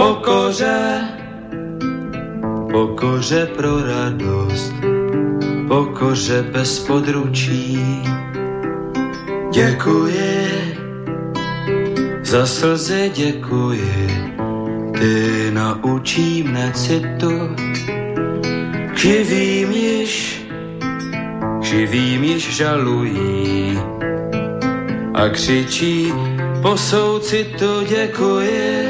Pokoře, pokoře pro radost, pokoře bez područí. Děkuji, za slzy děkuji, ty naučí mne citu, živým již, živým již žalují a křičí po soucitu děkuji,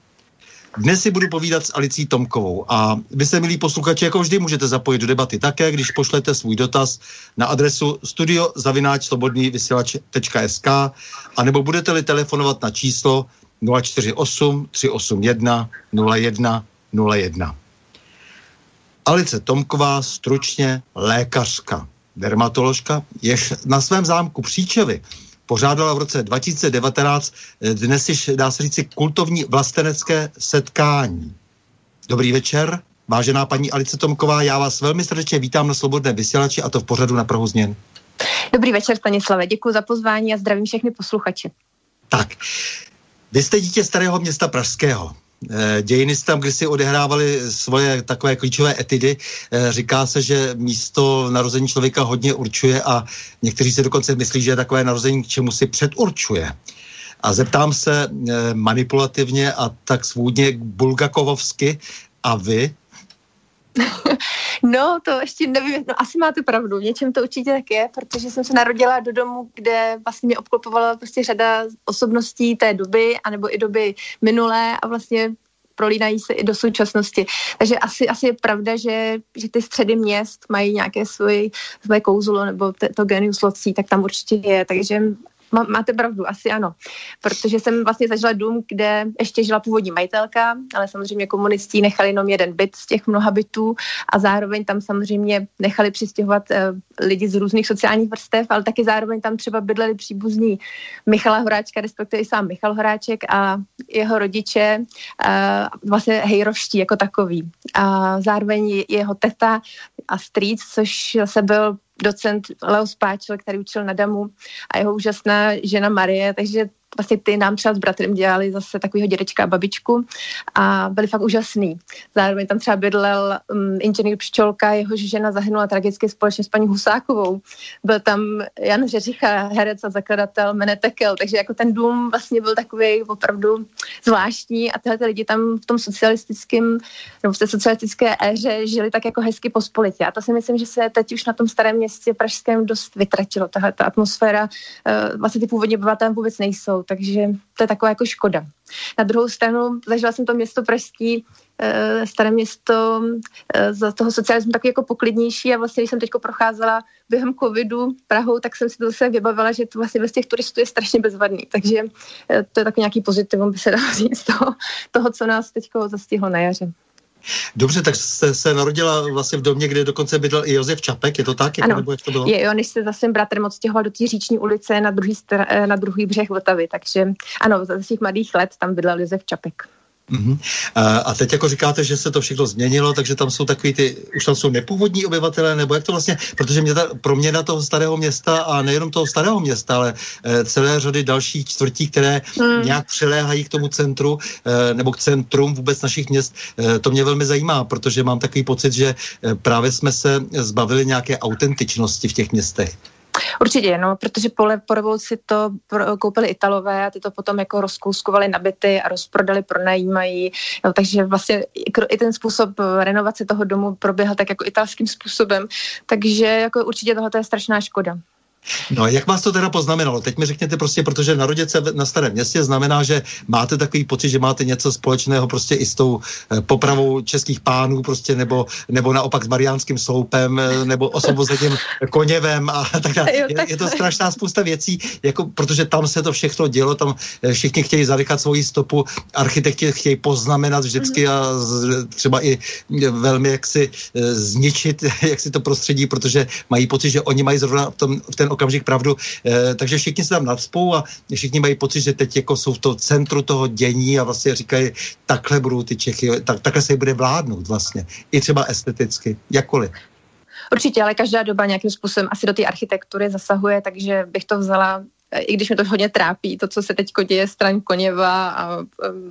Dnes si budu povídat s Alicí Tomkovou a vy se, milí posluchači, jako vždy můžete zapojit do debaty také, když pošlete svůj dotaz na adresu studiozavináčslobodnývysílač.sk a nebo budete-li telefonovat na číslo 048 381 01 01. Alice Tomková, stručně lékařka, dermatoložka, jež na svém zámku Příčevy pořádala v roce 2019 eh, dnes již dá se říci kultovní vlastenecké setkání. Dobrý večer, vážená paní Alice Tomková, já vás velmi srdečně vítám na Slobodné vysílači a to v pořadu na Prahu změn. Dobrý večer, Stanislave, děkuji za pozvání a zdravím všechny posluchače. Tak, vy jste dítě starého města Pražského. Eh, dějiny tam kdysi odehrávaly svoje takové klíčové etidy. Eh, říká se, že místo narození člověka hodně určuje a někteří se dokonce myslí, že je takové narození k čemu si předurčuje. A zeptám se eh, manipulativně a tak svůdně bulgakovovsky, a vy? No, to ještě nevím, no asi máte pravdu, v něčem to určitě tak je, protože jsem se narodila do domu, kde vlastně mě obklopovala prostě řada osobností té doby, anebo i doby minulé a vlastně prolínají se i do současnosti. Takže asi, asi je pravda, že, že ty středy měst mají nějaké svoje, svoje kouzlo nebo to, to genius locí, tak tam určitě je. Takže Má, máte pravdu, asi ano. Protože jsem vlastně zažila dům, kde ještě žila původní majitelka, ale samozřejmě komunisti nechali jenom jeden byt z těch mnoha bytů a zároveň tam samozřejmě nechali přistěhovat uh, lidi z různých sociálních vrstev, ale taky zároveň tam třeba bydleli příbuzní Michala Horáčka, respektive i sám Michal Horáček a jeho rodiče, uh, vlastně hejroští jako takový. A zároveň jeho teta a strýc, což se byl docent Leo Spáčel, který učil na Damu a jeho úžasná žena Marie, takže vlastně ty nám třeba s bratrem dělali zase takového dědečka a babičku a byli fakt úžasný. Zároveň tam třeba bydlel um, inženýr Pščolka, jehož žena zahynula tragicky společně s paní Husákovou. Byl tam Jan Řeřicha, herec a zakladatel Menetekel, takže jako ten dům vlastně byl takový opravdu zvláštní a tyhle ty lidi tam v tom socialistickém nebo v té socialistické éře žili tak jako hezky pospolitě. A to si myslím, že se teď už na tom starém městě pražském dost vytratilo, tahle ta atmosféra. Uh, vlastně ty původní obyvatelé vůbec nejsou spolu, takže to je taková jako škoda. Na druhou stranu zažila jsem to město Pražský, eh, staré město eh, za toho socialismu taky jako poklidnější a vlastně, když jsem teď procházela během covidu Prahou, tak jsem si to zase vybavila, že to vlastně bez těch turistů je strašně bezvadný, takže eh, to je taky nějaký pozitivum, by se dalo říct, toho, toho co nás teď zastihlo na jaře. Dobře, tak jste se narodila vlastně v domě, kde dokonce bydlel i Josef Čapek, je to tak? Jako, ano, nebo jak to bylo? Je, jo, než se za svým bratrem odstěhoval do té říční ulice na druhý, na druhý břeh Vltavy, takže ano, za svých mladých let tam bydlel Josef Čapek. Uh-huh. A teď jako říkáte, že se to všechno změnilo, takže tam jsou takový ty, už tam jsou nepůvodní obyvatelé, nebo jak to vlastně, protože mě ta proměna toho starého města a nejenom toho starého města, ale e, celé řady dalších čtvrtí, které hmm. nějak přiléhají k tomu centru, e, nebo k centrum vůbec našich měst, e, to mě velmi zajímá, protože mám takový pocit, že právě jsme se zbavili nějaké autentičnosti v těch městech. Určitě, no, protože po, po revoluci to pro, koupili Italové a ty to potom jako rozkouskovali na byty a rozprodali, pronajímají, no, takže vlastně i ten způsob renovace toho domu proběhl tak jako italským způsobem, takže jako určitě tohle je strašná škoda. No jak vás to teda poznamenalo? Teď mi řekněte prostě, protože narodit se na starém městě znamená, že máte takový pocit, že máte něco společného prostě i s tou eh, popravou českých pánů prostě, nebo, nebo naopak s Mariánským sloupem, eh, nebo osvobozením koněvem a tak dále. Je, je to strašná spousta věcí, jako, protože tam se to všechno dělo, tam eh, všichni chtějí zadechat svoji stopu, architekti chtějí poznamenat vždycky a třeba i velmi jaksi zničit jak si to prostředí, protože mají pocit, že oni mají zrovna v, tom, v ten okamžik pravdu. E, takže všichni se tam nadspou a všichni mají pocit, že teď jako jsou v to centru toho dění a vlastně říkají, takhle budou ty Čechy, tak, takhle se bude vládnout vlastně. I třeba esteticky, jakkoliv. Určitě, ale každá doba nějakým způsobem asi do té architektury zasahuje, takže bych to vzala i když mě to hodně trápí, to, co se teď děje stran Koněva a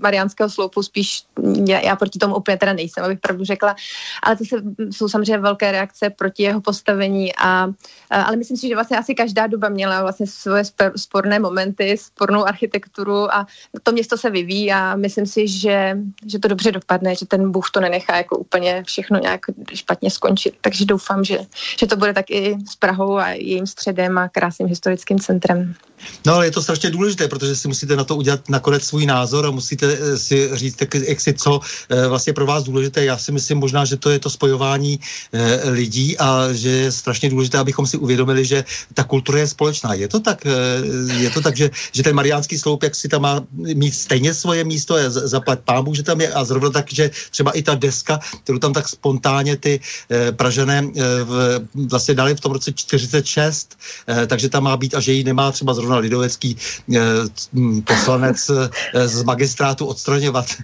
Mariánského sloupu, spíš já, proti tomu úplně teda nejsem, abych pravdu řekla, ale to se, jsou samozřejmě velké reakce proti jeho postavení, a, a, ale myslím si, že vlastně asi každá doba měla vlastně svoje sporné momenty, spornou architekturu a to město se vyvíjí a myslím si, že, že to dobře dopadne, že ten Bůh to nenechá jako úplně všechno nějak špatně skončit, takže doufám, že, že to bude tak i s Prahou a jejím středem a krásným historickým centrem. No ale je to strašně důležité, protože si musíte na to udělat nakonec svůj názor a musíte eh, si říct, tak, jak si co eh, vlastně pro vás důležité. Já si myslím možná, že to je to spojování eh, lidí a že je strašně důležité, abychom si uvědomili, že ta kultura je společná. Je to tak, je to tak že, že ten mariánský sloup, jak si tam má mít stejně svoje místo, je zaplať pámu, že tam je a zrovna tak, že třeba i ta deska, kterou tam tak spontánně ty Pražané v, vlastně dali v tom roce 46, takže tam má být a že ji nemá třeba zrovna zrovna lidovecký eh, poslanec eh, z magistrátu odstraňovat.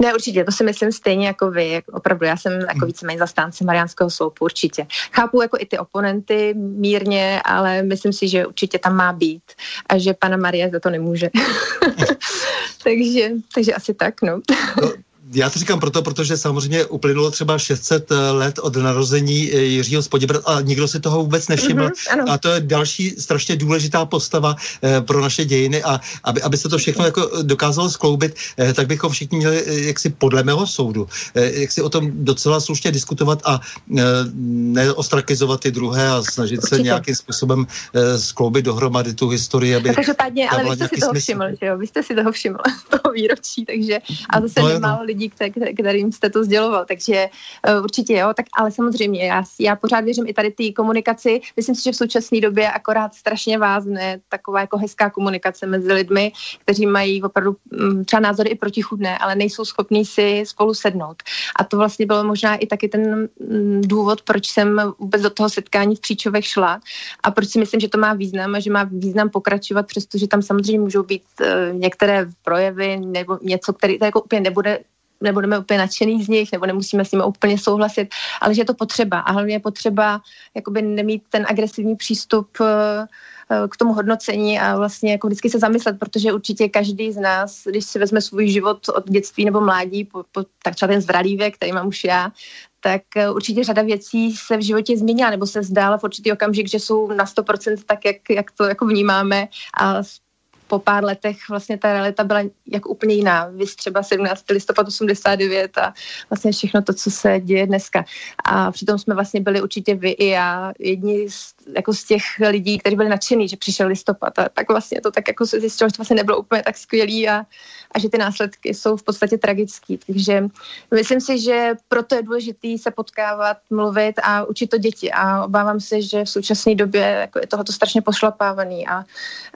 Ne, určitě, to si myslím stejně jako vy. Jak opravdu, já jsem jako hmm. víceméně zastánce Mariánského sloupu, určitě. Chápu jako i ty oponenty mírně, ale myslím si, že určitě tam má být a že pana Marie za to nemůže. takže, takže asi tak, no. no já to říkám proto, protože samozřejmě uplynulo třeba 600 eh, let od narození eh, Jiřího Spoděbrat a nikdo si toho vůbec nevšiml. Mm-hmm, a to je další strašně důležitá postava eh, pro naše dějiny a aby, aby se to všechno jako dokázalo skloubit, eh, tak bychom všichni měli eh, jaksi podle mého soudu, eh, jak si o tom docela slušně diskutovat a eh, neostrakizovat ty druhé a snažit Určitě. se nějakým způsobem eh, skloubit dohromady tu historii, aby Každopádně, ale vy jste si toho smysl. všiml, že jo? Vy jste si toho všiml, toho výročí, takže a zase no, nemálo no. lidí lidí, kterým jste to sděloval, takže uh, určitě jo, tak ale samozřejmě já, já pořád věřím i tady té komunikaci, myslím si, že v současné době akorát strašně vázne taková jako hezká komunikace mezi lidmi, kteří mají opravdu um, třeba názory i protichudné, ale nejsou schopní si spolu sednout. A to vlastně bylo možná i taky ten um, důvod, proč jsem vůbec do toho setkání v Příčovech šla a proč si myslím, že to má význam a že má význam pokračovat, přestože tam samozřejmě můžou být uh, některé projevy nebo něco, který to jako úplně nebude nebudeme úplně nadšený z nich, nebo nemusíme s nimi úplně souhlasit, ale že je to potřeba. A hlavně je potřeba jakoby nemít ten agresivní přístup eh, eh, k tomu hodnocení a vlastně jako vždycky se zamyslet, protože určitě každý z nás, když si vezme svůj život od dětství nebo mládí, po, po, tak třeba ten zralý věk, který mám už já, tak eh, určitě řada věcí se v životě změnila, nebo se zdála v určitý okamžik, že jsou na 100% tak, jak, jak to jako vnímáme a po pár letech vlastně ta realita byla jako úplně jiná. Vy třeba 17. listopad 89 a vlastně všechno to, co se děje dneska. A přitom jsme vlastně byli určitě vy i já jedni z, jako z těch lidí, kteří byli nadšený, že přišel listopad. A tak vlastně to tak jako se zjistilo, že to vlastně nebylo úplně tak skvělý a, a že ty následky jsou v podstatě tragický. Takže myslím si, že proto je důležité se potkávat, mluvit a učit to děti. A obávám se, že v současné době jako je tohoto strašně pošlapávaný. A,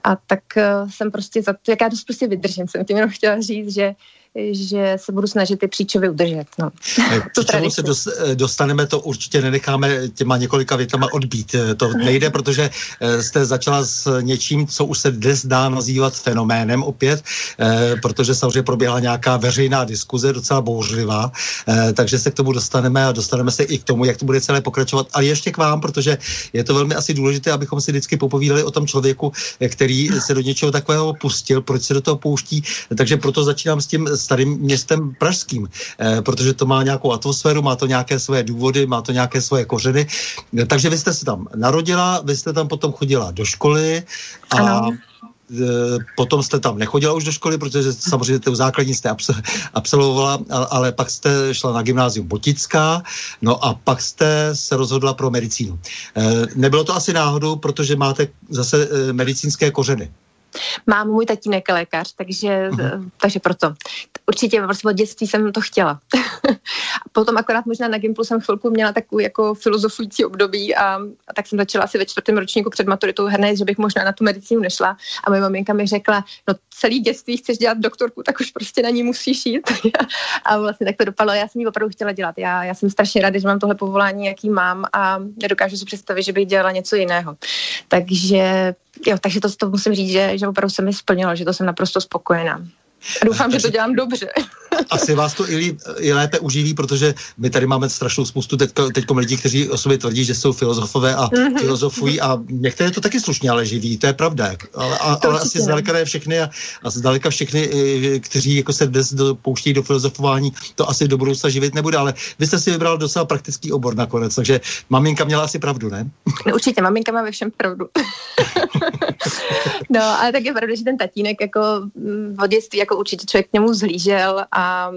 a tak uh, jsem prostě za to, jak já to prostě vydržím, jsem tím jenom chtěla říct, že že se budu snažit ty příčovy udržet. No. K čemu se dostaneme, to určitě nenecháme těma několika větama odbít. To nejde, protože eh, jste začala s něčím, co už se dnes dá nazývat fenoménem opět, eh, protože samozřejmě proběhla nějaká veřejná diskuze, docela bouřlivá, eh, takže se k tomu dostaneme a dostaneme se i k tomu, jak to bude celé pokračovat. Ale ještě k vám, protože je to velmi asi důležité, abychom si vždycky popovídali o tom člověku, který se do něčeho takového pustil, proč se do toho pouští. Takže proto začínám s tím starým městem pražským, eh, protože to má nějakou atmosféru, má to nějaké své důvody, má to nějaké svoje kořeny. Eh, takže vy jste se tam narodila, vy jste tam potom chodila do školy a ano eh, potom jste tam nechodila už do školy, protože samozřejmě tu základní jste absolvovala, ale pak jste šla na gymnázium Botická, no a pak jste se rozhodla pro medicínu. Nebylo to asi náhodou, protože máte zase medicínské kořeny. Mám můj tatínek lékař, takže, uh-huh. takže proto. Určitě prostě od dětství jsem to chtěla. a potom akorát možná na Gimplu jsem chvilku měla takový jako filozofující období a, a tak jsem začala asi ve čtvrtém ročníku před maturitou hned, že bych možná na tu medicínu nešla. A moje maminka mi řekla, no celý dětství chceš dělat doktorku, tak už prostě na ní musíš jít. a vlastně tak to dopadlo. Já jsem ji opravdu chtěla dělat. Já, já jsem strašně ráda, že mám tohle povolání, jaký mám a nedokážu si představit, že bych dělala něco jiného. Takže jo, takže to, to musím říct, že, že opravdu se mi splnilo, že to jsem naprosto spokojená. Doufám, že to dělám dobře. Asi vás to i, i lépe uživí, protože my tady máme strašnou spoustu teďko lidí, kteří o sobě tvrdí, že jsou filozofové a mm-hmm. filozofují a některé to taky slušně ale živí, to je pravda. Ale, a, ale asi zdaleka ne všechny a, a zdaleka všechny, kteří jako se dnes do, pouštějí do filozofování, to asi do budoucna živit nebude, ale vy jste si vybral docela praktický obor nakonec, takže maminka měla asi pravdu, ne? No, určitě, maminka má ve všem pravdu. no, ale tak je pravda, že ten tatínek jako v dětství jako určitě člověk k němu zhlížel a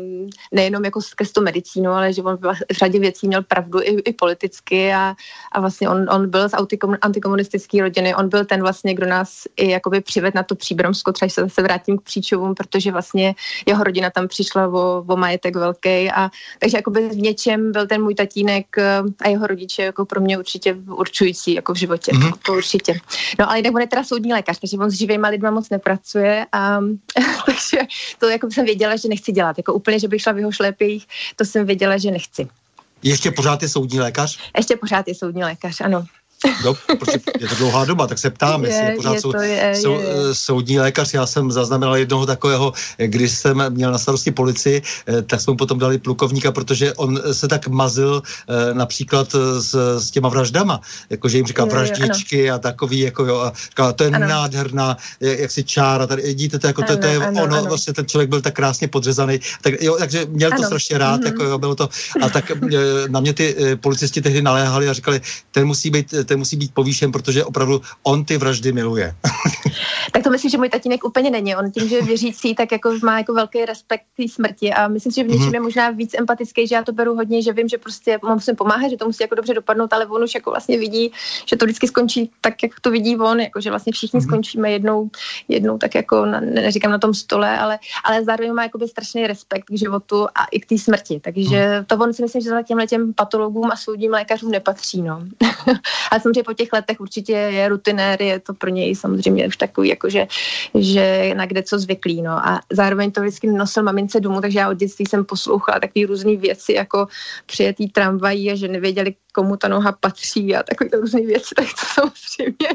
nejenom jako skrz tu medicínu, ale že on v řadě věcí měl pravdu i, i politicky a, a vlastně on, on byl z antikomunistické rodiny, on byl ten vlastně, kdo nás i jakoby přived na to příbromsko, třeba se zase vrátím k příčovům, protože vlastně jeho rodina tam přišla o, o majetek velký a takže jakoby v něčem byl ten můj tatínek eh, a jeho rodiče jako pro mě určitě určující jako v životě, mm-hmm. to určitě. No ale jinak on je teda soudní lékař, takže on s živýma lidma moc nepracuje a takže to jako jsem věděla, že nechci dělat. Jako úplně, že bych šla v jeho šlépích, to jsem věděla, že nechci. Ještě pořád je soudní lékař? Ještě pořád je soudní lékař, ano. No, protože je to dlouhá doba, tak se ptám, je, jestli je pořád je sou, je, sou, je, je. soudní lékař. Já jsem zaznamenal jednoho takového, když jsem měl na starosti policii, eh, tak jsme mu potom dali plukovníka, protože on se tak mazil eh, například s, s těma vraždama, jakože jim říká vraždičky a takový, jako jo, a říkal, to je ano. nádherná, jak si čára, tady vidíte, to, jako, ano, to, to je ano, ono, ano. vlastně ten člověk byl tak krásně podřezaný, tak jo, takže měl ano. to strašně rád, mm-hmm. jako jo, bylo to, a tak eh, na mě ty policisti tehdy naléhali a říkali, ten musí být, ten musí být povýšen, protože opravdu on ty vraždy miluje. tak to myslím, že můj tatínek úplně není. On tím, že je věřící, tak jako má jako velký respekt k smrti a myslím si, že v něčem mm-hmm. je možná víc empatický, že já to beru hodně, že vím, že prostě musím pomáhat, že to musí jako dobře dopadnout, ale on už jako vlastně vidí, že to vždycky skončí tak, jak to vidí on, jako že vlastně všichni mm-hmm. skončíme jednou, jednou tak jako, na, neříkám na tom stole, ale, ale zároveň má jako strašný respekt k životu a i k té smrti. Takže mm-hmm. to on si myslím, že za těmhle těm patologům a soudním lékařům nepatří. No. ale samozřejmě po těch letech určitě je rutinér, je to pro něj samozřejmě už takový, jako že, na kde co zvyklý. No. A zároveň to vždycky nosil mamince domů, takže já od dětství jsem poslouchala takové různé věci, jako přijetý tramvají a že nevěděli, komu ta noha patří a takové různé věci, tak to samozřejmě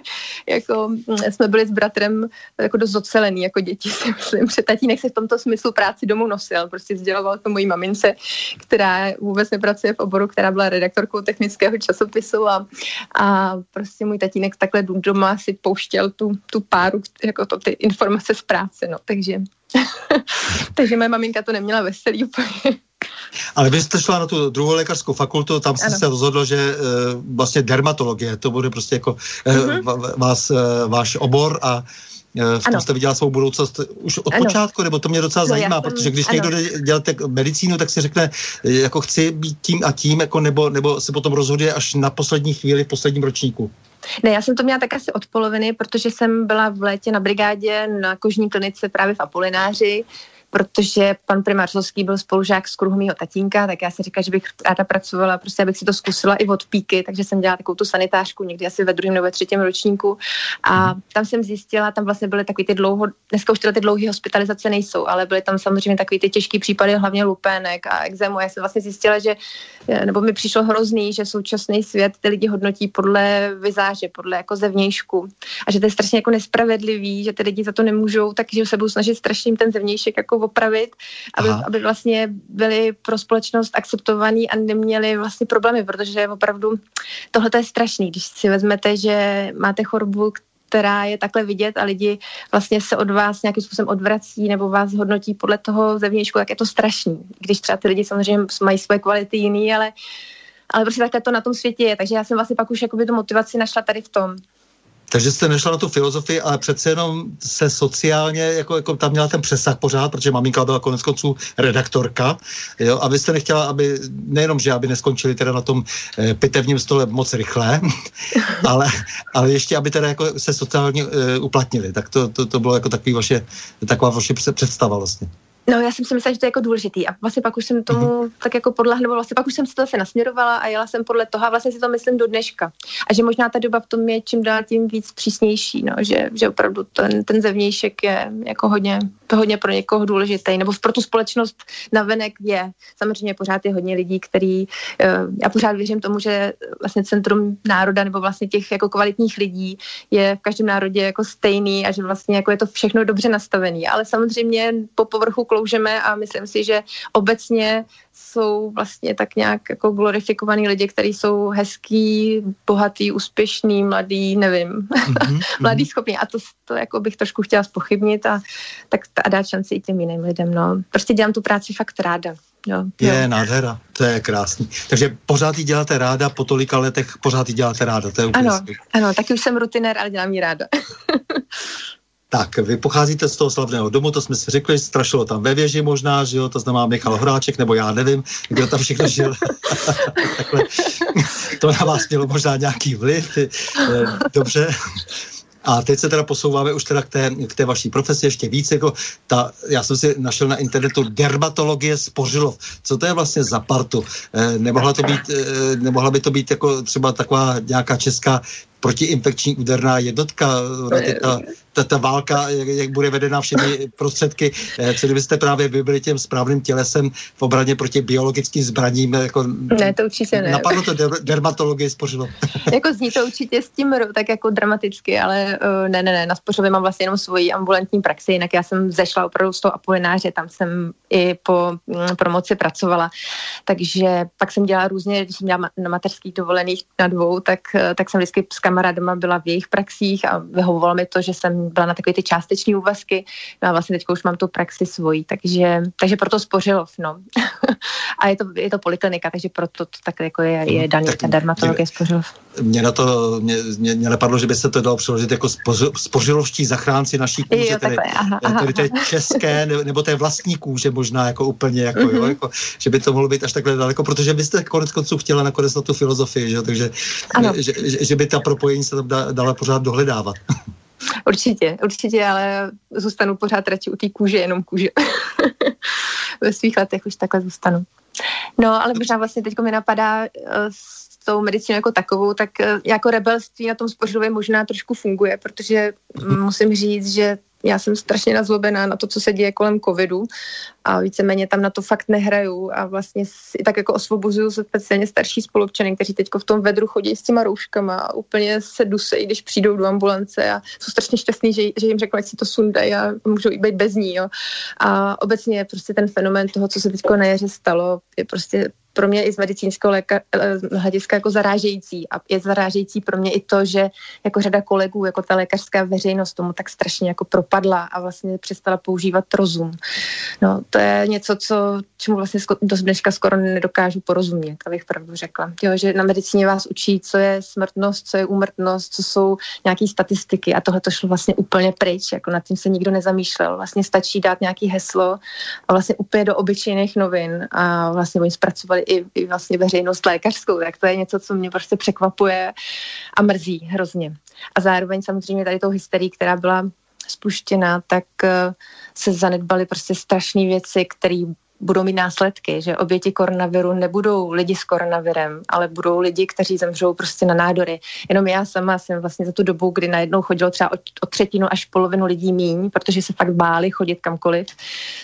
jako mm, jsme byli s bratrem jako dost ocelený jako děti, si myslím, že tatínek se v tomto smyslu práci domů nosil, prostě sděloval to mojí mamince, která vůbec nepracuje v oboru, která byla redaktorkou technického časopisu a, a prostě můj tatínek takhle doma si pouštěl tu, tu páru, jako to, ty informace z práce, no, takže takže moje maminka to neměla veselý úplně. Ale vy jste šla na tu druhou lékařskou fakultu, tam jste se rozhodlo, že uh, vlastně dermatologie, to bude prostě jako uh, uh-huh. vás, uh, váš obor a v tom ano. jste viděla svou budoucnost už od ano. počátku, nebo to mě docela no, zajímá, jsem, protože když ano. někdo jde dělat medicínu, tak si řekne, jako chci být tím a tím, jako nebo, nebo se potom rozhoduje až na poslední chvíli, v posledním ročníku. Ne, já jsem to měla tak asi od poloviny, protože jsem byla v létě na brigádě na kožní klinice právě v Apolináři, protože pan primář Solský byl spolužák z kruhu mého tatínka, tak já si říkala, že bych ráda pracovala, prostě abych si to zkusila i od píky, takže jsem dělala takovou tu sanitářku někdy asi ve druhém nebo ve třetím ročníku a mhm. tam jsem zjistila, tam vlastně byly takový ty dlouho, dneska už teda ty dlouhé hospitalizace nejsou, ale byly tam samozřejmě takový ty těžký případy, hlavně lupének a exému. Já jsem vlastně zjistila, že, nebo mi přišlo hrozný, že současný svět ty lidi hodnotí podle vizáže, podle jako zevnějšku a že to je strašně jako nespravedlivý, že ty lidi za to nemůžou, takže se budou snažit strašně ten zevnějšek jako opravit, aby, aby vlastně byli pro společnost akceptovaní a neměli vlastně problémy, protože opravdu tohle je strašný, když si vezmete, že máte chorobu, která je takhle vidět a lidi vlastně se od vás nějakým způsobem odvrací nebo vás hodnotí podle toho zevnějšku, tak je to strašný. Když třeba ty lidi samozřejmě mají svoje kvality jiný, ale ale prostě takhle to na tom světě je. Takže já jsem vlastně pak už jakoby tu motivaci našla tady v tom. Takže jste nešla na tu filozofii, ale přece jenom se sociálně, jako, jako tam měla ten přesah pořád, protože maminka byla konec konců redaktorka, jo, a vy jste nechtěla, aby, nejenom, že aby neskončili teda na tom e, pitevním stole moc rychle, ale, ale ještě, aby teda jako se sociálně e, uplatnili. Tak to, to, to bylo jako takový vaše, taková vaše představa vlastně. No, já jsem si myslela, že to je jako důležitý a vlastně pak už jsem tomu mm-hmm. tak jako podlehla, nebo vlastně pak už jsem se to zase nasměrovala a jela jsem podle toho a vlastně si to myslím do dneška. A že možná ta doba v tom je čím dál tím víc přísnější, no, že, že opravdu ten, ten zevnějšek je jako hodně, hodně pro někoho důležitý, nebo pro tu společnost navenek je. Samozřejmě pořád je hodně lidí, který, já pořád věřím tomu, že vlastně centrum národa nebo vlastně těch jako kvalitních lidí je v každém národě jako stejný a že vlastně jako je to všechno dobře nastavený, ale samozřejmě po povrchu kloužeme a myslím si, že obecně jsou vlastně tak nějak jako glorifikovaný lidi, kteří jsou hezký, bohatý, úspěšný, mladý, nevím, mm-hmm. mladý, schopný. A to, to jako bych trošku chtěla spochybnit a, tak, a dát šanci i těm jiným lidem. No. Prostě dělám tu práci fakt ráda. Jo, je jo. nádhera, to je krásný. Takže pořád ji děláte ráda, po tolika letech pořád ji děláte ráda, to je úplně Ano, ano, taky už jsem rutinér, ale dělám ji ráda. Tak, vy pocházíte z toho slavného domu, to jsme si řekli, strašilo tam ve věži možná, že jo, to znamená Michal Horáček, nebo já nevím, kdo tam všechno žil. Takhle. To na vás mělo možná nějaký vliv. Eh, dobře. A teď se teda posouváme už teda k té, k té vaší profesi ještě víc. Jako ta, já jsem si našel na internetu dermatologie Spořilov. Co to je vlastně za partu? Eh, nemohla, to být, eh, nemohla by to být jako třeba taková nějaká česká protiinfekční úderná jednotka, ta, ta, ta válka, jak, jak bude vedena všemi prostředky, eh, co kdybyste právě vy byli tím správným tělesem v obraně proti biologickým zbraním. Jako, ne, to určitě ne. Napadlo to der, dermatologie spořilo. jako zní to určitě s tím tak jako dramaticky, ale uh, ne, ne, ne, na spořově mám vlastně jenom svoji ambulantní praxi, jinak já jsem zešla opravdu z toho apolináře, tam jsem i po mm, promoci pracovala, takže pak jsem dělala různě, když jsem dělala na mateřských dovolených na dvou, tak, eh, tak jsem vždycky kamarádama byla v jejich praxích a vyhovovalo mi to, že jsem byla na takové ty částeční úvazky no a vlastně teď už mám tu praxi svoji, takže, takže proto spořilo, no. a je to, je to poliklinika, takže proto to tak jako je, je daný, ta dermatologie spořilov. Mně na to, mě, mě, mě napadlo, že by se to dalo přeložit jako spořil, spořilovští zachránci naší kůže, jo, tedy, aha, aha, tedy té české, nebo té vlastní kůže možná jako úplně, jako, mm-hmm. jo, mhm. jako, že by to mohlo být až takhle daleko, protože vy jste konec konců chtěla nakonec na tu filozofii, že, takže že, že, že, by ta propojení se tam dala pořád dohledávat. Určitě, určitě, ale zůstanu pořád radši u té kůže, jenom kůže. Ve svých letech už takhle zůstanu. No, ale možná vlastně teď mi napadá eh, s tou medicínou jako takovou, tak eh, jako rebelství na tom spořilově možná trošku funguje, protože musím říct, že já jsem strašně nazlobená na to, co se děje kolem covidu a víceméně tam na to fakt nehraju a vlastně si tak jako osvobozuju se speciálně starší spolupčany, kteří teď v tom vedru chodí s těma rouškama a úplně se dusejí, když přijdou do ambulance a jsou strašně šťastní, že, že jim řeknu, ať si to sundají a můžou i být bez ní. Jo. A obecně prostě ten fenomén toho, co se teď na jaře stalo, je prostě pro mě i z medicínského léka, eh, hlediska jako zarážející. A je zarážející pro mě i to, že jako řada kolegů, jako ta lékařská veřejnost tomu tak strašně jako propadla a vlastně přestala používat rozum. No, to je něco, co, čemu vlastně do dneška skoro nedokážu porozumět, abych pravdu řekla. Jo, že na medicíně vás učí, co je smrtnost, co je úmrtnost, co jsou nějaké statistiky a tohle to šlo vlastně úplně pryč, jako nad tím se nikdo nezamýšlel. Vlastně stačí dát nějaký heslo a vlastně úplně do obyčejných novin a vlastně oni zpracovali i, i vlastně veřejnost lékařskou, tak to je něco, co mě prostě překvapuje a mrzí hrozně. A zároveň samozřejmě tady tou hysterii, která byla spuštěna, tak uh, se zanedbaly prostě strašné věci, které budou mít následky, že oběti koronaviru nebudou lidi s koronavirem, ale budou lidi, kteří zemřou prostě na nádory. Jenom já sama jsem vlastně za tu dobu, kdy najednou chodilo třeba o, o třetinu až polovinu lidí míň, protože se fakt báli chodit kamkoliv,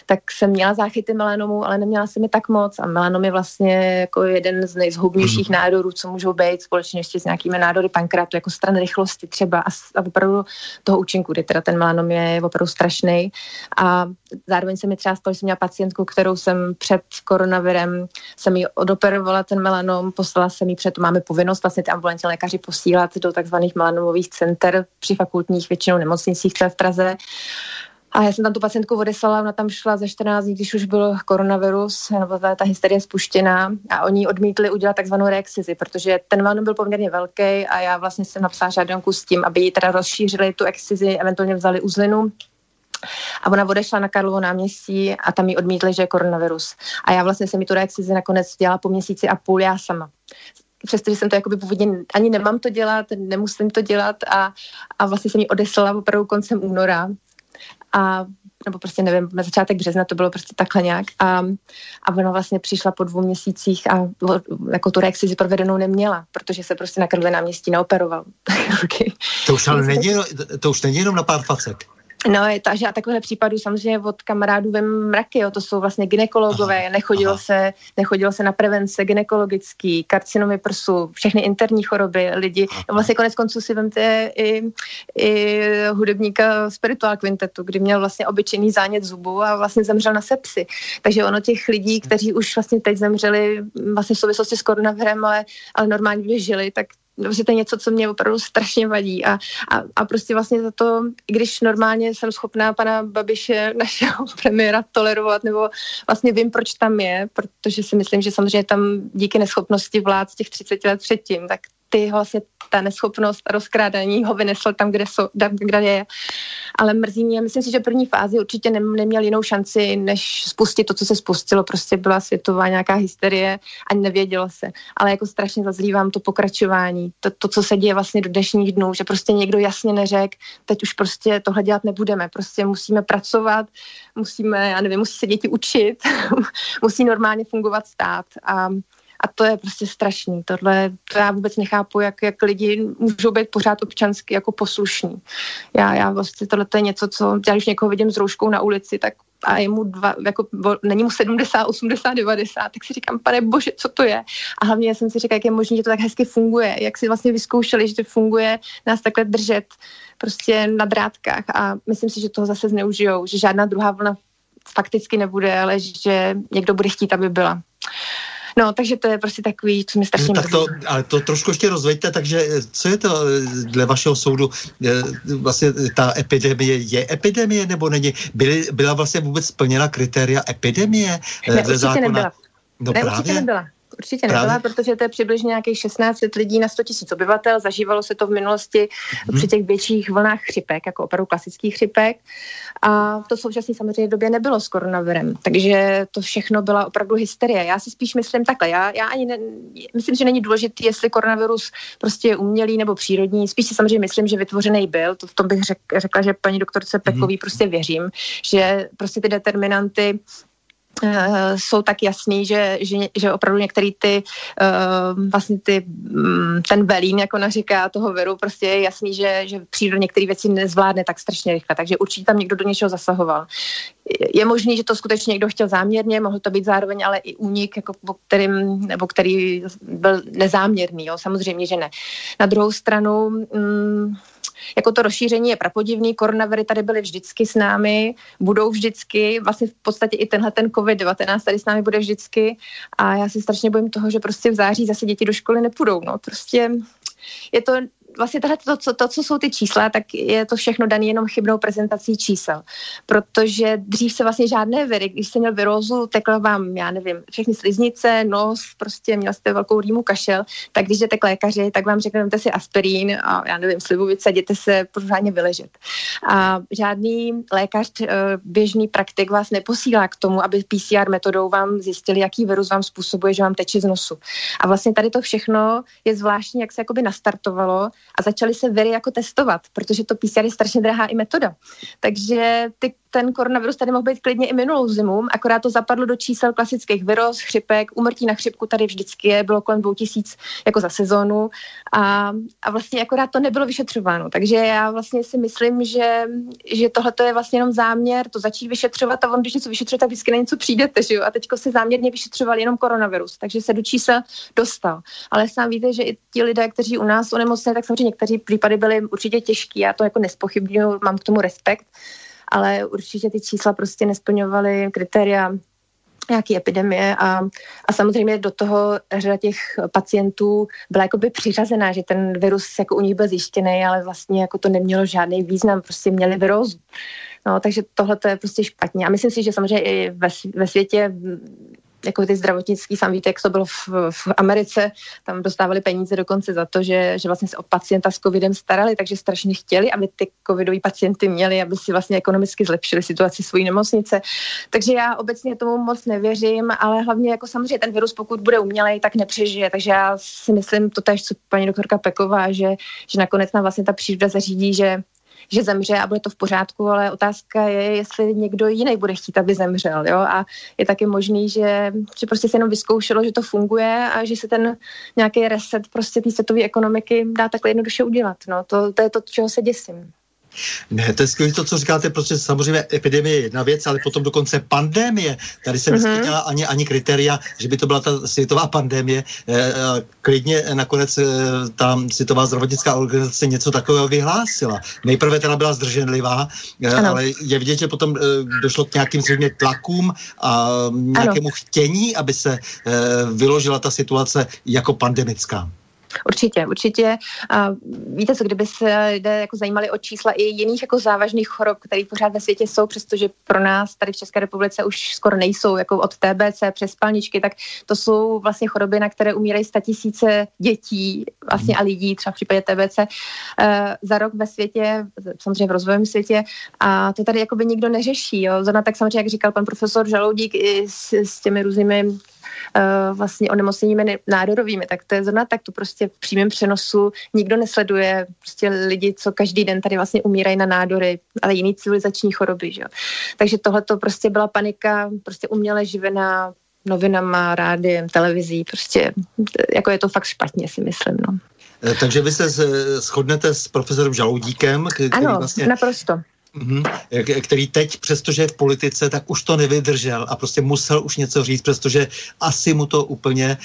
tak jsem měla záchyty melanomu, ale neměla jsem mi tak moc a melanom je vlastně jako jeden z nejzhubnějších mm. nádorů, co můžou být společně ještě s nějakými nádory pankrátu, jako stran rychlosti třeba a, a opravdu toho účinku, kdy teda ten melanom je opravdu strašný. A zároveň se mi třeba stalo, že jsem měla pacientku, kterou jsem před koronavirem, jsem jí odoperovala ten melanom, poslala jsem jí před, máme povinnost vlastně ty ambulantní lékaři posílat do takzvaných melanomových center při fakultních většinou nemocnicích, co je v Praze. A já jsem tam tu pacientku odeslala, ona tam šla ze 14 dní, když už byl koronavirus, nebo ta, ta hysterie spuštěná a oni odmítli udělat takzvanou reexizi, protože ten melanom byl poměrně velký a já vlastně jsem napsala žádanku s tím, aby ji teda rozšířili tu excizi, eventuálně vzali uzlinu a ona odešla na Karlovo náměstí a tam jí odmítli, že je koronavirus. A já vlastně jsem mi tu reakci nakonec dělala po měsíci a půl já sama přestože jsem to jakoby původně ani nemám to dělat, nemusím to dělat a, a vlastně jsem ji odeslala opravdu koncem února a nebo prostě nevím, na začátek března to bylo prostě takhle nějak a, a ona vlastně přišla po dvou měsících a jako tu reakci provedenou neměla, protože se prostě na krve náměstí neoperoval. to už ale není, to už není jenom na pár facek. No, je to, že a takovýchhle případů samozřejmě od kamarádů vem mraky, jo, to jsou vlastně ginekologové, aha, nechodilo, aha. Se, nechodilo se na prevence gynekologický, karcinomy prsu, všechny interní choroby, lidi, aha. vlastně konec konců si vemte i, i hudebníka Spiritual Quintetu, kdy měl vlastně obyčejný zánět zubu a vlastně zemřel na sepsy. Takže ono těch lidí, kteří už vlastně teď zemřeli vlastně v souvislosti s koronavirem, ale, ale normálně by žili, tak prostě to je něco, co mě opravdu strašně vadí. A, a, a prostě vlastně za to, i když normálně jsem schopná pana Babiše, našeho premiéra, tolerovat, nebo vlastně vím, proč tam je, protože si myslím, že samozřejmě tam díky neschopnosti vlád z těch 30 let předtím, tak ty vlastně ta neschopnost rozkrádání ho vynesl tam, kde, so, tam, kde je. Ale mrzí mě, myslím si, že první fázi určitě ne, neměl jinou šanci, než spustit to, co se spustilo. Prostě byla světová nějaká hysterie a nevědělo se. Ale jako strašně zazlívám to pokračování, to, to, co se děje vlastně do dnešních dnů, že prostě někdo jasně neřekl, teď už prostě tohle dělat nebudeme, prostě musíme pracovat, musíme, já nevím, musí se děti učit, musí normálně fungovat stát a a to je prostě strašný. Tohle, to já vůbec nechápu, jak, jak lidi můžou být pořád občansky jako poslušní. Já, já vlastně tohle je něco, co, já když někoho vidím s rouškou na ulici, tak a je mu dva, jako, není mu 70, 80, 90, tak si říkám, pane bože, co to je? A hlavně jsem si říkal, jak je možné, že to tak hezky funguje, jak si vlastně vyzkoušeli, že to funguje nás takhle držet prostě na drátkách a myslím si, že toho zase zneužijou, že žádná druhá vlna fakticky nebude, ale že někdo bude chtít, aby byla. No, takže to je prostě takový, co mi strašně no, tak to, Ale to trošku ještě rozveďte, takže co je to eh, dle vašeho soudu, eh, vlastně ta epidemie, je epidemie nebo není? Byly, byla vlastně vůbec splněna kritéria epidemie eh, ne, ze zákona? Nebyla. No ne, právě. určitě nebyla. Určitě nebyla, Právě? protože to je přibližně nějakých 16 lidí na 100 tisíc obyvatel. Zažívalo se to v minulosti hmm. při těch větších vlnách chřipek, jako opravdu klasických chřipek. A to současné samozřejmě době nebylo s koronavirem. Takže to všechno byla opravdu hysterie. Já si spíš myslím takhle. Já, já ani ne, myslím, že není důležité, jestli koronavirus prostě je umělý nebo přírodní. Spíš si samozřejmě myslím, že vytvořený byl. To v tom bych řek, řekla, že paní doktorce Pekový hmm. prostě věřím, že prostě ty determinanty jsou tak jasný, že, že, že opravdu některý ty, uh, vlastně ty, um, ten velín, jako naříká toho viru, prostě je jasný, že, že příroda některé věci nezvládne tak strašně rychle, takže určitě tam někdo do něčeho zasahoval. Je možný, že to skutečně někdo chtěl záměrně, mohl to být zároveň ale i únik, jako, po kterým, nebo který byl nezáměrný, jo? samozřejmě, že ne. Na druhou stranu, um, jako to rozšíření je prapodivný, koronaviry tady byly vždycky s námi, budou vždycky, vlastně v podstatě i tenhle ten COVID-19 tady s námi bude vždycky a já se strašně bojím toho, že prostě v září zase děti do školy nepůjdou, no prostě je to vlastně tohle, to, to, to, co jsou ty čísla, tak je to všechno dané jenom chybnou prezentací čísel. Protože dřív se vlastně žádné viry, když jste měl virózu, tekla vám, já nevím, všechny sliznice, nos, prostě měl jste velkou rýmu kašel, tak když jdete k lékaři, tak vám řekne, si aspirín a já nevím, slivovice, jděte se pořádně vyležet. A žádný lékař, eh, běžný praktik vás neposílá k tomu, aby PCR metodou vám zjistili, jaký virus vám způsobuje, že vám teče z nosu. A vlastně tady to všechno je zvláštní, jak se jakoby nastartovalo a začali se viry jako testovat, protože to PCR je strašně drahá i metoda. Takže ty ten koronavirus tady mohl být klidně i minulou zimu, akorát to zapadlo do čísel klasických viroz, chřipek, umrtí na chřipku tady vždycky je, bylo kolem 2000 jako za sezónu a, a vlastně akorát to nebylo vyšetřováno. Takže já vlastně si myslím, že, že tohle je vlastně jenom záměr, to začít vyšetřovat a on, když něco vyšetřuje, tak vždycky na něco přijdete, že jo? A teďko se záměrně vyšetřovali jenom koronavirus, takže se do čísel dostal. Ale sám víte, že i ti lidé, kteří u nás onemocněli, tak samozřejmě někteří případy byly určitě těžký, já to jako nespochybnuju, mám k tomu respekt ale určitě ty čísla prostě nesplňovaly kritéria nějaký epidemie a, a samozřejmě do toho řada těch pacientů byla jakoby přiřazená, že ten virus jako u nich byl zjištěný, ale vlastně jako to nemělo žádný význam, prostě měli virózu. No, takže tohle to je prostě špatně. A myslím si, že samozřejmě i ve, ve světě jako ty zdravotnický, sám víte, jak to bylo v, v Americe, tam dostávali peníze dokonce za to, že, že vlastně se o pacienta s covidem starali, takže strašně chtěli, aby ty covidové pacienty měli, aby si vlastně ekonomicky zlepšili situaci svojí nemocnice. Takže já obecně tomu moc nevěřím, ale hlavně jako samozřejmě ten virus, pokud bude umělej, tak nepřežije. Takže já si myslím to tež, co paní doktorka Peková, že, že nakonec nám vlastně ta příroda zařídí, že že zemře a bude to v pořádku, ale otázka je, jestli někdo jiný bude chtít, aby zemřel. Jo? A je taky možný, že, že prostě se jenom vyzkoušelo, že to funguje a že se ten nějaký reset prostě té světové ekonomiky dá takhle jednoduše udělat. No, to, to je to, čeho se děsím. Ne, to je skvělé to, co říkáte, protože samozřejmě epidemie je jedna věc, ale potom dokonce pandemie. Tady se mm-hmm. ani, ani kritéria, že by to byla ta světová pandemie. E, klidně nakonec e, ta světová zdravotnická organizace něco takového vyhlásila. Nejprve teda byla zdrženlivá, e, ale je vidět, že potom e, došlo k nějakým zřejmě tlakům a nějakému ano. chtění, aby se e, vyložila ta situace jako pandemická. Určitě, určitě. A víte co, kdyby se lidé jako zajímali o čísla i jiných jako závažných chorob, které pořád ve světě jsou, přestože pro nás tady v České republice už skoro nejsou, jako od TBC přes spalničky, tak to jsou vlastně choroby, na které umírají tisíce dětí vlastně a lidí, třeba v případě TBC, eh, za rok ve světě, samozřejmě v rozvojovém světě a to tady jako by nikdo neřeší. Jo. Zrovna tak samozřejmě, jak říkal pan profesor Žaloudík i s, s těmi různými vlastně onemocněními nádorovými, tak to je zrovna tak, to prostě v přímém přenosu nikdo nesleduje prostě lidi, co každý den tady vlastně umírají na nádory, ale jiný civilizační choroby, že? Takže tohle to prostě byla panika, prostě uměle živená novinama, rádiem, televizí, prostě jako je to fakt špatně, si myslím, no. Eh, takže vy se shodnete s profesorem Žaloudíkem, který ano, vlastně naprosto. Mm-hmm. který teď, přestože je v politice, tak už to nevydržel a prostě musel už něco říct, přestože asi mu to úplně e,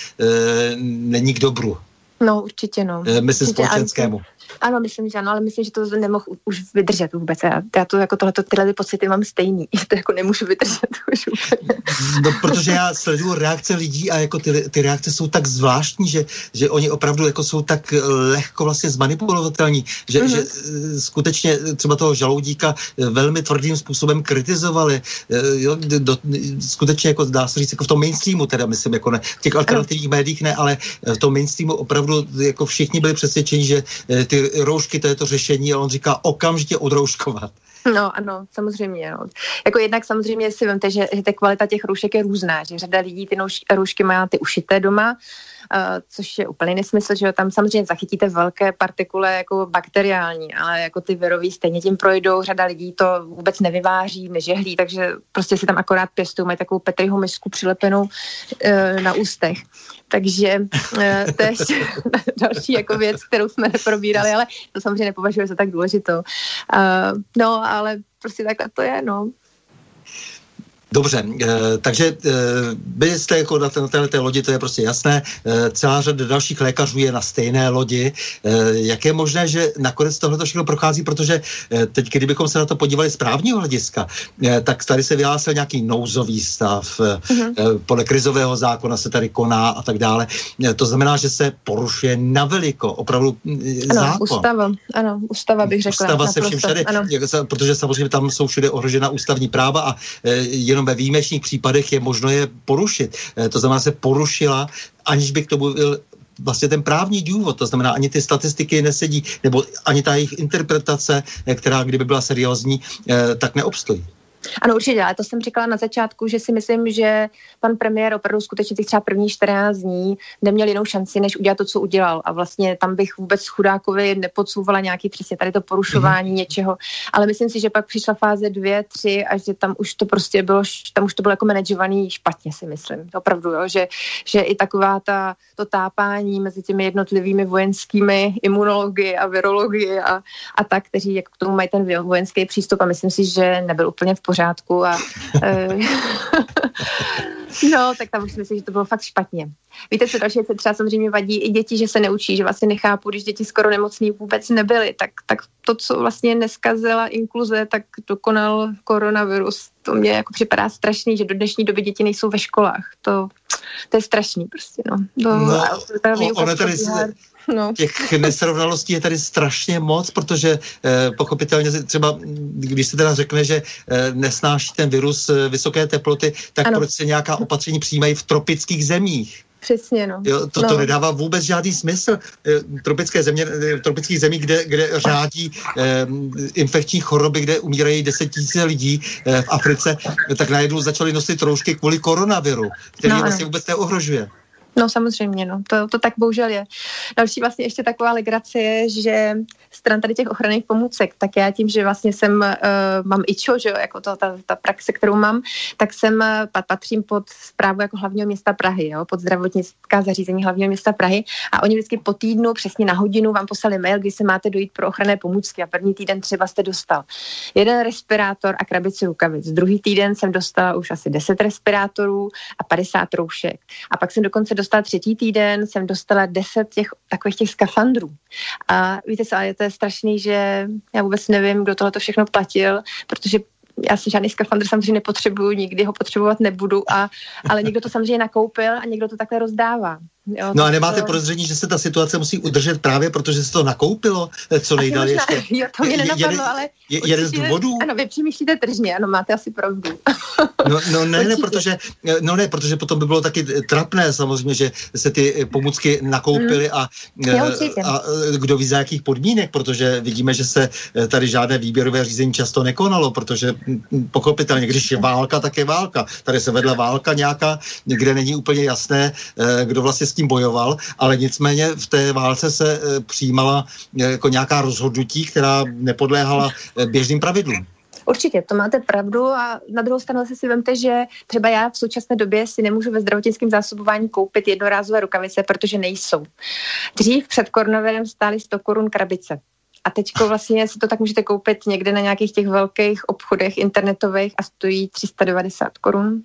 není k dobru. No, určitě no. E, myslím společenskému. Ano, myslím, že ano, ale myslím, že to nemohl už vydržet vůbec. Já, já to jako tohleto, tyhle pocity mám stejný. To jako nemůžu vydržet už úplně. No, protože já sleduju reakce lidí a jako ty, ty reakce jsou tak zvláštní, že, že oni opravdu jako jsou tak lehko vlastně zmanipulovatelní, že, mm-hmm. že eh, skutečně třeba toho žaloudíka eh, velmi tvrdým způsobem kritizovali. Eh, jo, do, skutečně jako dá se říct, jako v tom mainstreamu teda myslím, jako ne, v těch alternativních médiích ne, ale v tom mainstreamu opravdu jako všichni byli přesvědčeni, že ty roušky, to je to řešení a on říká okamžitě odrouškovat. No ano, samozřejmě. No. Jako jednak samozřejmě si vemte, že, že ta kvalita těch roušek je různá, že řada lidí ty roušky má ty ušité doma, což je úplný nesmysl, že tam samozřejmě zachytíte velké partikule jako bakteriální, ale jako ty virový stejně tím projdou, řada lidí to vůbec nevyváří, nežehlí, takže prostě si tam akorát pěstují, mají takovou Petriho misku přilepenou uh, na ústech. Takže uh, to je ještě další jako věc, kterou jsme neprobírali, ale to samozřejmě nepovažuji za tak důležitou. Uh, no, ale prostě takhle to je, no. Dobře, e, takže e, vy jste jako na, na této lodi, to je prostě jasné, e, celá řada dalších lékařů je na stejné lodi. Jak je možné, že nakonec tohle to všechno prochází, protože teď, kdybychom se na to podívali z právního hlediska, tak tady se vyhlásil nějaký nouzový stav, mm-hmm. podle krizového zákona se tady koná a tak dále. To znamená, že se porušuje naveliko, opravdu ano, zákon. ústava, ano, ústava bych řekla. Ústava se všem všade, ano. protože samozřejmě tam jsou všude ohrožena ústavní práva a e, jenom ve výjimečných případech je možno je porušit. E, to znamená, se porušila, aniž by k tomu byl vlastně ten právní důvod, to znamená ani ty statistiky nesedí, nebo ani ta jejich interpretace, e, která kdyby byla seriózní, e, tak neobstojí. Ano, určitě, ale to jsem říkala na začátku, že si myslím, že pan premiér opravdu skutečně těch třeba první 14 dní neměl jinou šanci, než udělat to, co udělal. A vlastně tam bych vůbec chudákovi nepodsouvala nějaký přesně tady to porušování mm-hmm. něčeho. Ale myslím si, že pak přišla fáze dvě, tři a že tam už to prostě bylo, tam už to bylo jako manažovaný špatně, si myslím. Opravdu, jo? Že, že i taková ta, to tápání mezi těmi jednotlivými vojenskými imunology a virology a, a tak, kteří jak k tomu mají ten vojenský přístup a myslím si, že nebyl úplně v pořádku a eh, no, tak tam už si myslím, že to bylo fakt špatně. Víte, co další se třeba samozřejmě vadí i děti, že se neučí, že vlastně nechápu, když děti skoro nemocní vůbec nebyly, tak, tak to, co vlastně neskazila inkluze, tak dokonal koronavirus. To mě jako připadá strašný, že do dnešní doby děti nejsou ve školách. To, to je strašný prostě, no. To, no, ono tady, No. Těch nesrovnalostí je tady strašně moc, protože eh, pochopitelně třeba, když se teda řekne, že eh, nesnáší ten virus eh, vysoké teploty, tak ano. proč se nějaká opatření přijímají v tropických zemích? Přesně, no. Jo, to, no. to nedává vůbec žádný smysl. Eh, tropické země, eh, tropických zemí, kde, kde řádí eh, infekční choroby, kde umírají tisíce lidí eh, v Africe, tak najednou začali nosit roušky kvůli koronaviru, který no, vlastně vůbec neohrožuje. No samozřejmě, no. To, to tak bohužel je. Další vlastně ještě taková legrace je, že stran tady těch ochranných pomůcek, tak já tím, že vlastně jsem, uh, mám IČO, že jo, jako to, ta, ta praxe, kterou mám, tak jsem, uh, patřím pod zprávu jako hlavního města Prahy, jo, pod zdravotnická zařízení hlavního města Prahy a oni vždycky po týdnu, přesně na hodinu vám poslali mail, kdy se máte dojít pro ochranné pomůcky a první týden třeba jste dostal jeden respirátor a krabici rukavic. Druhý týden jsem dostala už asi 10 respirátorů a 50 roušek. A pak jsem dokonce dostala třetí týden, jsem dostala 10 těch takových těch skafandrů. A víte co, ale to je strašný, že já vůbec nevím, kdo tohle to všechno platil, protože já si žádný skafandr samozřejmě nepotřebuju, nikdy ho potřebovat nebudu, a, ale někdo to samozřejmě nakoupil a někdo to takhle rozdává. Jo, no a nemáte to... podezření, že se ta situace musí udržet právě, protože se to nakoupilo, eh, co nejdál ještě? Jo, to mě nenapadlo, ale je, jeden z důvodů? Ano, vy přemýšlíte tržně, ano, máte asi pravdu. no, no ne, ne, protože, eh, no ne, protože potom by bylo taky trapné samozřejmě, že se ty eh, pomůcky nakoupily mm. a, a kdo ví za jakých podmínek, protože vidíme, že se tady žádné výběrové řízení často nekonalo, protože pochopitelně, když je válka, tak je válka. Tady se vedla válka nějaká, kde není úplně jasné, kdo vlastně s tím bojoval, ale nicméně v té válce se e, přijímala e, jako nějaká rozhodnutí, která nepodléhala e, běžným pravidlům. Určitě, to máte pravdu a na druhou stranu si vemte, že třeba já v současné době si nemůžu ve zdravotnickém zásobování koupit jednorázové rukavice, protože nejsou. Dřív před koronavirem stály 100 korun krabice. A teď vlastně si to tak můžete koupit někde na nějakých těch velkých obchodech internetových a stojí 390 korun.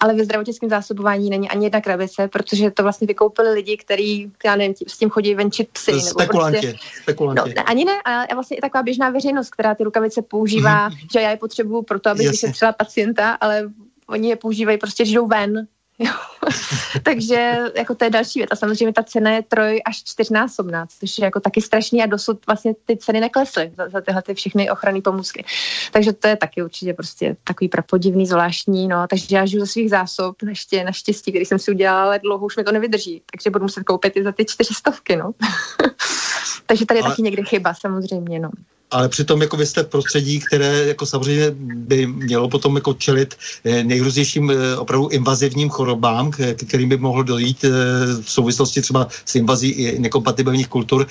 Ale ve zdravotnickém zásobování není ani jedna krabice, protože to vlastně vykoupili lidi, kteří, já nevím, s tím chodí venčit psy. Spekulanti. Nebo prostě, spekulanti. No, ne, ani ne, ale vlastně i taková běžná veřejnost, která ty rukavice používá, mm-hmm. že já je potřebuju proto, abych vyšetřila pacienta, ale oni je používají prostě, když jdou ven, Takže jako to je další věc. A samozřejmě ta cena je troj až čtyřnásobná, což je jako taky strašný a dosud vlastně ty ceny neklesly za, za tyhle ty všechny ochranné pomůcky. Takže to je taky určitě prostě takový prapodivný, zvláštní. No. Takže já žiju ze svých zásob, ještě naštěstí, který jsem si udělala, ale dlouho už mi to nevydrží. Takže budu muset koupit i za ty čtyřistovky. No. Takže tady je ale... taky někde chyba samozřejmě. No ale přitom jako vy jste v prostředí, které jako samozřejmě by mělo potom jako čelit eh, nejrůznějším eh, opravdu invazivním chorobám, kterým by mohlo dojít eh, v souvislosti třeba s invazí nekompatibilních kultur.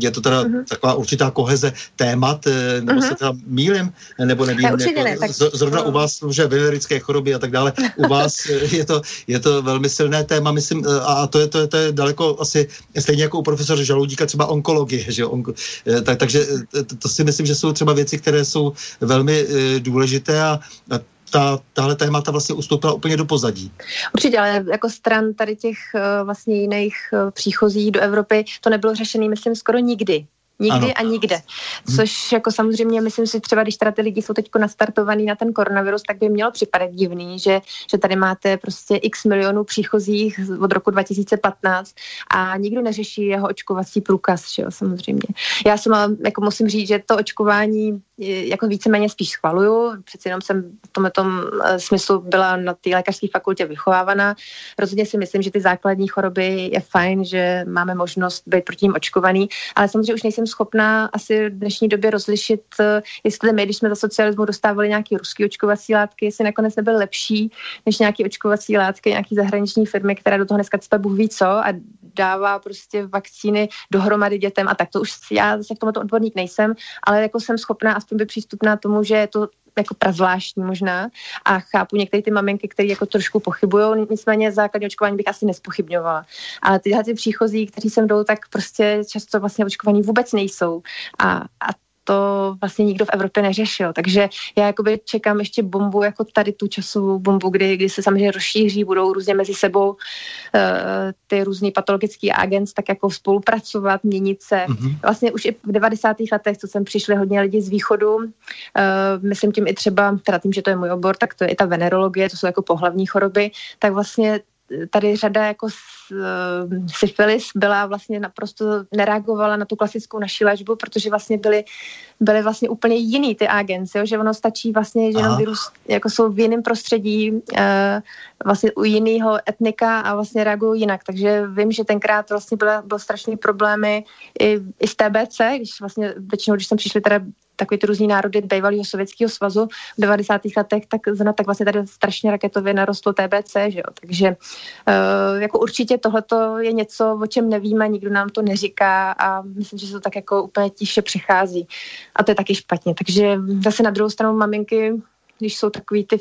Je to teda uh-huh. taková určitá koheze témat, nebo uh-huh. se teda mílim, nebo nevím, ne, jako, ne, tak... zrovna u vás, že venerické choroby a tak dále, u vás je to, je to velmi silné téma, myslím, a to je, to je, to je daleko asi stejně jako u profesora Žaloudíka třeba onkologie, že onko, tak, takže to si myslím, že jsou třeba věci, které jsou velmi e, důležité a, a ta, tahle témata vlastně ustoupila úplně do pozadí. Určitě, ale jako stran tady těch uh, vlastně jiných uh, příchozích do Evropy to nebylo řešené, myslím, skoro nikdy. Nikdy ano. a nikde. Mhm. Což jako samozřejmě, myslím si třeba, když teda ty lidi jsou teď nastartovaný na ten koronavirus, tak by mělo připadat divný, že, že tady máte prostě x milionů příchozích od roku 2015 a nikdo neřeší jeho očkovací průkaz, že jo, samozřejmě. Já jsem, jako musím říct, že to očkování jako víceméně spíš schvaluju. Přeci jenom jsem v tomhle tom eh, smyslu byla na té lékařské fakultě vychovávaná. Rozhodně si myslím, že ty základní choroby je fajn, že máme možnost být proti ním očkovaný, ale samozřejmě už nejsem schopná asi v dnešní době rozlišit, eh, jestli my, když jsme za socialismu dostávali nějaké ruské očkovací látky, jestli nakonec nebyl lepší než nějaké očkovací látky, nějaký zahraniční firmy, která do toho dneska cpe Bůh ví co a dává prostě vakcíny dohromady dětem a tak. To už já zase v tomto odborník nejsem, ale jako jsem schopná být přístupná tomu, že je to jako prazvláštní možná a chápu některé ty maminky, které jako trošku pochybují, nicméně základní očkování bych asi nespochybňovala. Ale tyhle ty příchozí, kteří sem jdou, tak prostě často vlastně očkovaní vůbec nejsou a, a to vlastně nikdo v Evropě neřešil. Takže já jakoby čekám ještě bombu, jako tady tu časovou bombu, kdy, kdy se samozřejmě rozšíří, budou různě mezi sebou uh, ty různý patologický agent tak jako spolupracovat, měnit se. Mm-hmm. Vlastně už i v 90. letech, co jsem přišli hodně lidi z východu, uh, myslím tím i třeba, teda tím, že to je můj obor, tak to je i ta venerologie, to jsou jako pohlavní choroby, tak vlastně tady řada jako uh, syfilis byla vlastně naprosto nereagovala na tu klasickou naší léčbu, protože vlastně byly, byly vlastně úplně jiný ty agenci, jo? že ono stačí vlastně, že jenom virus jako jsou v jiném prostředí, uh, vlastně u jiného etnika a vlastně reagují jinak. Takže vím, že tenkrát vlastně byla, byl strašný problémy i, i z TBC, když vlastně většinou, když jsem přišli teda takový ty různý národy bývalého sovětského svazu v 90. letech, tak, tak vlastně tady strašně raketově narostlo TBC, že jo? takže uh, jako určitě tohleto je něco, o čem nevíme, nikdo nám to neříká a myslím, že se to tak jako úplně tiše přichází a to je taky špatně, takže zase na druhou stranu maminky když jsou takový ty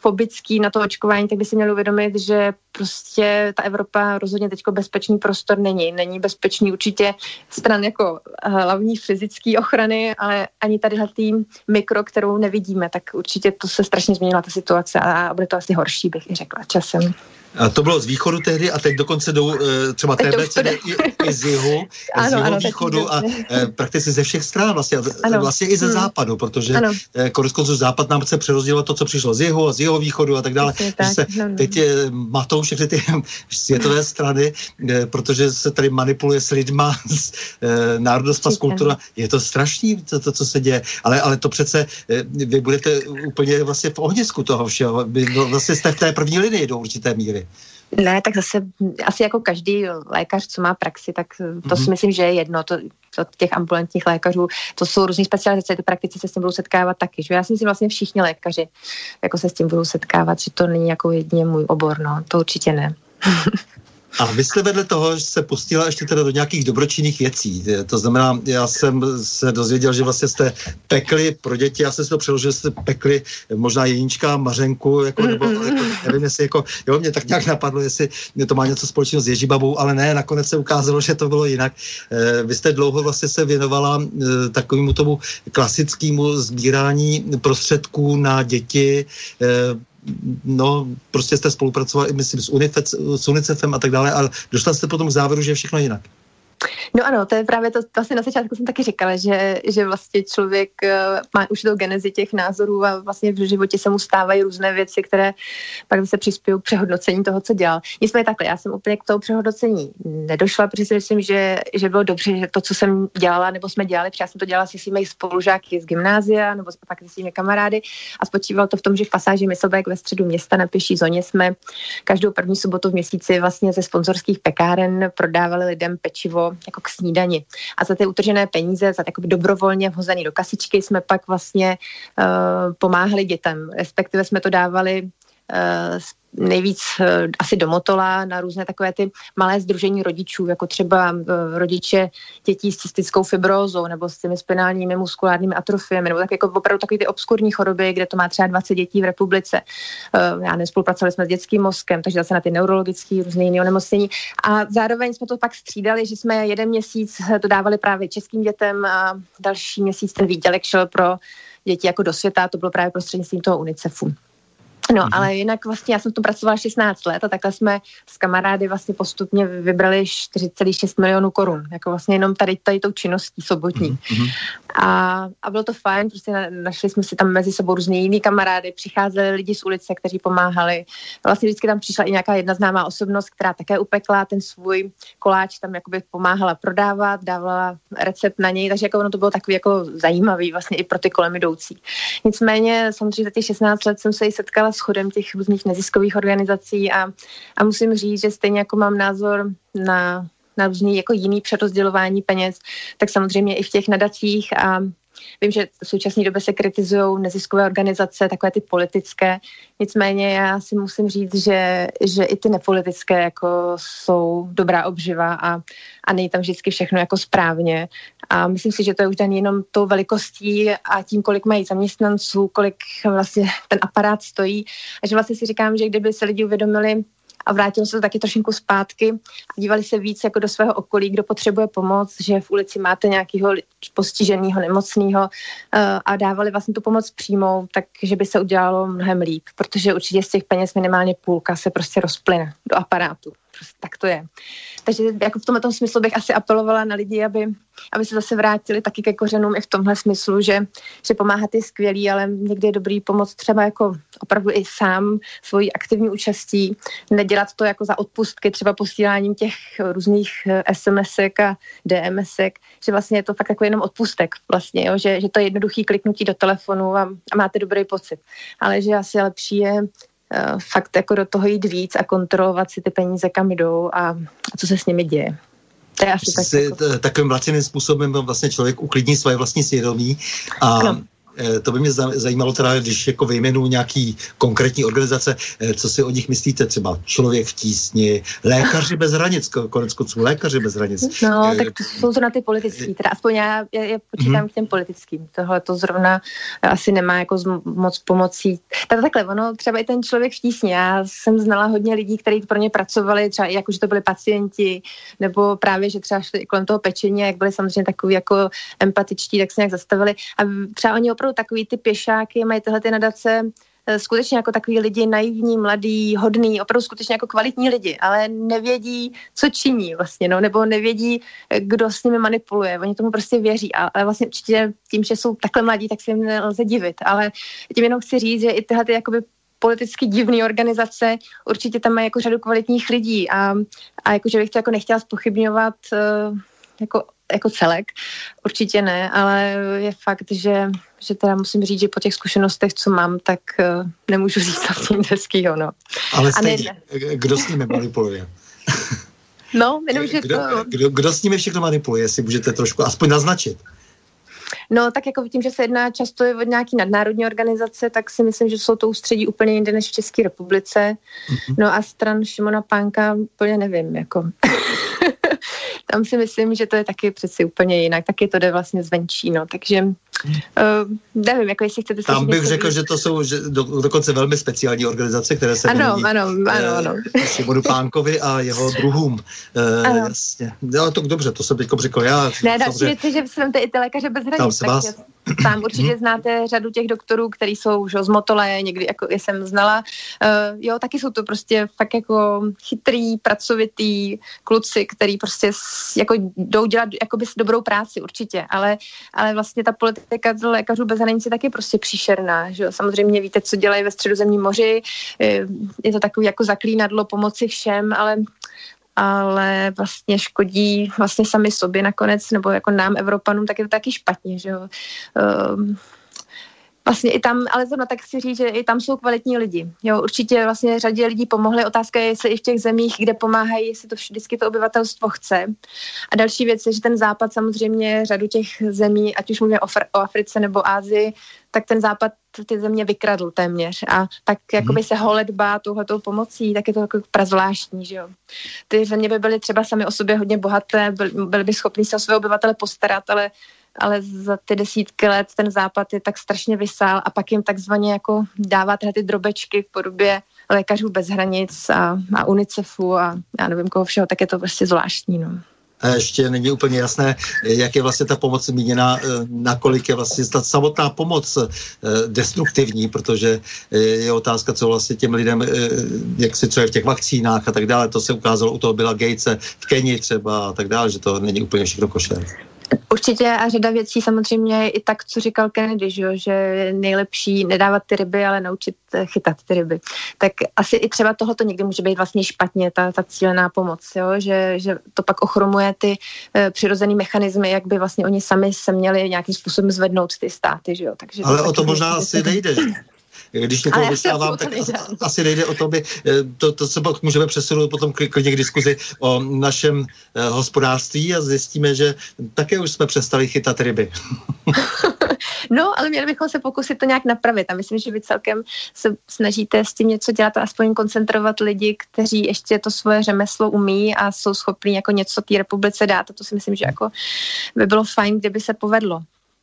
fobický na to očkování, tak by si měli uvědomit, že prostě ta Evropa rozhodně teď bezpečný prostor není. Není bezpečný určitě stran jako hlavní fyzické ochrany, ale ani tady tým mikro, kterou nevidíme, tak určitě to se strašně změnila ta situace a bude to asi horší, bych i řekla časem. A to bylo z východu tehdy a teď dokonce jdou e, třeba TBC i, i z jihu, ano, z jihu ano, východu a e, prakticky ze všech stran, vlastně, ano. vlastně i ze hmm. západu, protože e, konec konců západ nám chce přerozdělovat to, co přišlo z jihu a z jihu východu a tak dále. Tak, se no, no. Teď e, matou všechny ty světové strany, protože se tady manipuluje s lidma, s, národnost, kultura. Je to strašný, to, to, co se děje, ale, ale to přece vy budete úplně vlastně v ohnisku toho všeho. Vy vlastně jste v té první linii do určité míry. Ne, tak zase asi jako každý lékař, co má praxi, tak to mm-hmm. si myslím, že je jedno. To, to těch ambulantních lékařů, to jsou různé specializace, ty praktici se s tím budou setkávat taky. Že? Já si myslím vlastně všichni lékaři jako se s tím budou setkávat, že to není jako jedině můj obor, no, to určitě ne. A vy jste vedle toho se pustila ještě teda do nějakých dobročinných věcí. To znamená, já jsem se dozvěděl, že vlastně jste pekli pro děti, já jsem si to přeložil, že jste pekli možná Jeníčka, Mařenku, jako, nebo, jako, nevím, jestli jako, jo, mě tak nějak napadlo, jestli mě to má něco společného s Ježibabou, ale ne, nakonec se ukázalo, že to bylo jinak. Eh, vy jste dlouho vlastně se věnovala eh, takovému tomu klasickému sbírání prostředků na děti, eh, no, prostě jste spolupracovali, myslím, s, Unifec, s UNICEFem a tak dále, ale dostal jste potom k závěru, že je všechno jinak. No ano, to je právě to, vlastně na začátku jsem taky říkala, že, že vlastně člověk uh, má už do genezi těch názorů a vlastně v životě se mu stávají různé věci, které pak se přispějí k přehodnocení toho, co dělal. Nicméně takhle, já jsem úplně k tomu přehodnocení nedošla, protože si myslím, že, že bylo dobře, že to, co jsem dělala, nebo jsme dělali, protože já jsem to dělala se svými spolužáky z gymnázia, nebo pak se svými kamarády a spočívalo to v tom, že v pasáži Myslbek ve středu města na pěší zóně jsme každou první sobotu v měsíci vlastně ze sponzorských pekáren prodávali lidem pečivo jako k snídani. A za ty utržené peníze, za takový dobrovolně vhozený do kasičky, jsme pak vlastně uh, pomáhali dětem, respektive jsme to dávali nejvíc uh, asi do Motola na různé takové ty malé združení rodičů, jako třeba uh, rodiče dětí s cystickou fibrózou nebo s těmi spinálními muskulárními atrofiemi, nebo tak jako opravdu takové ty obskurní choroby, kde to má třeba 20 dětí v republice. Já nespolupracovali jsme s dětským mozkem, takže zase na ty neurologické různé jiné onemocnění. A zároveň jsme to pak střídali, že jsme jeden měsíc to dávali právě českým dětem a další měsíc ten výdělek šel pro děti jako do světa, to bylo právě prostřednictvím toho UNICEFu. No, mm-hmm. ale jinak vlastně já jsem tu pracovala 16 let a takhle jsme s kamarády vlastně postupně vybrali 4,6 milionů korun, jako vlastně jenom tady, tady tou činností sobotní. Mm-hmm. A, a bylo to fajn, prostě na, našli jsme si tam mezi sebou různě jiný kamarády, přicházeli lidi z ulice, kteří pomáhali. Vlastně vždycky tam přišla i nějaká jedna známá osobnost, která také upekla ten svůj koláč, tam jakoby pomáhala prodávat, dávala recept na něj, takže jako ono to bylo takový jako zajímavý vlastně i pro ty kolem jdoucí. Nicméně samozřejmě za těch 16 let jsem se i setkala s chodem těch různých neziskových organizací a, a musím říct, že stejně jako mám názor na, na různý jako jiný přerozdělování peněz, tak samozřejmě i v těch nadacích a Vím, že v současné době se kritizují neziskové organizace, takové ty politické. Nicméně já si musím říct, že, že i ty nepolitické jako jsou dobrá obživa a, a není tam vždycky všechno jako správně. A myslím si, že to je už daný jenom tou velikostí a tím, kolik mají zaměstnanců, kolik vlastně ten aparát stojí. A že vlastně si říkám, že kdyby se lidi uvědomili, a vrátili se taky trošinku zpátky a dívali se víc jako do svého okolí, kdo potřebuje pomoc, že v ulici máte nějakého postiženého, nemocného uh, a dávali vlastně tu pomoc přímou, takže by se udělalo mnohem líp, protože určitě z těch peněz minimálně půlka se prostě rozplyne do aparátu. Prostě tak to je. Takže jako v tomto smyslu bych asi apelovala na lidi, aby, aby se zase vrátili taky ke kořenům i v tomhle smyslu, že, že pomáhat je skvělý, ale někdy je dobrý pomoc třeba jako opravdu i sám svojí aktivní účastí, nedělat to jako za odpustky, třeba posíláním těch různých eh, SMSek a DMSek, že vlastně je to fakt jako jenom odpustek vlastně, jo? Že, že to je jednoduchý kliknutí do telefonu a, a máte dobrý pocit. Ale že asi lepší je fakt jako do toho jít víc a kontrolovat si ty peníze, kam jdou a, a co se s nimi děje. To je asi tak jako... Takovým laciným způsobem vlastně člověk uklidní svoje vlastní svědomí a ano Eh, to by mě zajímalo teda, když jako vyjmenu nějaký konkrétní organizace, eh, co si o nich myslíte, třeba Člověk v tísni, Lékaři bez hranic, konec konců Lékaři bez hranic. No, eh, tak to jsou to na ty politický, teda aspoň já je, je počítám hmm. k těm politickým. Tohle to zrovna asi nemá jako moc pomocí. Tak takhle, ono třeba i ten Člověk v tísni, já jsem znala hodně lidí, kteří pro ně pracovali, třeba jako, že to byli pacienti, nebo právě, že třeba šli kolem toho pečení, jak byli samozřejmě takový jako empatičtí, tak se nějak zastavili a třeba oni opravdu opravdu takový ty pěšáky, mají tyhle ty nadace eh, skutečně jako takový lidi naivní, mladý, hodný, opravdu skutečně jako kvalitní lidi, ale nevědí, co činí vlastně, no, nebo nevědí, eh, kdo s nimi manipuluje. Oni tomu prostě věří, ale vlastně určitě tím, že jsou takhle mladí, tak se jim nelze divit. Ale tím jenom chci říct, že i tyhle ty jakoby politicky divné organizace určitě tam mají jako řadu kvalitních lidí a, a jakože bych to jako nechtěla spochybňovat uh, jako jako celek. Určitě ne, ale je fakt, že, že teda musím říct, že po těch zkušenostech, co mám, tak uh, nemůžu říct nic hezkýho, no. Ale stejně, ne, kdo s nimi manipuluje? No, jenom, že kdo, to... Kdo, kdo s nimi všechno manipuluje, jestli můžete trošku aspoň naznačit? No, tak jako tím, že se jedná často o nějaký nadnárodní organizace, tak si myslím, že jsou to ústředí úplně jinde než v České republice. Mm-hmm. No a stran Šimona Pánka úplně nevím, jako. tam si myslím, že to je taky přeci úplně jinak, taky to jde vlastně zvenčí, no, takže uh, nevím, jako jestli chcete Tam bych řekl, že to jsou že do, dokonce velmi speciální organizace, které se ano, ano, ano, ano. Šimonu Pánkovi a jeho druhům. Uh, ano. Jasně. No, to dobře, to jsem teď řekl já. Ne, další věc že jsem i ty lékaře bez hranic, takže tam určitě znáte řadu těch doktorů, kteří jsou že, z Motole, někdy jako je jsem znala. Uh, jo, taky jsou to prostě fakt jako chytrý, pracovitý kluci, který prostě jako jdou dělat jakoby dobrou práci určitě, ale, ale vlastně ta politika lékařů bez hranic je taky prostě příšerná. Že? Samozřejmě víte, co dělají ve středozemním moři, je to takový jako zaklínadlo pomoci všem, ale ale vlastně škodí vlastně sami sobě nakonec, nebo jako nám, Evropanům, tak je to taky špatně, že jo. Vlastně i tam, ale zrovna tak chci říct, že i tam jsou kvalitní lidi. Jo, určitě vlastně řadě lidí pomohly. Otázka je, jestli i v těch zemích, kde pomáhají, jestli to vždycky to obyvatelstvo chce. A další věc je, že ten západ samozřejmě řadu těch zemí, ať už mluvíme o, o Africe nebo Ázii, tak ten západ ty země vykradl téměř a tak jakoby se holedbá touhletou pomocí, tak je to jako prazvláštní, že jo. Ty země by byly třeba sami o sobě hodně bohaté, byly, byly by schopní se o své obyvatele postarat, ale ale za ty desítky let ten západ je tak strašně vysál a pak jim takzvaně jako dává tyhle ty drobečky v podobě lékařů bez hranic a, a UNICEFu a já nevím koho všeho, tak je to prostě zvláštní. No. A ještě není úplně jasné, jak je vlastně ta pomoc míněna, eh, nakolik je vlastně ta samotná pomoc eh, destruktivní, protože eh, je otázka, co vlastně těm lidem, jak si co je v těch vakcínách a tak dále, to se ukázalo u toho byla Gatese v Keni třeba a tak dále, že to není úplně všechno košer. Určitě a řada věcí samozřejmě i tak, co říkal Kennedy, že, že je nejlepší nedávat ty ryby, ale naučit eh, chytat ty ryby. Tak asi i třeba tohoto někdy může být vlastně špatně, ta, ta cílená pomoc, jo? Že, že to pak ochromuje ty e, přirozené mechanismy, jak by vlastně oni sami se měli nějakým způsobem zvednout ty státy. Že jo? Takže ale to o to možná asi nejde. Když někoho vystávám, tak nejde. asi nejde o to, aby eh, to, to se pak můžeme přesunout potom klidně k diskuzi o našem uh, hospodářství a zjistíme, že také už jsme přestali chytat ryby. no, ale měli bychom se pokusit to nějak napravit a myslím, že vy celkem se snažíte s tím něco dělat a aspoň koncentrovat lidi, kteří ještě to svoje řemeslo umí a jsou schopní jako něco té republice dát a to si myslím, že jako by bylo fajn, kdyby se povedlo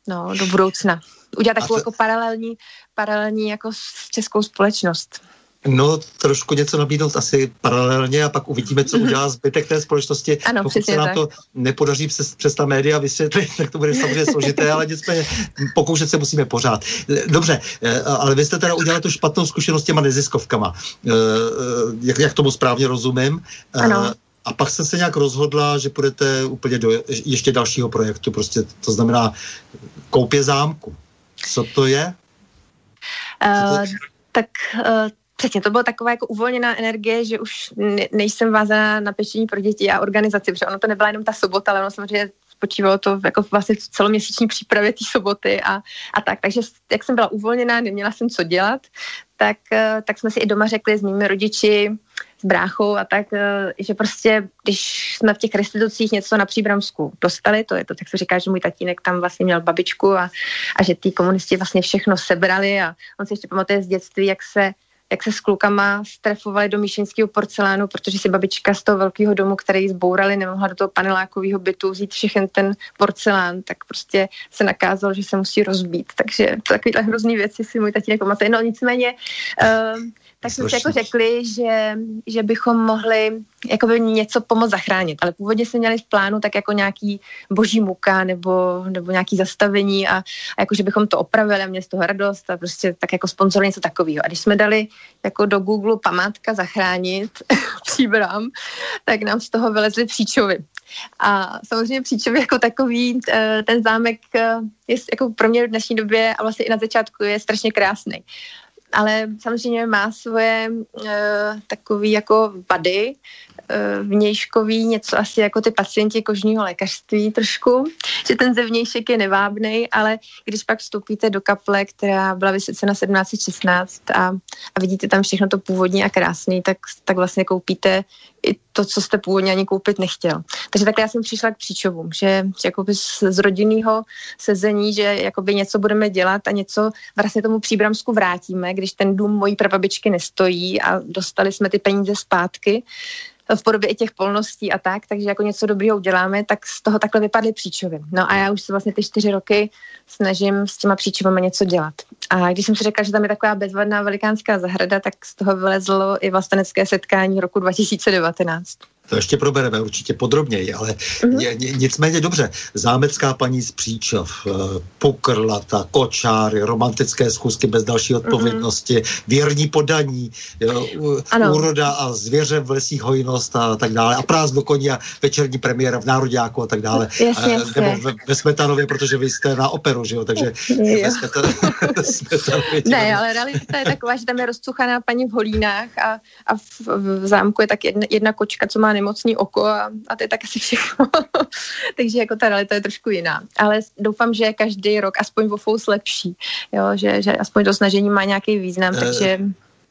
no, do budoucna. Udělat takovou to... jako paralelní, paralelní jako s českou společnost. No, trošku něco nabídnout asi paralelně a pak uvidíme, co mm-hmm. udělá zbytek té společnosti. Ano, Pokud se nám tak. to nepodaří přes, přes ta média vysvětlit, tak to bude samozřejmě složité, ale nicméně pokoušet se musíme pořád. Dobře, eh, ale vy jste teda udělali tu špatnou zkušenost s těma neziskovkama. Eh, eh, jak, jak tomu správně rozumím. Ano. A pak jste se nějak rozhodla, že půjdete úplně do ještě dalšího projektu, prostě to znamená koupě zámku. Co to je? Uh, tak uh, Přesně, to byla taková jako uvolněná energie, že už ne, nejsem vázaná na pečení pro děti a organizaci, protože ono to nebyla jenom ta sobota, ale ono samozřejmě spočívalo to jako vlastně v celoměsíční přípravě té soboty a, a tak. Takže jak jsem byla uvolněná, neměla jsem co dělat, tak, tak jsme si i doma řekli s mými rodiči, bráchou a tak, eh, že prostě, když jsme v těch restitucích něco na Příbramsku dostali, to je to, tak se říká, že můj tatínek tam vlastně měl babičku a, a že ty komunisti vlastně všechno sebrali a on si ještě pamatuje z dětství, jak se jak se s klukama strefovali do míšinského porcelánu, protože si babička z toho velkého domu, který zbourali, nemohla do toho panelákového bytu vzít všechen ten porcelán, tak prostě se nakázal, že se musí rozbít. Takže takovéhle hrozný věci si můj tatínek pamatuje. No nicméně uh, tak jsme si jako řekli, že, že bychom mohli jakoby něco pomoct zachránit, ale původně jsme měli v plánu tak jako nějaký boží muka nebo, nebo nějaký zastavení a, a jako, že bychom to opravili a měli z toho radost a prostě tak jako sponzor něco takového. A když jsme dali jako do Google památka zachránit příbram, tak nám z toho vylezly příčovy. A samozřejmě příčovy jako takový, eh, ten zámek eh, je jako pro mě v dnešní době a vlastně i na začátku je strašně krásný ale samozřejmě má svoje uh, takové jako vady, uh, vnějškový, něco asi jako ty pacienti kožního lékařství trošku, že ten zevnějšek je nevábný, ale když pak vstoupíte do kaple, která byla vysvěcena 1716 a, a vidíte tam všechno to původní a krásný, tak, tak vlastně koupíte i to, co jste původně ani koupit nechtěl. Takže takhle já jsem přišla k příčovům, že, jakoby z, z rodinného sezení, že jakoby něco budeme dělat a něco vlastně tomu příbramsku vrátíme, když ten dům mojí prababičky nestojí a dostali jsme ty peníze zpátky, v podobě i těch polností a tak, takže jako něco dobrého uděláme, tak z toho takhle vypadly příčovy. No a já už se vlastně ty čtyři roky snažím s těma příčovami něco dělat. A když jsem si řekla, že tam je taková bezvadná velikánská zahrada, tak z toho vylezlo i vlastenecké setkání roku 2019. To ještě probereme určitě podrobněji, ale mm-hmm. nicméně dobře. Zámecká paní z Příčov, eh, Pukrlata, Kočáry, romantické schůzky bez další mhm. odpovědnosti, mm-hmm. věrní podaní, jo, úroda a zvěře v lesích hojnost a tak dále. A prázdno koní a večerní premiéra v Nároďáku a tak dále. Jasně, jasně. Nebo ve, ve Smetanově, protože vy jste na operu, že jo? Takže jo. ve Smetanově, Ne, ale realita je taková, že tam je rozcuchaná paní v Holínách a, a v, v zámku je tak jedna, jedna kočka, co má nemocný oko a, a to je tak asi všechno. Takže jako ta realita je trošku jiná. Ale doufám, že každý rok aspoň o fous lepší, jo? Že, že aspoň to snažení má nějaký význam, eh, takže...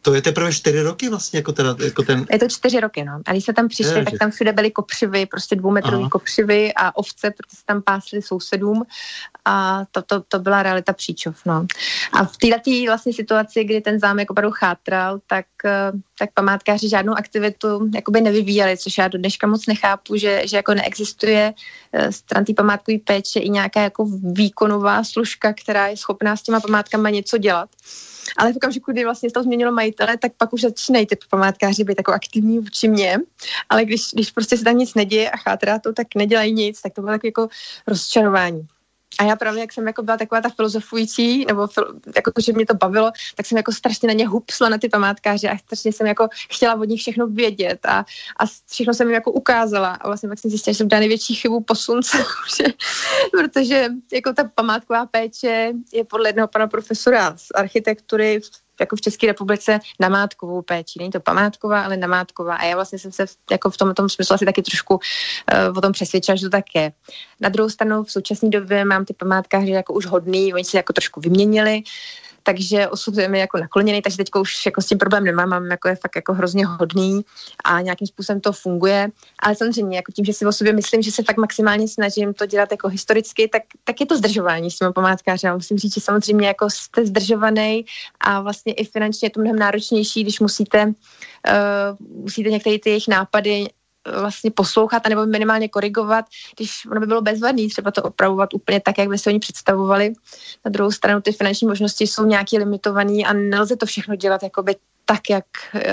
To je teprve čtyři roky vlastně, jako, teda, jako ten... Je to čtyři roky, no. A když se tam přišli, je, tak tam všude byly kopřivy, prostě dvoumetrový kopřivy a ovce, protože se tam pásly sousedům a to, to, to byla realita příčov, no. A v této vlastně situaci, kdy ten zámek opravdu chátral, tak, eh, tak památkáři žádnou aktivitu jakoby nevyvíjeli, což já do dneška moc nechápu, že, že jako neexistuje eh, stran té památkové péče i nějaká jako výkonová služka, která je schopná s těma památkama něco dělat. Ale v okamžiku, kdy vlastně to změnilo majitele, tak pak už začínají ty památkáři být jako aktivní vůči mě, ale když, když prostě se tam nic neděje a chátrá to, tak nedělají nic, tak to bylo tak jako rozčarování. A já právě, jak jsem jako byla taková ta filozofující, nebo fil, jako, že mě to bavilo, tak jsem jako strašně na ně hupsla na ty památkáře a strašně jsem jako chtěla od nich všechno vědět a, a všechno jsem jim jako ukázala. A vlastně pak jsem zjistila, že jsem dala největší chybu posunce, protože jako ta památková péče je podle jednoho pana profesora z architektury jako v České republice namátkovou péči. Není to památková, ale namátková. A já vlastně jsem se jako v tom, tom smyslu asi taky trošku uh, o tom přesvědčila, že to tak je. Na druhou stranu v současné době mám ty památkáře jako už hodný, oni se jako trošku vyměnili, takže osud je mi jako nakloněný, takže teď už jako s tím problém nemám, mám jako je fakt jako hrozně hodný a nějakým způsobem to funguje, ale samozřejmě jako tím, že si o sobě myslím, že se fakt maximálně snažím to dělat jako historicky, tak, tak je to zdržování s těmi památkáři. Musím říct, že samozřejmě jako jste zdržovaný a vlastně i finančně je to mnohem náročnější, když musíte, uh, musíte některé ty jejich nápady vlastně poslouchat, anebo minimálně korigovat, když ono by bylo bezvadný třeba to opravovat úplně tak, jak by se oni představovali. Na druhou stranu ty finanční možnosti jsou nějaký limitovaný a nelze to všechno dělat jakoby tak, jak,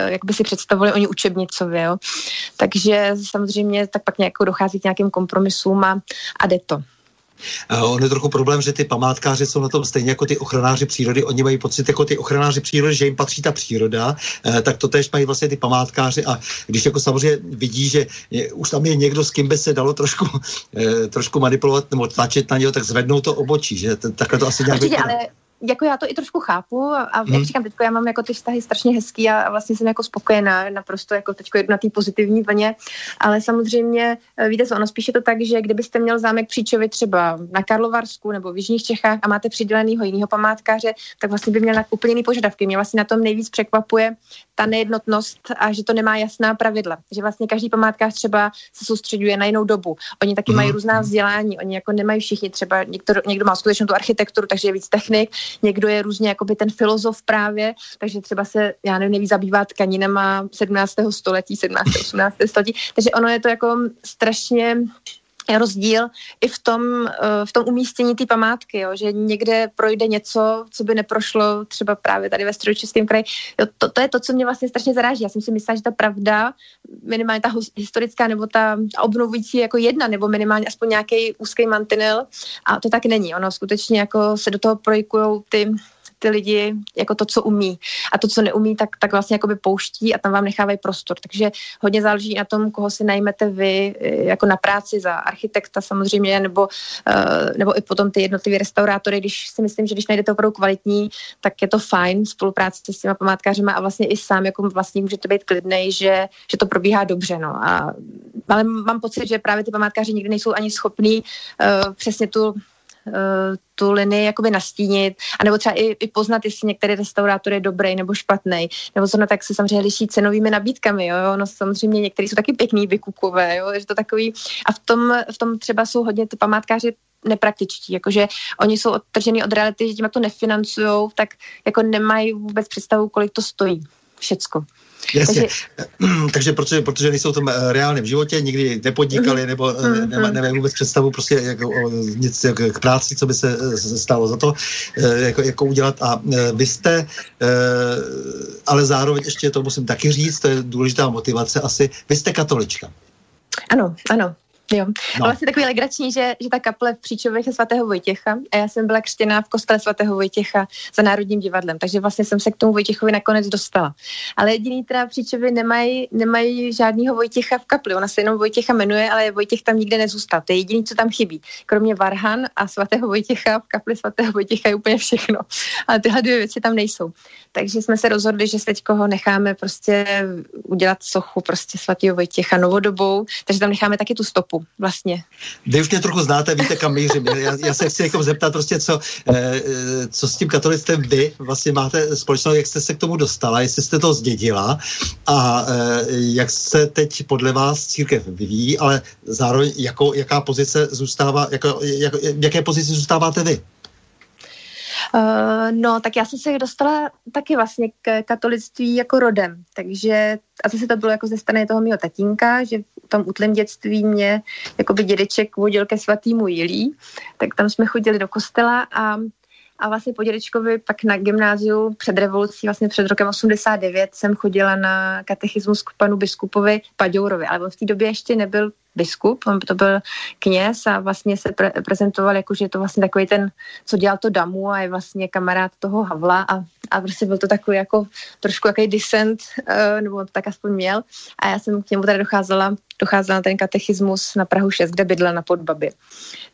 jak by si představovali oni učebnicově. Jo. Takže samozřejmě tak pak nějakou dochází k nějakým kompromisům a, a jde to. On je trochu problém, že ty památkáři jsou na tom stejně jako ty ochranáři přírody. Oni mají pocit jako ty ochranáři přírody, že jim patří ta příroda, eh, tak to tež mají vlastně ty památkáři. A když jako samozřejmě vidí, že je, už tam je někdo, s kým by se dalo trošku, eh, trošku manipulovat nebo tlačit na něho, tak zvednou to obočí, že? Takhle to asi nějak Určitě, ale jako já to i trošku chápu a hmm. jak říkám, teď já mám jako ty vztahy strašně hezký a vlastně jsem jako spokojená, naprosto jako teď na té pozitivní vlně, ale samozřejmě eh, víte co, ono spíš je to tak, že kdybyste měl zámek Příčovy třeba na Karlovarsku nebo v Jižních Čechách a máte přidělenýho jiného památkáře, tak vlastně by měl na úplně jiný požadavky. Mě vlastně na tom nejvíc překvapuje ta nejednotnost a že to nemá jasná pravidla. Že vlastně každý památkář třeba se soustředuje na jinou dobu. Oni taky hmm. mají různá vzdělání, oni jako nemají všichni třeba, někdo, někdo má skutečně tu architekturu, takže je víc technik, někdo je různě jakoby ten filozof právě, takže třeba se, já nevím, neví zabývat tkaninama 17. století, 17. 18. století, takže ono je to jako strašně rozdíl i v tom, eh, v tom umístění té památky, jo, že někde projde něco, co by neprošlo třeba právě tady ve středočeském kraji. Jo, to, to je to, co mě vlastně strašně zaráží. Já jsem si myslela, že ta pravda, minimálně ta historická nebo ta obnovující jako jedna, nebo minimálně aspoň nějaký úzký mantinel a to tak není. Ono skutečně jako se do toho projikují ty ty lidi jako to, co umí. A to, co neumí, tak, tak vlastně jakoby pouští a tam vám nechávají prostor. Takže hodně záleží na tom, koho si najmete vy eh, jako na práci za architekta samozřejmě, nebo, uh, nebo i potom ty jednotlivé restaurátory, když si myslím, že když najdete opravdu kvalitní, tak je to fajn spolupráce s těma památkářima a vlastně i sám jako vlastní můžete být klidnej, že, že to probíhá dobře. No. A, ale mám pocit, že právě ty památkáři nikdy nejsou ani schopní uh, přesně tu Eh, tu linii jakoby nastínit, anebo třeba i, i poznat, jestli některý restaurátor je dobrý nebo špatný, nebo no, tak se samozřejmě liší cenovými nabídkami, jo, no samozřejmě některý jsou taky pěkný, vykukové, jo, že to takový, a v tom, v tom třeba jsou hodně ty památkáři nepraktičtí, jakože oni jsou odtržený od reality, že tím, jak to nefinancují, tak jako nemají vůbec představu, kolik to stojí všecko. Jasně. Takže, takže protože, protože nejsou tom eh, reálném životě, nikdy nepodnikali, nebo mm, nema, nemají vůbec představu prostě jako, o, nic jako k práci, co by se stalo za to, jako, jako udělat. A vy jste, ale zároveň ještě to musím taky říct, to je důležitá motivace asi, vy jste katolička. Ano, ano. Jo. No. A vlastně takový legrační, že, že ta kaple v Příčovech je svatého Vojtěcha a já jsem byla křtěná v kostele svatého Vojtěcha za Národním divadlem, takže vlastně jsem se k tomu Vojtěchovi nakonec dostala. Ale jediný teda Příčovy nemají, nemají žádného Vojtěcha v kapli, ona se jenom Vojtěcha jmenuje, ale Vojtěch tam nikde nezůstal. To je jediný, co tam chybí. Kromě Varhan a svatého Vojtěcha v kapli svatého Vojtěcha je úplně všechno. Ale tyhle dvě věci tam nejsou. Takže jsme se rozhodli, že teď ho necháme prostě udělat sochu prostě svatého Vojtěcha novodobou, takže tam necháme taky tu stopu vlastně. Vy už mě trochu znáte, víte, kam mířím. Já, já se chci jako zeptat prostě, co, eh, co s tím katolictvem vy vlastně máte společného, jak jste se k tomu dostala, jestli jste to zdědila a eh, jak se teď podle vás církev vyvíjí, ale zároveň jako, jaká pozice zůstává, jako, jak, jaké pozici zůstáváte vy? Uh, no, tak já jsem se dostala taky vlastně k katolictví jako rodem, takže a zase to bylo jako ze strany toho mého tatínka, že v tom útlém dětství mě jako by dědeček vodil ke svatýmu Jilí, tak tam jsme chodili do kostela a a vlastně po dědečkovi pak na gymnáziu před revolucí, vlastně před rokem 89 jsem chodila na katechismus k panu biskupovi Paďourovi, ale on v té době ještě nebyl biskup, on to byl kněz a vlastně se pre- prezentoval jako, že je to vlastně takový ten, co dělal to damu a je vlastně kamarád toho Havla a, a prostě byl to takový jako trošku jaký disent, uh, nebo tak aspoň měl a já jsem k němu tady docházela, docházela na ten katechismus na Prahu 6, kde bydla na Podbabě.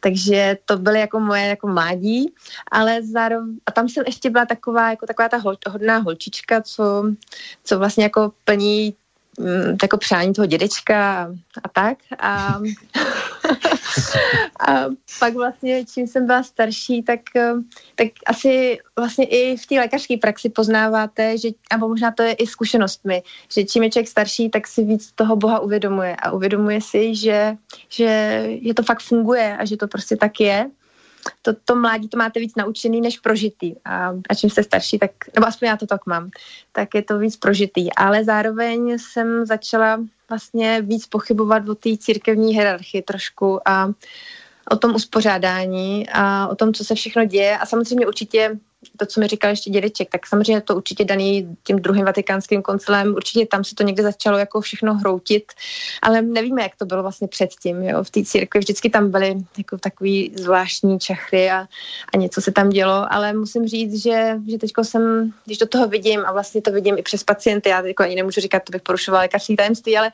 Takže to byly jako moje jako mládí, ale zároveň, a tam jsem ještě byla taková, jako taková ta hol, hodná holčička, co, co vlastně jako plní jako přání toho dědečka a, tak. A, a pak vlastně, čím jsem byla starší, tak, tak asi vlastně i v té lékařské praxi poznáváte, že, nebo možná to je i zkušenostmi, že čím je člověk starší, tak si víc toho Boha uvědomuje a uvědomuje si, že, že, že to fakt funguje a že to prostě tak je to, to mládí to máte víc naučený než prožitý. A, a čím jste starší, tak, nebo aspoň já to tak mám, tak je to víc prožitý. Ale zároveň jsem začala vlastně víc pochybovat o té církevní hierarchii trošku a o tom uspořádání a o tom, co se všechno děje. A samozřejmě určitě to, co mi říkal ještě dědeček, tak samozřejmě to určitě daný tím druhým vatikánským koncilem, určitě tam se to někde začalo jako všechno hroutit, ale nevíme, jak to bylo vlastně předtím. Jo. V té církvi vždycky tam byly jako takový zvláštní čachry a, a něco se tam dělo, ale musím říct, že, že teď jsem, když do toho vidím a vlastně to vidím i přes pacienty, já jako ani nemůžu říkat, to bych porušovala lékařské tajemství, ale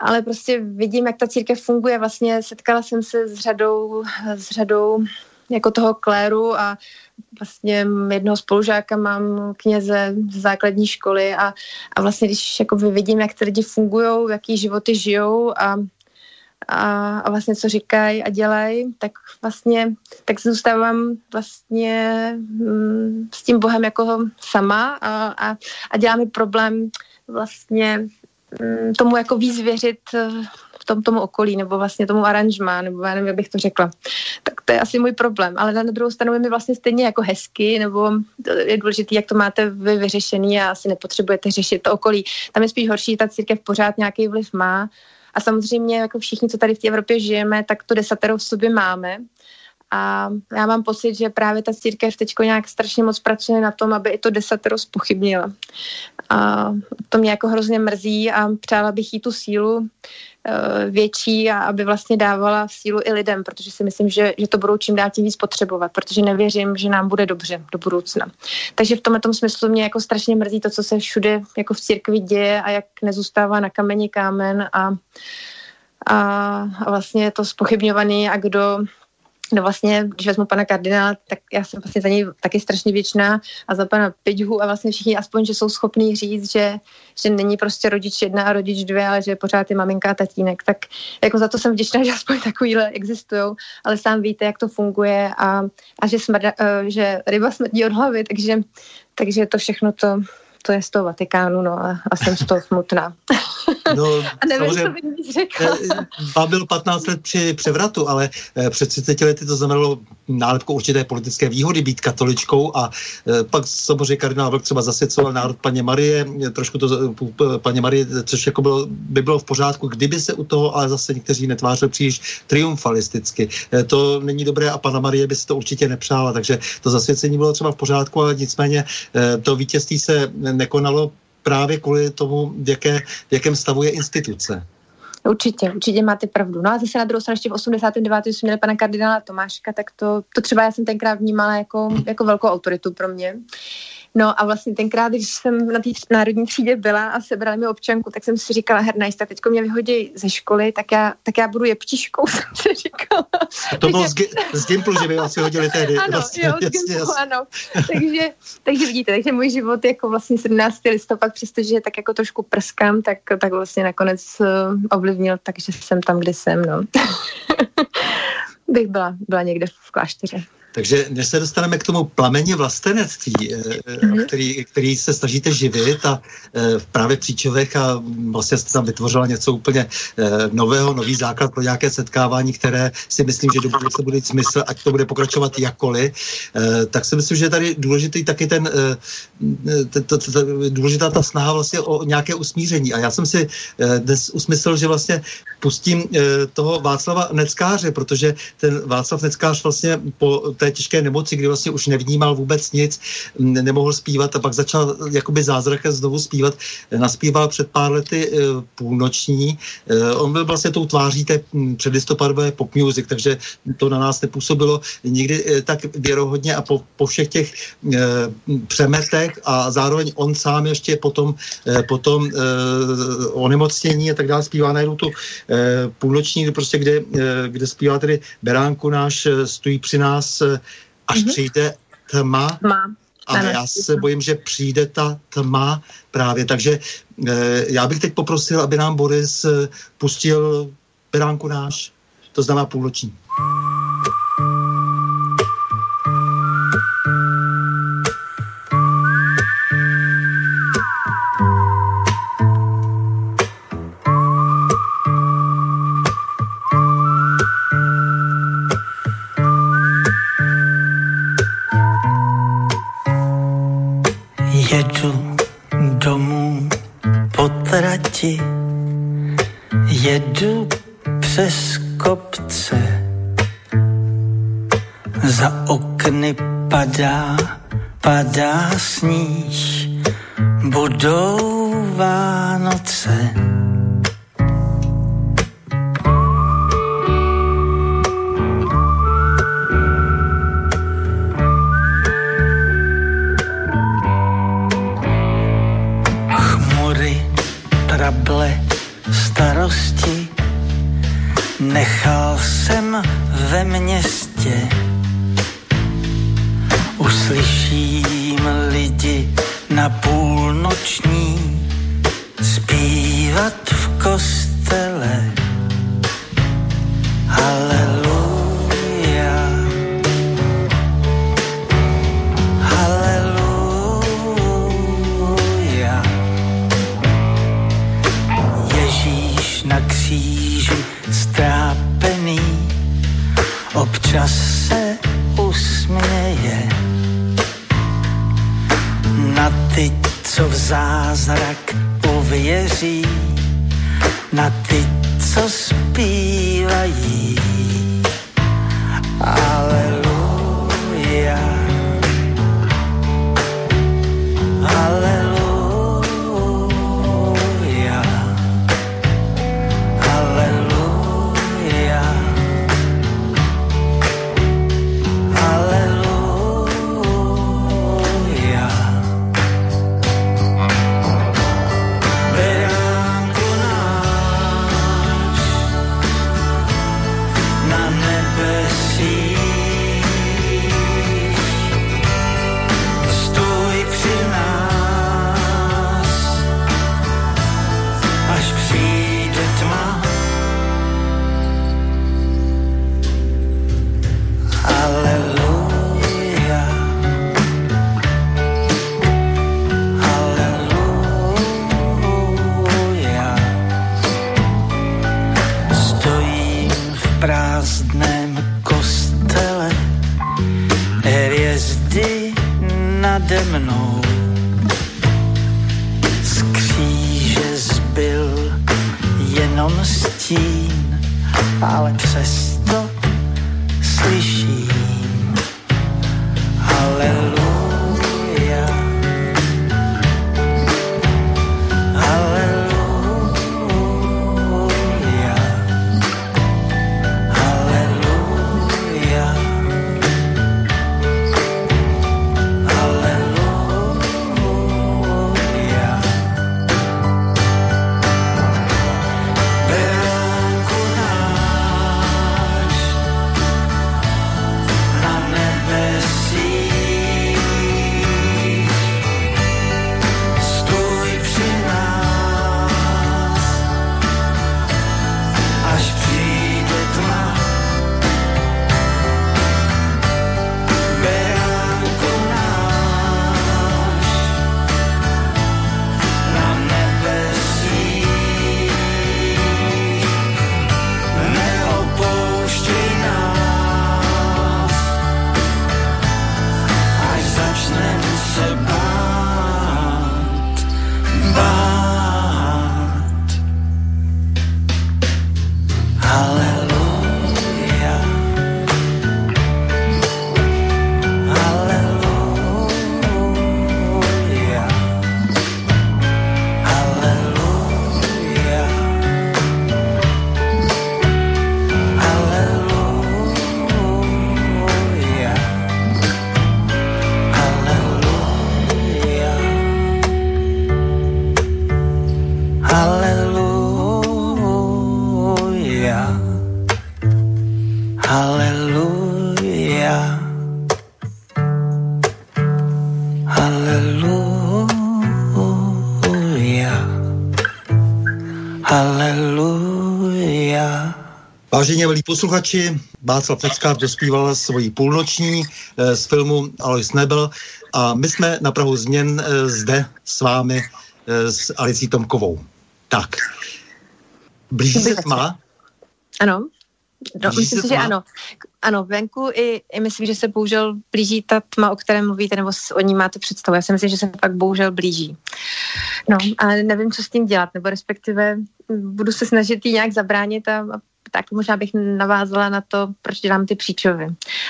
ale prostě vidím, jak ta církev funguje. Vlastně setkala jsem se s řadou, s řadou jako toho kléru a vlastně jednoho spolužáka mám kněze z základní školy a, a vlastně když jako vidím, jak ty lidi fungují, jaký životy žijou a, a, a vlastně co říkají a dělají, tak vlastně tak zůstávám vlastně mm, s tím Bohem jako sama a, a, a dělá mi problém vlastně mm, tomu jako víc věřit v tom tomu okolí, nebo vlastně tomu aranžmá, nebo já nevím, jak bych to řekla. Tak to je asi můj problém. Ale na druhou stranu je mi vlastně stejně jako hezky, nebo je důležité, jak to máte vy vyřešený a asi nepotřebujete řešit to okolí. Tam je spíš horší, ta církev pořád nějaký vliv má. A samozřejmě, jako všichni, co tady v té Evropě žijeme, tak to desatero v sobě máme. A já mám pocit, že právě ta církev teď nějak strašně moc pracuje na tom, aby i to desatero spochybnila. A to mě jako hrozně mrzí a přála bych jí tu sílu, Eh, větší a aby vlastně dávala sílu i lidem, protože si myslím, že, že to budou čím dál tím víc potřebovat, protože nevěřím, že nám bude dobře do budoucna. Takže v tomhle tom smyslu mě jako strašně mrzí to, co se všude jako v církvi děje a jak nezůstává na kameni kámen a, a, a vlastně je to spochybňovaný a kdo No vlastně, když vezmu pana kardinála, tak já jsem vlastně za něj taky strašně věčná a za pana Piďhu a vlastně všichni aspoň, že jsou schopní říct, že, že není prostě rodič jedna a rodič dvě, ale že pořád je maminka a tatínek. Tak jako za to jsem vděčná, že aspoň takovýhle existují, ale sám víte, jak to funguje a, a že, smrda, uh, že ryba smrdí od hlavy, takže, takže to všechno to, to je z toho Vatikánu, no a, a jsem z toho smutná. No, a nevím, co bych řekla. Eh, byl 15 let při převratu, ale eh, před 30 lety to znamenalo nálepku určité politické výhody být katoličkou a eh, pak samozřejmě kardinál Vlk třeba zasvěcoval národ paně Marie, trošku to paně Marie, což jako bylo, by bylo v pořádku, kdyby se u toho, ale zase někteří netvářili příliš triumfalisticky. To není dobré a pana Marie by si to určitě nepřála, takže to zasvěcení bylo třeba v pořádku, ale nicméně to vítězství se nekonalo právě kvůli tomu, v, jaké, v jakém stavu je instituce. Určitě, určitě máte pravdu. No a zase na druhou stranu ještě v 89. jsme měli pana kardinála Tomáška, tak to, to třeba já jsem tenkrát vnímala jako, jako velkou autoritu pro mě. No a vlastně tenkrát, když jsem na té národní třídě byla a sebrali mi občanku, tak jsem si říkala, hernajsta, teďko mě vyhodí ze školy, tak já, tak já budu jeptiškou, jsem si říkala. To bylo z, z Gimplu, že by vás vyhodili tehdy. Ano, vlastně, jo, z Gimplu, jasně. ano. takže, takže vidíte, takže můj život jako vlastně 17. listopad, přestože tak jako trošku prskám, tak, tak vlastně nakonec uh, ovlivnil, takže jsem tam, kde jsem, no. bych byla, byla někde v klášteře. Takže než se dostaneme k tomu plameni vlastenectví, mm-hmm. který, který se snažíte živit a eh, právě v Příčovech a vlastně jste tam vytvořila něco úplně nového, nový základ pro nějaké setkávání, které si myslím, že do budoucna bude smysl, ať to bude pokračovat jakkoliv, tak si myslím, že je tady důležitý taky ten, důležitá ta snaha vlastně o nějaké usmíření. A já jsem si dnes usmyslel, že vlastně pustím toho Václava Neckáře, protože ten Václav Neckář vlastně po té těžké nemoci, kdy vlastně už nevnímal vůbec nic, nemohl zpívat a pak začal jakoby zázrakem znovu zpívat. Naspíval před pár lety půlnoční. On byl vlastně tou tváří té předlistopadové pop music, takže to na nás nepůsobilo nikdy tak věrohodně a po, po všech těch přemetech a zároveň on sám ještě potom, potom onemocnění a tak dále zpívá najednou tu půlnoční, prostě kde, kde zpívá tedy Beránku náš, stojí při nás, až mm-hmm. přijde tma. tma. A já se bojím, že přijde ta tma právě. Takže eh, já bych teď poprosil, aby nám Boris eh, pustil Beránku náš, to znamená půlnoční. Nechal jsem ve městě. Uslyším lidi na půlnoční zpívat v kostele. Haleluja. Občas se usměje na ty, co v zázrak uvěří, na ty, co zpívají. stín, ale přes Halleluja. Halleluja. Halleluja. Vážení milí posluchači, Václav Peckář dospíval svoji půlnoční eh, z filmu Alois Nebel a my jsme na Prahu změn eh, zde s vámi eh, s Alicí Tomkovou. Tak, blíží se tma. Ano. No, Blíží myslím si, že ano. Ano, venku i, i myslím, že se bohužel blíží ta tma, o které mluvíte, nebo s- o ní máte představu. Já si myslím, že se fakt bohužel blíží. No a nevím, co s tím dělat, nebo respektive mm, budu se snažit jí nějak zabránit a, a tak možná bych navázala na to, proč dělám ty příčovy.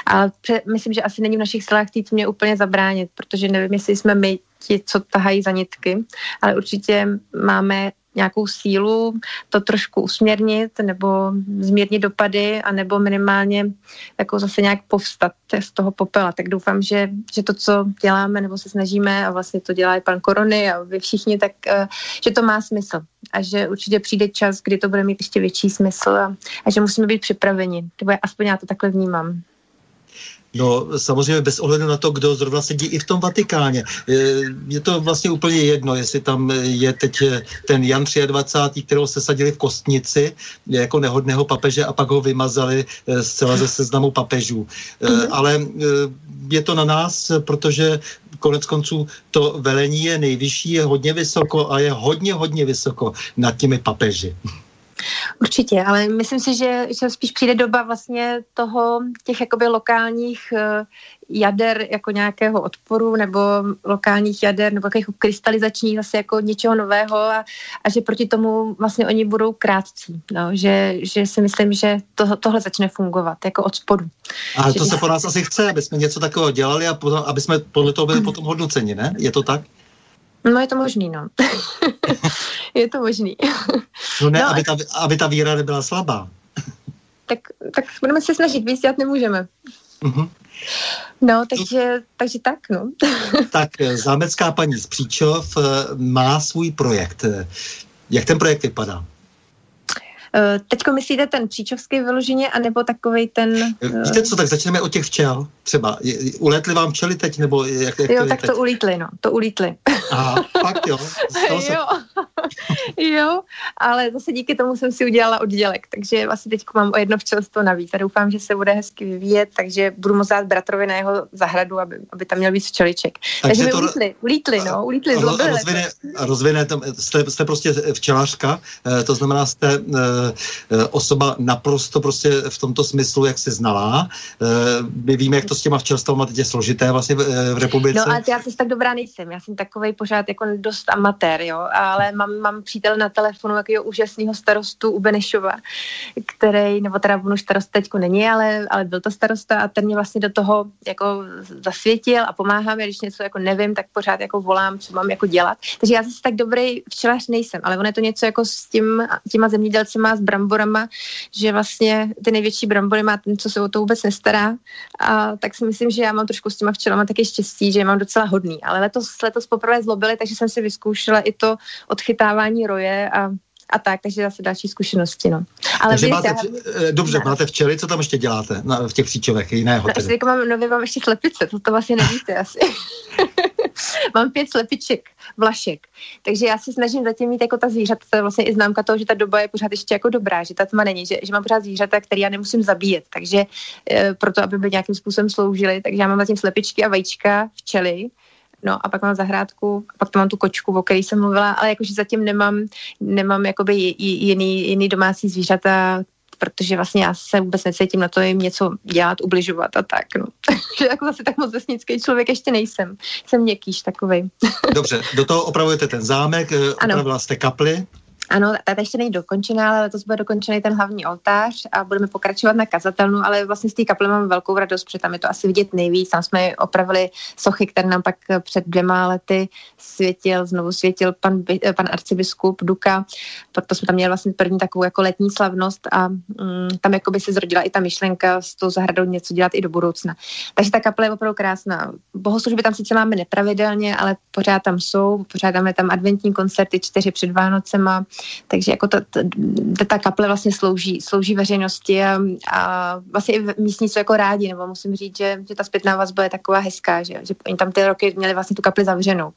Ale pře- myslím, že asi není v našich silách týct mě úplně zabránit, protože nevím, jestli jsme my ti, co tahají za nitky, ale určitě máme nějakou sílu to trošku usměrnit nebo zmírnit dopady a nebo minimálně jako zase nějak povstat z toho popela. Tak doufám, že, že to, co děláme nebo se snažíme a vlastně to dělá i pan Korony a vy všichni, tak eh, že to má smysl a že určitě přijde čas, kdy to bude mít ještě větší smysl a, a že musíme být připraveni. Nebo aspoň já to takhle vnímám. No samozřejmě bez ohledu na to, kdo zrovna sedí i v tom Vatikáně. Je- to vlastně úplně jedno, jestli tam je teď eh, ten Jan 23., kterého se sadili v kostnici jako nehodného papeže a pak ho vymazali eh, zcela ze seznamu papežů. Eh, Ale je to na nás, protože konec konců to velení je nejvyšší, je hodně vysoko a je hodně, hodně vysoko nad těmi papeži. Určitě, ale myslím si, že, že spíš přijde doba vlastně toho, těch jakoby lokálních eh, jader jako nějakého odporu nebo lokálních jader nebo takových krystalizačních zase jako něčeho nového a, a že proti tomu vlastně oni budou krátcí. No, že, že si myslím, že to, tohle začne fungovat jako od spodu. A Že to se po nás asi chce, aby jsme něco takového dělali a potom, aby jsme podle toho byli potom hodnoceni, ne? Je to tak? No je to možný, no. je to možný. No ne, No, aby, ta, aby ta víra nebyla slabá. tak, tak budeme se snažit, víc dělat nemůžeme. Mhm. No, takže, takže tak, no. Tak eh, zámecká paní z Příčov eh, má svůj projekt. Eh, Jak ten projekt vypadá? Eh, Teďko myslíte ten příčovský vyloženě, anebo takovej ten... Eh, eh, Víte co, tak začneme od těch včel. Třeba, uletly vám včely teď, nebo jak, jak Jo, je tak teď? to ulítli, no, to ulítli. Aha, fakt jo. Se... jo, jo, ale zase díky tomu jsem si udělala oddělek, takže asi teď mám o jedno včelstvo navíc a doufám, že se bude hezky vyvíjet, takže budu moct dát bratrovi na jeho zahradu, aby, aby tam měl víc včeliček. Takže, takže to- ulítli, ulítli, no, ulítli, zlobili. rozvine, rozvine tam, jste, jste prostě včelařka, to znamená, jste osoba naprosto prostě v tomto smyslu, jak se znalá. Eh, My víme, jak to s těma včelstvama teď je složité vlastně v, eh, republice. No ale já zase tak dobrá nejsem, já jsem takovej pořád jako dost amatér, jo, ale mám, mám přítel na telefonu jakého úžasného starostu u Benešova, který, nebo teda on už starost teďko není, ale, ale byl to starosta a ten mě vlastně do toho jako zasvětil a pomáhá mi, když něco jako nevím, tak pořád jako volám, co mám jako dělat. Takže já zase tak dobrý včelař nejsem, ale on je to něco jako s tím, těma zemědělcema, s bramborama, že vlastně ty největší brambory má ten, co se o to vůbec nestará a tak si myslím, že já mám trošku s těma včelama taky štěstí, že je mám docela hodný. Ale letos, letos poprvé zlobili, takže jsem si vyzkoušela i to odchytávání roje a, a tak, takže zase další zkušenosti. No. Ale Takže máte, já, vč- eh, dobře, Ne. máte včely, co tam ještě děláte na, v těch příčovech jiného no, ještě mám, nově mám ještě slepice, to to vlastně nevíte asi. mám pět slepiček, vlašek. Takže já se snažím zatím mít jako ta zvířata, to je vlastně i známka toho, že ta doba je pořád ještě jako dobrá, že ta tma není, že, že mám pořád zvířata, které já nemusím zabíjet. Takže e, proto, aby by nějakým způsobem sloužily, takže já mám zatím slepičky a vajíčka, včely, No a pak mám zahrádku, a pak tam mám tu kočku, o které jsem mluvila, ale jakože zatím nemám, nemám jakoby jiný, jiný domácí zvířata, protože vlastně já se vůbec necítím na to jim něco dělat, ubližovat a tak, no. Takže jako zase tak moc vesnický člověk ještě nejsem. Jsem měkkýš takovej. Dobře, do toho opravujete ten zámek, eh, Ano. opravila jste kaply. Ano, ta ještě není dokončená, ale letos bude dokončený ten hlavní oltář a budeme pokračovat na kazatelnu, ale vlastně z té kaple mám velkou radost, protože tam je to asi vidět nejvíc. Tam jsme opravili sochy, které nám pak před dvěma lety světil, znovu světil pan, pan arcibiskup Duka, proto jsme tam měli vlastně první takovou jako letní slavnost a mm, tam jako by se zrodila i ta myšlenka s tou zahradou něco dělat i do budoucna. Takže ta kaple je opravdu krásná. Bohoslužby tam sice máme nepravidelně, ale pořád tam jsou, pořád máme tam adventní koncerty čtyři před Vánocema, takže jako ta, ta, ta kaple vlastně slouží, slouží veřejnosti a, a vlastně i místní jsou jako rádi, nebo musím říct, že, že ta zpětná vazba je taková hezká, že, že oni tam ty roky měli vlastně tu kapli zavřenou.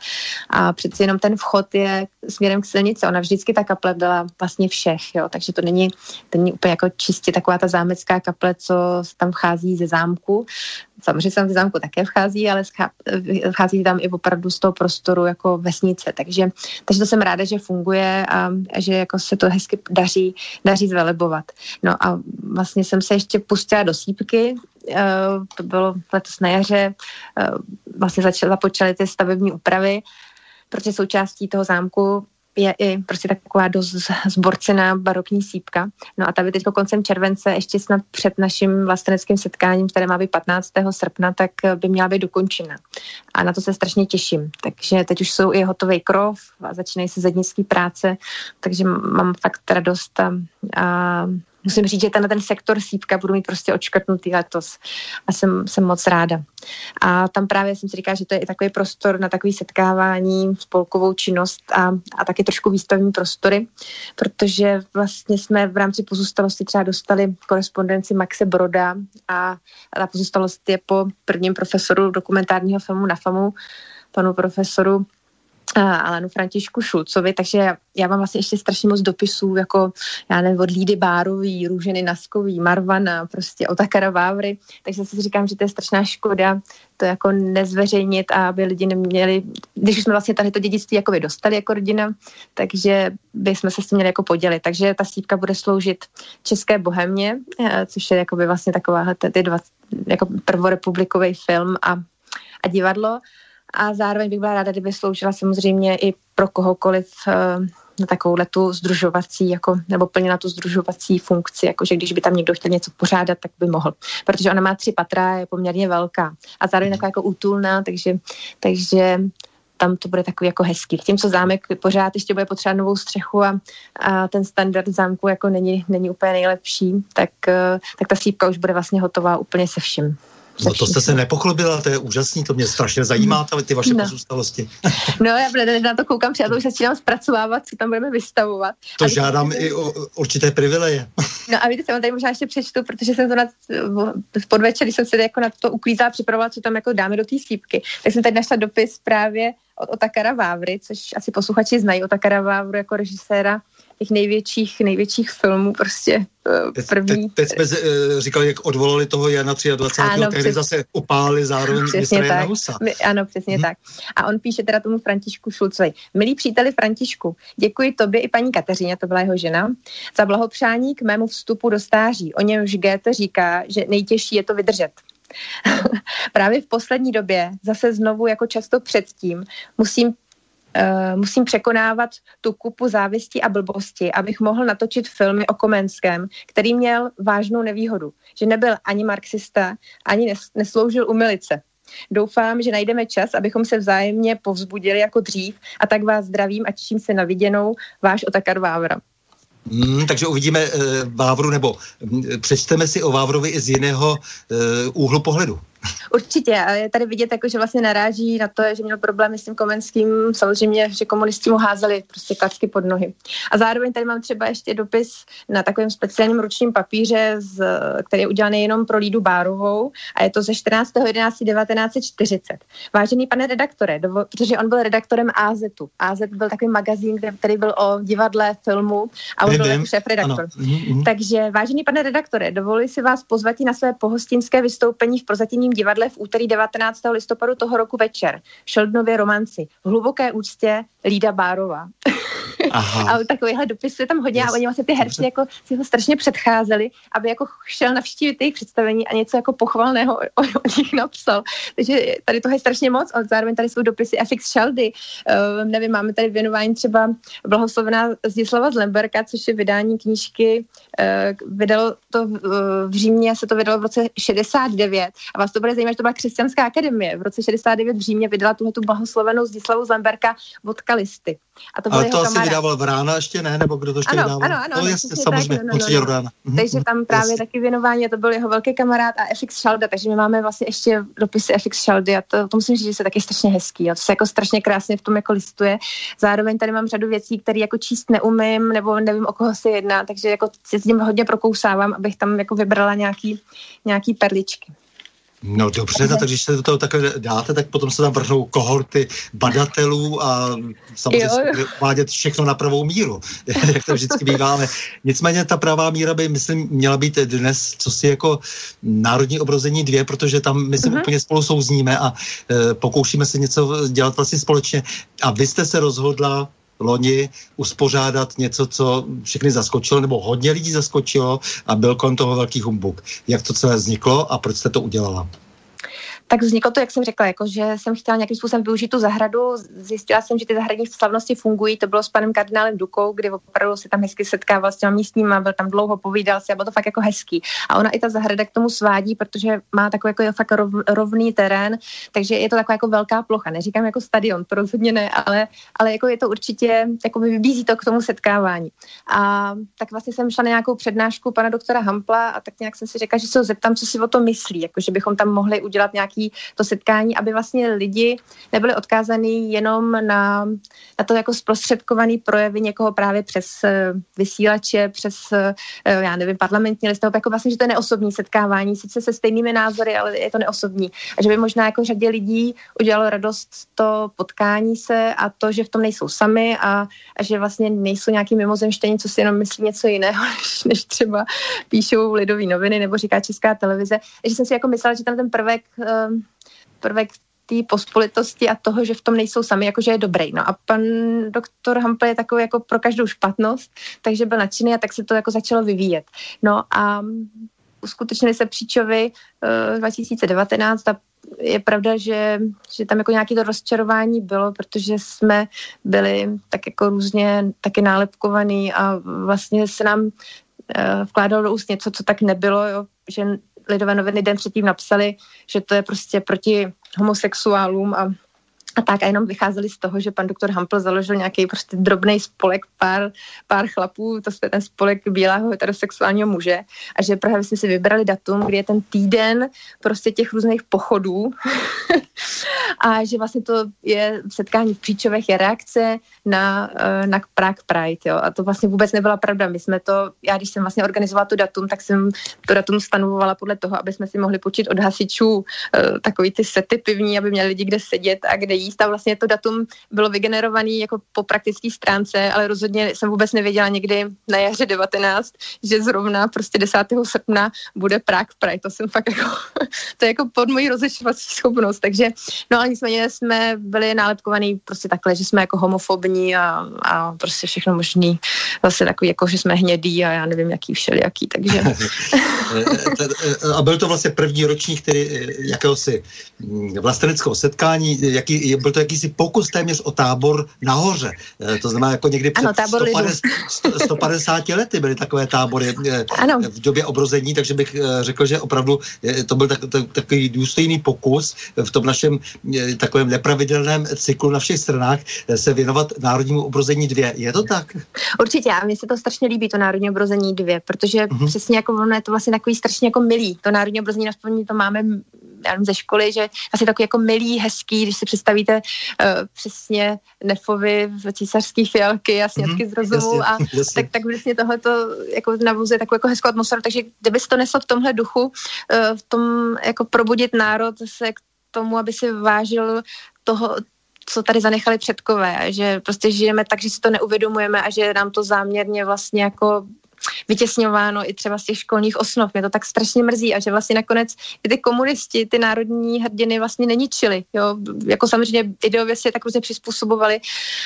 A přeci jenom ten vchod je směrem k silnici. Ona vždycky ta kaple byla vlastně všech, jo, takže to není, to není úplně jako čistě taková ta zámecká kaple, co tam vchází ze zámku. Samozřejmě tam ze zámku také vchází, ale vchází tam i opravdu z toho prostoru jako vesnice. Takže, takže to jsem ráda, že funguje a, a že jako se to hezky daří, daří zvelebovat. No a vlastně jsem se ještě pustila do sípky, uh, to bylo letos na jaře, uh, vlastně začala, započaly ty stavební úpravy, protože součástí toho zámku je i prostě taková dost zborcená barokní sípka. No a ta by teď koncem července, ještě snad před naším vlasteneckým setkáním, které má být 15. srpna, tak by měla být dokončena. A na to se strašně těším. Takže teď už jsou i hotový krov a začínají se zednické práce, takže mám fakt radost a, a musím říct, že ten, ten sektor sípka budu mít prostě odškrtnutý letos a jsem, jsem moc ráda. A tam právě jsem si říkala, že to je i takový prostor na takové setkávání, spolkovou činnost a, a taky trošku výstavní prostory, protože vlastně jsme v rámci pozůstalosti třeba dostali korespondenci Maxe Broda a ta pozůstalost je po prvním profesoru dokumentárního filmu na FAMu, panu profesoru Alenu Františku Šulcovi, takže já mám vlastně ještě strašně moc dopisů, jako já nevím, od Lídy Bárový, Růženy Naskový, Marvana, prostě Otakara Vávry, takže si říkám, že to je strašná škoda to jako nezveřejnit a aby lidi neměli, když jsme vlastně tady to dědictví jako dostali jako rodina, takže bychom se s tím měli jako podělit. Takže ta sípka bude sloužit České bohemě, eh, což je jako by vlastně taková ty dva, jako prvorepublikový film a, a divadlo a zároveň bych byla ráda, kdyby sloužila samozřejmě i pro kohokoliv eh, na takovou tu združovací, jako, nebo plnila tu združovací funkci, jakože když by tam někdo chtěl něco pořádat, tak by mohl. Protože ona má tři patra, je poměrně velká a zároveň taková jako útulná, takže, takže tam to bude takový jako hezký. Tím, co zámek pořád ještě bude potřebovat novou střechu a, a ten standard zámku jako není, není úplně nejlepší, tak, eh, tak ta sípka už bude vlastně hotová úplně se vším. No to jste se nepochlubila, to je úžasný, to mě strašně zajímá, ty vaše no. pozůstalosti. no já na to koukám, já to už začínám zpracovávat, co tam budeme vystavovat. To a žádám víte, i o určité privileje. no a víte, jsem tady možná ještě přečtu, protože jsem to na, v podvečer, když jsem se jako na to uklízela, připravovala, co tam jako dáme do té sípky, tak jsem tady našla dopis právě od Otakara Vávry, což asi posluchači znají Otakara Vávru jako režiséra těch největších, největších filmů prostě uh, první. Teď, teď jsme z, uh, říkali, jak odvolali toho Jana 23. Ano, který přes... zase upálili zároveň přesně tak. Husa. My, ano, přesně hmm. tak. A on píše teda tomu Františku Šulcovi. Milí příteli Františku, děkuji tobě i paní Kateřině, to byla jeho žena, za blahopřání k mému vstupu do stáří. O němž Goethe říká, že nejtěžší je to vydržet. Právě v poslední době, zase znovu jako často předtím, musím Uh, musím překonávat tu kupu závisti a blbosti, abych mohl natočit filmy o Komenském, který měl vážnou nevýhodu, že nebyl ani marxista, ani nes, nesloužil u milice. Doufám, že najdeme čas, abychom se vzájemně povzbudili jako dřív a tak vás zdravím a těším se na viděnou, váš Otakar Vávra. Hmm, takže uvidíme uh, Vávru, nebo um, přečteme si o Vávrovi i z jiného uh, úhlu pohledu. Určitě. A je tady vidět, jako, že vlastně naráží na to, že měl problémy s tím Komenským. Samozřejmě, že komunisti mu házeli prostě klacky pod nohy. A zároveň tady mám třeba ještě dopis na takovém speciálním ručním papíře, z, který je udělaný jenom pro Lídu Bárovou a je to ze 14.11.1940. Vážený pane redaktore, dovo, protože on byl redaktorem AZu. AZ byl takový magazín, který byl o divadle, filmu a on byl jako šéf redaktor. Mm-hmm. Takže vážený pane redaktore, dovoluji si vás pozvat na své pohostinské vystoupení v prozatímním divadle v úterý 19. listopadu toho roku večer. Šeldnově romanci. V hluboké úctě Lída Bárová. Aha. a takovýhle dopis je tam hodně yes. a oni vlastně ty herci jako si ho strašně předcházeli, aby jako šel navštívit jejich představení a něco jako pochvalného o, o nich napsal. Takže tady toho je strašně moc, ale zároveň tady jsou dopisy FX Sheldy. Uh, nevím, máme tady věnování třeba blahoslovená Zdislava Zlemberka, což je vydání knížky, uh, vydalo to v, uh, v Římě, se to vydalo v roce 69 a vás to bude zajímat, že to byla křesťanská akademie. V roce 69 v Římě vydala tuhle tu blahoslovenou Zdislavu Zlemberka vodka listy. A to Ale to asi kamarád. vydával Vrána ještě, ne? Nebo kdo to ještě ano, vydával? Ano, ano, no, jasně, samozřejmě, tak, no, no, no. Mhm, takže tam právě jasně. taky věnování, a to byl jeho velký kamarád a FX Shalda, takže my máme vlastně ještě dopisy FX Shaldy a to, to musím říct, že se taky strašně hezký. A to se jako strašně krásně v tom jako listuje. Zároveň tady mám řadu věcí, které jako číst neumím, nebo nevím, o koho se jedná, takže jako se s tím hodně prokousávám, abych tam jako vybrala nějaký, nějaký perličky. No dobře, no, takže když se do toho takhle dáte, tak potom se tam vrhnou kohorty badatelů a samozřejmě vádět všechno na pravou míru, jak to vždycky býváme. Nicméně ta pravá míra by, myslím, měla být dnes, co si jako národní obrození dvě, protože tam, myslím, uh-huh. úplně spolu souzníme a e, pokoušíme se něco dělat vlastně společně. A vy jste se rozhodla loni uspořádat něco, co všechny zaskočilo, nebo hodně lidí zaskočilo a byl kolem toho velký humbuk. Jak to celé vzniklo a proč jste to udělala? Tak vzniklo to, jak jsem řekla, jako, že jsem chtěla nějakým způsobem využít tu zahradu. Zjistila jsem, že ty zahradní slavnosti fungují. To bylo s panem kardinálem Dukou, kdy opravdu se tam hezky setkával s těma místníma, byl tam dlouho, povídal si a bylo to fakt jako hezký. A ona i ta zahrada k tomu svádí, protože má takový jako fakt rov, rovný terén, takže je to taková jako velká plocha. Neříkám jako stadion, to rozhodně ne, ale, ale jako je to určitě, jako vybízí to k tomu setkávání. A tak vlastně jsem šla na nějakou přednášku pana doktora Hampla a tak nějak jsem si řekla, že se ho zeptám, co si o tom myslí, jako že bychom tam mohli udělat nějaký to setkání, aby vlastně lidi nebyli odkázaní jenom na, na to jako zprostředkovaný projevy někoho právě přes eh, vysílače, přes, eh, já nevím, parlamentní listy, jako vlastně, že to je neosobní setkávání, sice se stejnými názory, ale je to neosobní. A že by možná jako řadě lidí udělalo radost to potkání se a to, že v tom nejsou sami a, a že vlastně nejsou nějaký mimozemštění, co si jenom myslí něco jiného, než, než třeba píšou lidové noviny nebo říká česká televize. Že jsem si jako myslela, že tam ten prvek eh, prvek té pospolitosti a toho, že v tom nejsou sami, jakože je dobrý. No a pan doktor Hampel je takový jako pro každou špatnost, takže byl nadšený a tak se to jako začalo vyvíjet. No a uskutečnili se příčovy uh, 2019 a je pravda, že, že tam jako nějaké to rozčarování bylo, protože jsme byli tak jako různě taky nálepkovaný a vlastně se nám uh, vkládalo do úst něco, co tak nebylo, jo, že lidové noviny den předtím napsali, že to je prostě proti homosexuálům a a tak a jenom vycházeli z toho, že pan doktor Hampel založil nějaký prostě drobný spolek, pár, pár chlapů, to je ten spolek bílého heterosexuálního muže a že právě jsme si vybrali datum, kdy je ten týden prostě těch různých pochodů a že vlastně to je setkání v Příčovech je reakce na, eh, na Prague Pride, jo. A to vlastně vůbec nebyla pravda. My jsme to, já když jsem vlastně organizovala to datum, tak jsem to datum stanovovala podle toho, aby jsme si mohli počít od hasičů uh, takový ty sety pivní, aby měli lidi kde sedět a kde jíst. A vlastně to datum bylo vygenerované jako po praktické stránce, ale rozhodně jsem vůbec nevěděla někdy na jaře 19, že zrovna prostě 10. srpna bude Prague Pride. To jsem fakt jako, to je jako pod mojí rozlišovací schopnost. Takže No ale nicméně jsme byli nálepkovaný prostě takhle, že jsme jako homofobní a, a prostě všechno možný. Zase takový, jako že jsme hnědý a já nevím, jaký všelijaký, takže... a byl to vlastně první ročník který, jakéhosi mm, vlasteneckého setkání, jaký, byl to jakýsi pokus téměř o tábor nahoře. Eh, to znamená, jako někdy před ano, 150, 150 lety byly takové tábory eh, ano. v době obrození, takže bych eh, řekl, že opravdu to byl tak, tak, takový důstojný pokus v tom našem takovém nepravidelném cyklu na všech stranách eh, se věnovat Národnímu obrození dvě. Je to tak? Určitě, a mně se to strašně líbí, to Národní obrození dvě, protože uh-huh. přesně jako ono je to vlastně takový strašně jako milý. To Národní obrození, aspoň to máme ze školy, že asi takový jako milý, hezký, když si představíte uh, přesně Nefovi v císařských fialky a snědky mm-hmm, z rozumu jasně, a jasně. tak, tak vlastně tohle to jako navozuje takovou jako hezkou atmosféru, takže kdyby se to neslo v tomhle duchu, uh, v tom jako probudit národ se k tomu, aby si vážil toho, co tady zanechali předkové, že prostě žijeme tak, že si to neuvědomujeme a že nám to záměrně vlastně jako vytěsňováno i třeba z těch školních osnov. Mě to tak strašně mrzí a že vlastně nakonec i ty komunisti, ty národní hrdiny vlastně neničili. Jo? Jako samozřejmě ideově si je tak různě přizpůsobovali,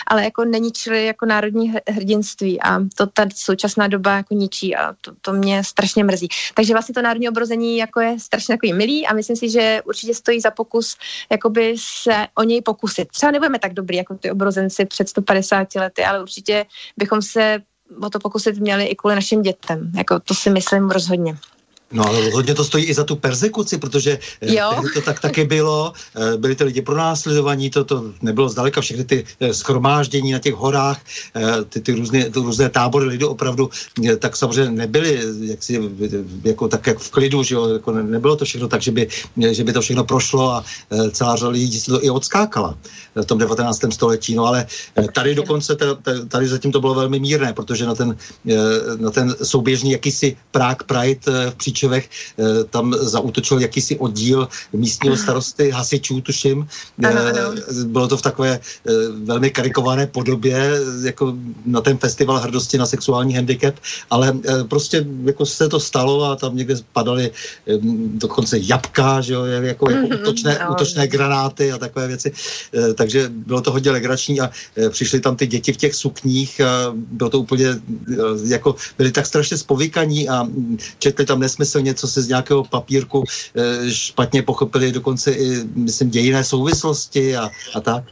ale jako neničili jako národní hrdinství a to ta současná doba jako ničí a to, to mě strašně mrzí. Takže vlastně to národní obrození jako je strašně takový milý a myslím si, že určitě stojí za pokus jakoby se o něj pokusit. Třeba nebudeme tak dobrý jako ty obrozenci před 150 lety, ale určitě bychom se o to pokusit měli i kvůli našim dětem. Jako to si myslím rozhodně. No ale hodně to stojí i za tu persekuci, protože eh, jo. to tak taky bylo, eh, byli ty lidi pronásledovaní, to, to nebylo zdaleka všechny ty eh, schromáždění na těch horách, ty, ty, různé, ty různé tábory lidí opravdu, tak samozřejmě nebyly jaksi, jako tak jak v klidu, že jo, jako nebylo to všechno tak, že by, že by to všechno prošlo a celá řada lidí se to i odskákala v tom 19. století, no ale tady dokonce, tady zatím to bylo velmi mírné, protože na ten, na ten souběžný jakýsi Prague Pride v příč Příčovech tam zautočil jakýsi oddíl místního starosty hasičů, tuším. Ano, ano. Bylo to v takové velmi karikované podobě, jako na ten festival hrdosti na sexuální handicap, ale prostě jako se to stalo a tam někde padaly dokonce jabka, že jo, jako, jako mm-hmm, útočné, no. útočné granáty a takové věci. Takže bylo to hodně legrační a přišly tam ty děti v těch sukních a bylo to úplně jako byli tak strašně spovykaní a četli tam nesmyslně, co se z nějakého papírku špatně pochopili dokonce i, myslím, dějiné souvislosti a, a tak.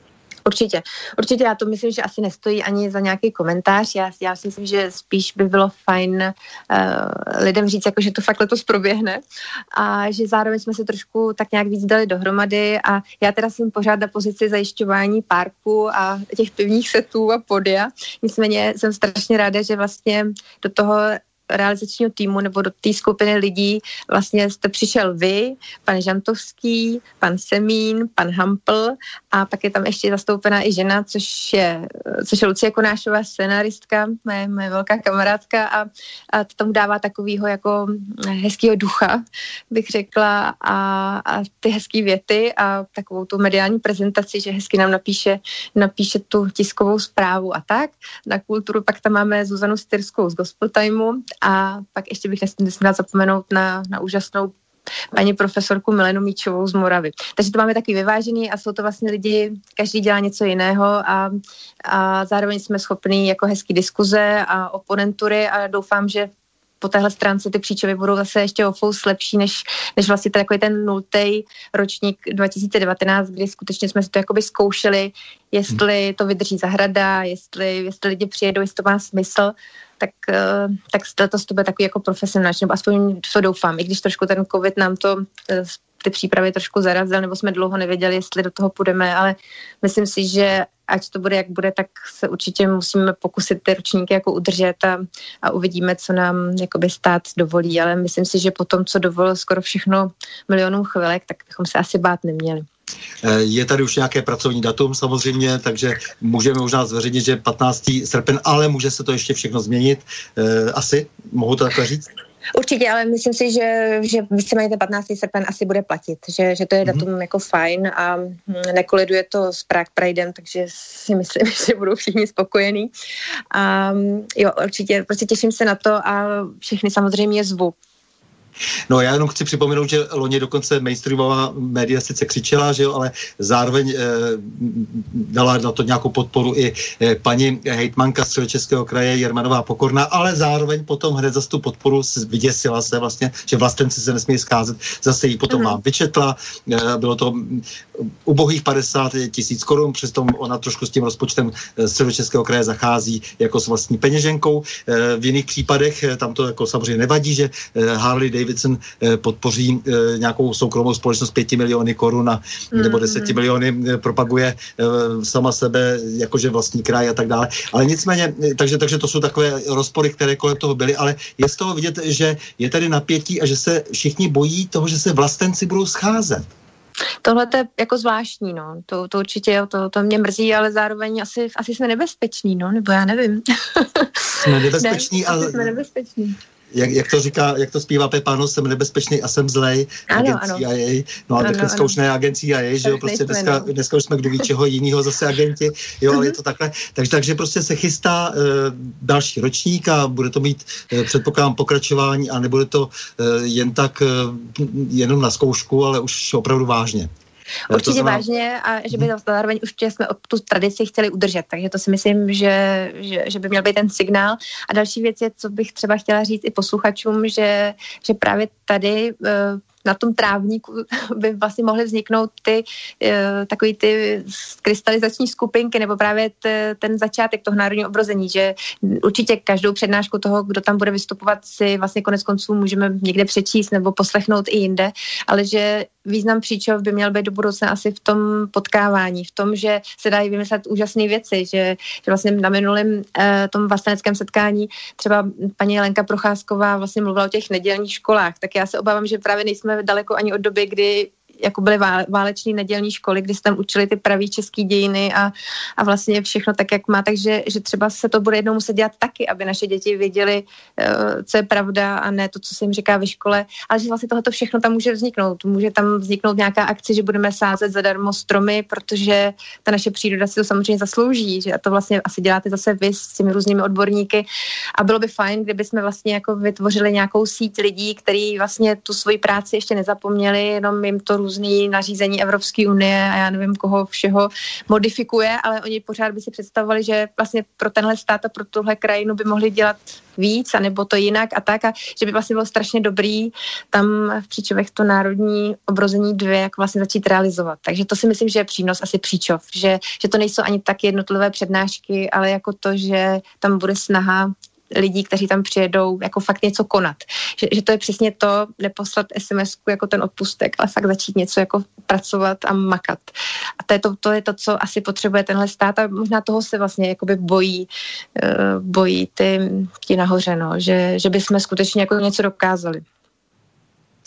Určitě. Určitě já to myslím, že asi nestojí ani za nějaký komentář. Já, já si myslím, že spíš by bylo fajn uh, lidem říct, jako, že to fakt letos proběhne a že zároveň jsme se trošku tak nějak víc dali dohromady a já teda jsem pořád na pozici zajišťování parku a těch pivních setů a podia. Nicméně jsem strašně ráda, že vlastně do toho realizačního týmu nebo do té skupiny lidí vlastně jste přišel vy, pan Žantovský, pan Semín, pan Hampl a pak je tam ještě zastoupená i žena, což je, což je Lucie Konášová, scenaristka, moje, moje velká kamarádka a, a to tomu dává takovýho jako hezkého ducha, bych řekla a, a ty hezké věty a takovou tu mediální prezentaci, že hezky nám napíše, napíše tu tiskovou zprávu a tak. Na kulturu pak tam máme Zuzanu Styrskou z Gospel Timeu a pak ještě bych nesměla zapomenout na, na úžasnou paní profesorku Milenu Míčovou z Moravy. Takže to máme taky vyvážený a jsou to vlastně lidi, každý dělá něco jiného a, a zároveň jsme schopní jako hezký diskuze a oponentury a doufám, že po téhle stránce ty příčovy budou zase ještě o fous lepší, než, než vlastně takový ten nultý ročník 2019, kdy skutečně jsme si to jakoby zkoušeli, jestli to vydrží zahrada, jestli, jestli lidi přijedou, jestli to má smysl tak, eh, tak letos to bude takový jako profesionální, nebo aspoň to doufám, i když trošku ten covid nám to eh, ty přípravy trošku zarazil, nebo jsme dlouho nevěděli, jestli do toho půjdeme, ale myslím si, že ať to bude, jak bude, tak se určitě musíme pokusit ty ročníky jako udržet a, a uvidíme, co nám jakoby stát dovolí, ale myslím si, že po tom, co dovolil skoro všechno milionům chvilek, tak bychom se asi bát neměli. Eh, je tady už nějaké pracovní datum samozřejmě, takže můžeme možná zveřejnit, že 15. srpen, ale může se to ještě všechno změnit. Eh, asi, mohu to takhle říct? Určitě, ale myslím si, že, že víceméně ten 15. srpen asi bude platit, že, že to je mm-hmm. datum jako fajn a hm, nekoliduje to s Prague Pridem, takže si myslím, že budou všichni spokojení. A jo, určitě, prostě těším se na to a všechny samozřejmě zvu. No já jenom chci připomenout, že loni dokonce mainstreamová média sice křičela, že jo, ale zároveň eh, dala na to nějakou podporu i eh, paní hejtmanka Středočeského kraje Jermanová Pokorná, ale zároveň potom hned za tu podporu vyděsila se vlastně, že vlastenci se nesmí scházet. Zase ji potom mm-hmm. mám vyčetla, eh, bylo to ubohých 50 tisíc korun, přesto ona trošku s tím rozpočtem Středočeského kraje zachází jako s vlastní peněženkou. Eh, v jiných případech tam to jako samozřejmě nevadí, že Harley Davidson eh, podpoří eh, nějakou soukromou společnost 5 miliony korun a, nebo 10 miliony eh, propaguje sama sebe, jakože vlastní kraj a tak dále. Ale nicméně, takže, takže to jsou takové rozpory, které kolem toho byly, ale je z toho vidět, že je tady napětí a že se všichni bojí toho, že se vlastenci budou scházet. Tohle je jako zvláštní, no. To, to určitě, to, to mě mrzí, ale zároveň asi, asi jsme nebezpeční, no, nebo já nevím. Jsme nebezpeční, ne, ale... jsme nebezpeční jak, jak, to říká, jak to zpívá Pepano, jsem nebezpečný a jsem zlej, ano, ano. CIA, no a ano, dneska ano. už ne agencí CIA, že jo, prostě dneska, no. dneska už jsme kdo ví čeho jiného zase agenti, jo, ale je to takhle, takže, takže prostě se chystá uh, další ročník a bude to mít, uh, předpokládám, pokračování a nebude to uh, jen tak uh, jenom na zkoušku, ale už opravdu vážně. Určitě znamená... vážně a že by mhm. zároveň už jsme tu tradici chtěli udržet, takže to si myslím, že, že, že by měl být ten signál. A další věc je, co bych třeba chtěla říct i posluchačům, že, že právě tady uh, na tom trávníku by vlastně mohly vzniknout ty uh, takový ty krystalizační skupinky nebo právě t, ten začátek toho národního obrození, že určitě každou přednášku toho, kdo tam bude vystupovat, si vlastně konec konců můžeme někde přečíst nebo poslechnout i jinde, ale že význam příčov by měl být do budoucna asi v tom potkávání, v tom, že se dají vymyslet úžasné věci, že, že vlastně na minulém eh, tom vlasteneckém setkání třeba paní Lenka Procházková vlastně mluvila o těch nedělních školách, tak já se obávám, že právě nejsme daleko ani od doby, kdy jako byly váleční nedělní školy, kdy se tam učili ty pravý český dějiny a, a vlastně všechno tak, jak má, takže že třeba se to bude jednou muset dělat taky, aby naše děti věděli, uh, co je pravda a ne to, co se jim říká ve škole, ale že vlastně tohoto všechno tam může vzniknout. Může tam vzniknout nějaká akce, že budeme sázet zadarmo stromy, protože ta naše příroda si to samozřejmě zaslouží, že a to vlastně asi děláte zase vy s těmi různými odborníky. A bylo by fajn, kdyby jsme vlastně jako vytvořili nějakou síť lidí, kteří vlastně tu svoji práci ještě nezapomněli, jenom jim to různý nařízení Evropské unie a já nevím, koho všeho modifikuje, ale oni pořád by si představovali, že vlastně pro tenhle stát a pro tuhle krajinu by mohli dělat víc, anebo to jinak a tak, a že by vlastně bylo strašně dobrý tam v Příčovech to národní obrození dvě, jak vlastně začít realizovat. Takže to si myslím, že je přínos asi Příčov, že, že to nejsou ani tak jednotlivé přednášky, ale jako to, že tam bude snaha lidí, kteří tam přijedou, jako fakt něco konat. Že, že to je přesně to, neposlat sms jako ten odpustek, ale fakt začít něco jako pracovat a makat. A to je to, to, je to co asi potřebuje tenhle stát a možná toho se vlastně jakoby bojí, uh, bojí ty, ti nahoře, no, že, že bychom skutečně jako něco dokázali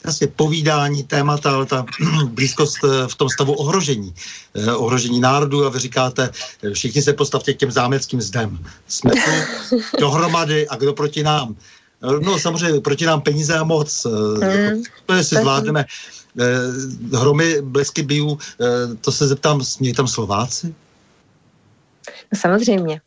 vlastně povídání témata, ale ta blízkost eh, v tom stavu ohrožení. Eh, ohrožení národu a vy říkáte, eh, všichni se postavte k těm zámeckým zdem. Jsme tu dohromady a kdo proti nám? No samozřejmě proti nám peníze a moc. Mm. To je si zvládneme. Hromy, blesky bijů, to se zeptám, smějí tam Slováci? No, samozřejmě.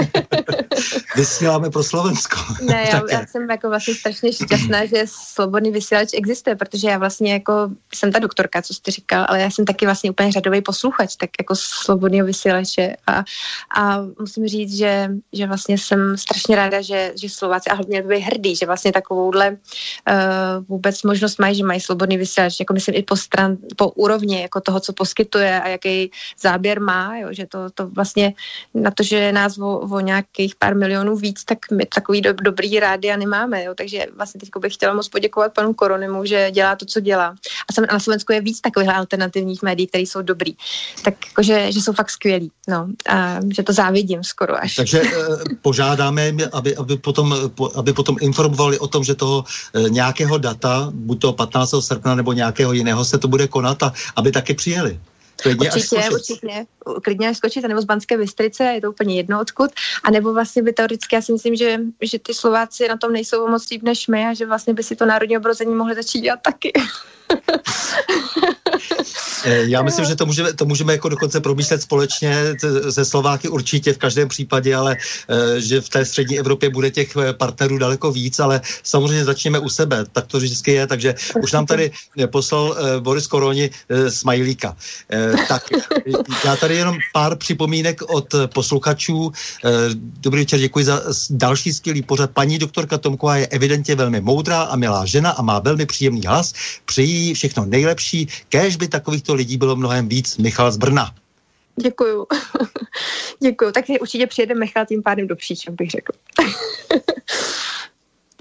Vysíláme pro Slovensko. Ne, já, já jsem jako vlastně strašně šťastná, že slobodný vysílač existuje, protože já vlastně jako jsem ta doktorka, co jste říkal, ale já jsem taky vlastně úplně řadový posluchač, tak jako slobodného vysílače a, a musím říct, že, že vlastně jsem strašně ráda, že, že Slováci a hlavně by hrdí, že vlastně takovouhle uh, vůbec možnost mají, že mají slobodný vysílač, jako myslím i po stran, po úrovni jako toho, co poskytuje a jaký záběr má, jo, že to, to vlastně na to, že nás o, nějakých pár milionů víc, tak my takový do, dobrý rádia nemáme, jo, takže vlastně teď bych chtěla moc poděkovat panu Koronimu, že dělá to, co dělá. A na Slovensku je víc takových alternativních médií, které jsou dobrý. Tak jakože, že jsou fakt skvělí, no, a že to závidím skoro až. Takže eh, požádáme, aby, aby, potom, aby potom informovali o tom, že toho eh, nějakého data, buď to 15. srpna nebo nějakého jiného se to bude konat a aby taky přijeli. Klidně určitě, až určitě. Klidně až skočit, nebo z Banské Bystrice, je to úplně jedno odkud. A nebo vlastně by teoreticky, já si myslím, že, že ty Slováci na tom nejsou moc líp než my a že vlastně by si to národní obrození mohli začít dělat taky. Eh, já myslím, že to můžeme, to můžeme jako dokonce promyslet společně se Slováky určitě v každém případě, ale eh, že v té střední Evropě bude těch eh, partnerů daleko víc, ale samozřejmě začněme u sebe, tak to vždycky je, takže už nám tady poslal Boris Koroni smajlíka. Tak já tady jenom pár připomínek od posluchačů. Dobrý večer, děkuji za další skvělý pořad. Paní doktorka Tomková je evidentně velmi moudrá a milá žena a má velmi příjemný hlas. Přeji všechno nejlepší. Kéž by takovýchto lidí bylo mnohem víc. Michal z Brna. Děkuju. Děkuju. Tak určitě přijede Michal tím pádem do příč, bych řekl.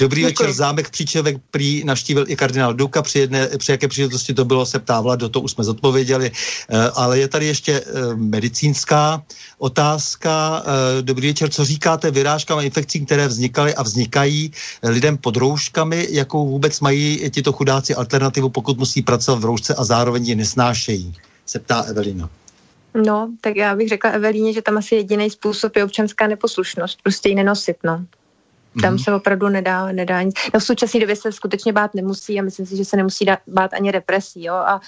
Dobrý Děkuji. večer, zámek Příčevek prý navštívil i kardinál Duka, při, jedné, při jaké příležitosti to bylo, se ptá do to už jsme zodpověděli, eh, ale je tady ještě eh, medicínská otázka. Eh, dobrý večer, co říkáte vyrážkám a infekcím, které vznikaly a vznikají lidem pod rouškami, jakou vůbec mají tito chudáci alternativu, pokud musí pracovat v roušce a zároveň ji nesnášejí, se ptá Evelina. No, tak já bych řekla Evelíně, že tam asi jediný způsob je občanská neposlušnost, prostě ji nenosit, no. Tam mm-hmm. se opravdu nedá, nedá nic. No v současné době se skutečně bát nemusí a myslím si, že se nemusí dát, bát ani represí. Jo? A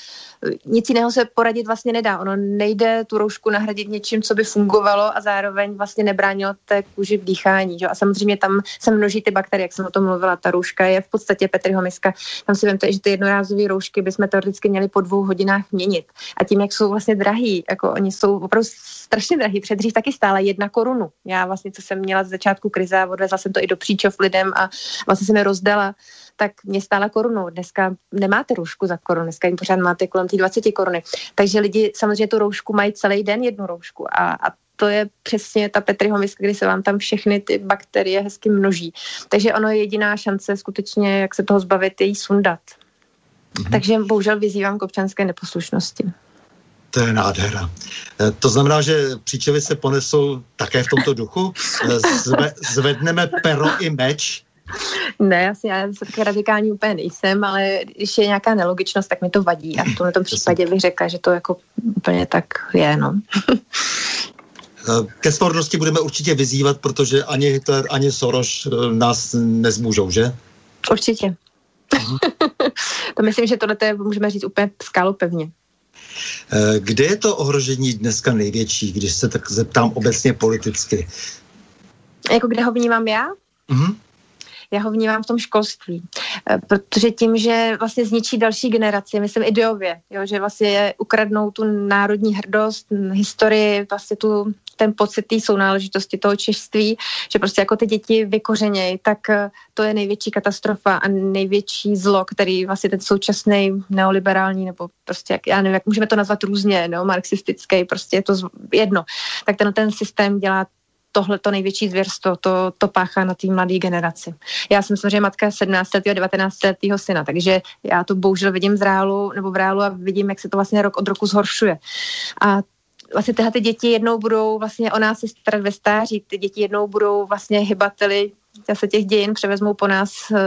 e, nic jiného se poradit vlastně nedá. Ono nejde tu roušku nahradit něčím, co by fungovalo a zároveň vlastně nebránilo té kůži v dýchání. Jo? A samozřejmě tam se množí ty bakterie, jak jsem o tom mluvila. Ta rouška je v podstatě Petriho miska. Tam si vemte, že ty jednorázové roušky bychom teoreticky měli po dvou hodinách měnit. A tím, jak jsou vlastně drahý, jako oni jsou opravdu strašně drahý. Předřív taky stále jedna korunu. Já vlastně, co jsem měla z začátku krize a odvezla jsem to i do příčov lidem a vlastně jsem je rozdala, tak mě stála korunu. Dneska nemáte roušku za korunu, dneska jim pořád máte kolem těch 20 koruny. Takže lidi samozřejmě tu roušku mají celý den jednu roušku a, a to je přesně ta Petriho miska, kdy se vám tam všechny ty bakterie hezky množí. Takže ono je jediná šance skutečně, jak se toho zbavit, je jí sundat. Mm-hmm. Takže bohužel vyzývám k občanské neposlušnosti. To je nádhera. Eh, to znamená, že příčevy se ponesou také v tomto duchu? Eh, zve, zvedneme pero i meč ne, asi já se taky radikální úplně nejsem, ale když je nějaká nelogičnost, tak mi to vadí a v tomto případě bych řekla, že to jako úplně tak je, no. Ke svornosti budeme určitě vyzývat, protože ani Hitler, ani Soros eh, nás nezmůžou, že? Určitě. To myslím, že tohle můžeme říct úplně skálu pevně. Eh, kde je to ohrožení dneska největší, když se tak zeptám obecně politicky? Jako kde ho vnímám já? Uh-huh. Já ho vnímám v tom školství, protože tím, že vlastně zničí další generaci, myslím ideově, jo, že vlastně ukradnou tu národní hrdost, historii, vlastně tu ten pocit té sounáležitosti, toho češství, že prostě jako ty děti vykořenějí, tak eh, to je největší katastrofa a největší zlo, který vlastně ten současný neoliberální, nebo prostě, jak, já nevím, jak můžeme to nazvat různě, no, marxistický, prostě je to jedno. Tak ten, ten systém dělá tohle to největší zvěrstvo, to, to páchá na té mladé generaci. Já jsem samozřejmě matka 17 letého, 19 letého syna, takže já to bohužel vidím z reálu, nebo v reálu a vidím, jak se to vlastně rok od roku zhoršuje. A vlastně tyhle ty děti jednou budou vlastně o nás se starat ve stáří, ty děti jednou budou vlastně hybateli se těch dějin převezmou po nás uh,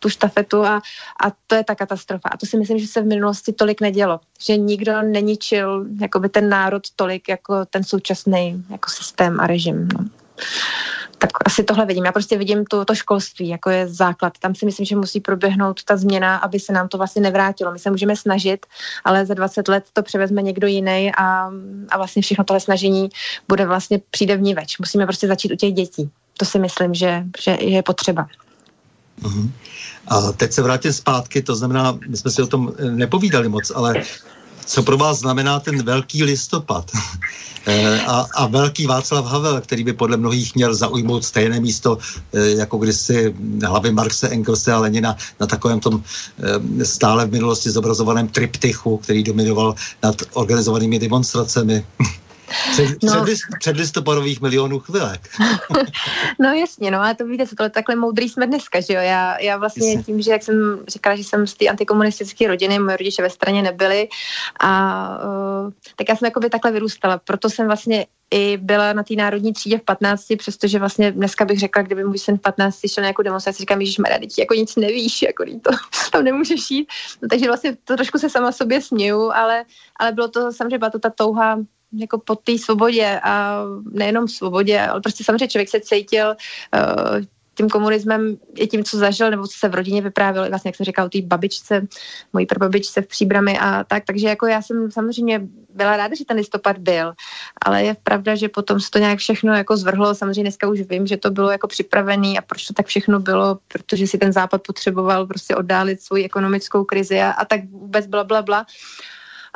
tu štafetu a, a to je ta katastrofa. A to si myslím, že se v minulosti tolik nedělo. Že nikdo neničil jakoby ten národ tolik jako ten současný jako systém a režim. No tak asi tohle vidím. Já prostě vidím to, to školství, jako je základ. Tam si myslím, že musí proběhnout ta změna, aby se nám to vlastně nevrátilo. My se můžeme snažit, ale za 20 let to převezme někdo jiný a, a vlastně všechno tohle snažení bude vlastně přijde v ní več. Musíme prostě začít u těch dětí. To si myslím, že, že je potřeba. Uh-huh. A teď se vrátím zpátky, to znamená, my jsme si o tom nepovídali moc, ale co pro vás znamená ten velký listopad eh, a, a velký Václav Havel, který by podle mnohých měl zaujmout stejné místo eh, jako kdysi hlavy Marxe, Engelse a Lenina na takovém tom eh, stále v minulosti zobrazovaném triptychu, který dominoval nad organizovanými demonstracemi. Před, no. před, před listopadových milionů chvilek. no jasně, no ale to víte, co to takhle moudrý jsme dneska, že jo? Já, já vlastně jasně. tím, že jak jsem říkala, že jsem z té antikomunistické rodiny, moje rodiče ve straně nebyli a uh, tak já jsem jako by takhle vyrůstala, proto jsem vlastně i byla na té národní třídě v 15, přestože vlastně dneska bych řekla, kdyby můj syn v 15 šel na nějakou demonstraci, říkám, že Maria, jako nic nevíš, jako to tam nemůžeš jít. No, takže vlastně to trošku se sama sobě směju, ale, ale bylo to samozřejmě, byla to ta touha jako po té svobodě a nejenom svobodě, ale prostě samozřejmě člověk se cítil uh, tím komunismem i tím, co zažil, nebo co se v rodině vyprávěl, vlastně, jak jsem říkal, té babičce, mojí prababičce v Příbrami a tak, takže jako já jsem samozřejmě byla ráda, že ten listopad byl, ale je pravda, že potom se to nějak všechno jako zvrhlo, samozřejmě dneska už vím, že to bylo jako připravený a proč to tak všechno bylo, protože si ten západ potřeboval prostě oddálit svoji ekonomickou krizi a, a tak vůbec bla, bla, bla.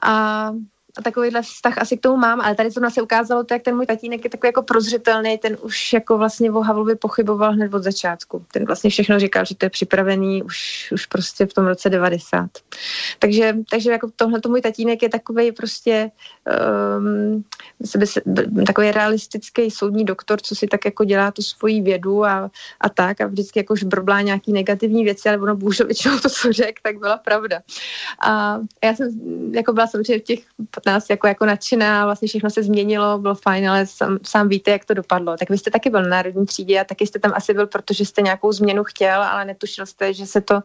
A a takovýhle vztah asi k tomu mám, ale tady to se ukázalo to, jak ten můj tatínek je takový jako prozřetelný, ten už jako vlastně o Havlovi pochyboval hned od začátku. Ten vlastně všechno říkal, že to je připravený už, už prostě v tom roce 90. Takže, takže jako tohle můj tatínek je takový prostě um, takový realistický soudní doktor, co si tak jako dělá tu svoji vědu a, a tak a vždycky jako brblá nějaký negativní věci, ale ono bohužel většinou to, co řekl, tak byla pravda. A já jsem jako byla samozřejmě v těch 15 jako, jako nadšená, vlastně všechno se změnilo, bylo fajn, ale sám, sám víte, jak to dopadlo. Tak vy jste taky byl na národní třídě a taky jste tam asi byl, protože jste nějakou změnu chtěl, ale netušil jste, že se to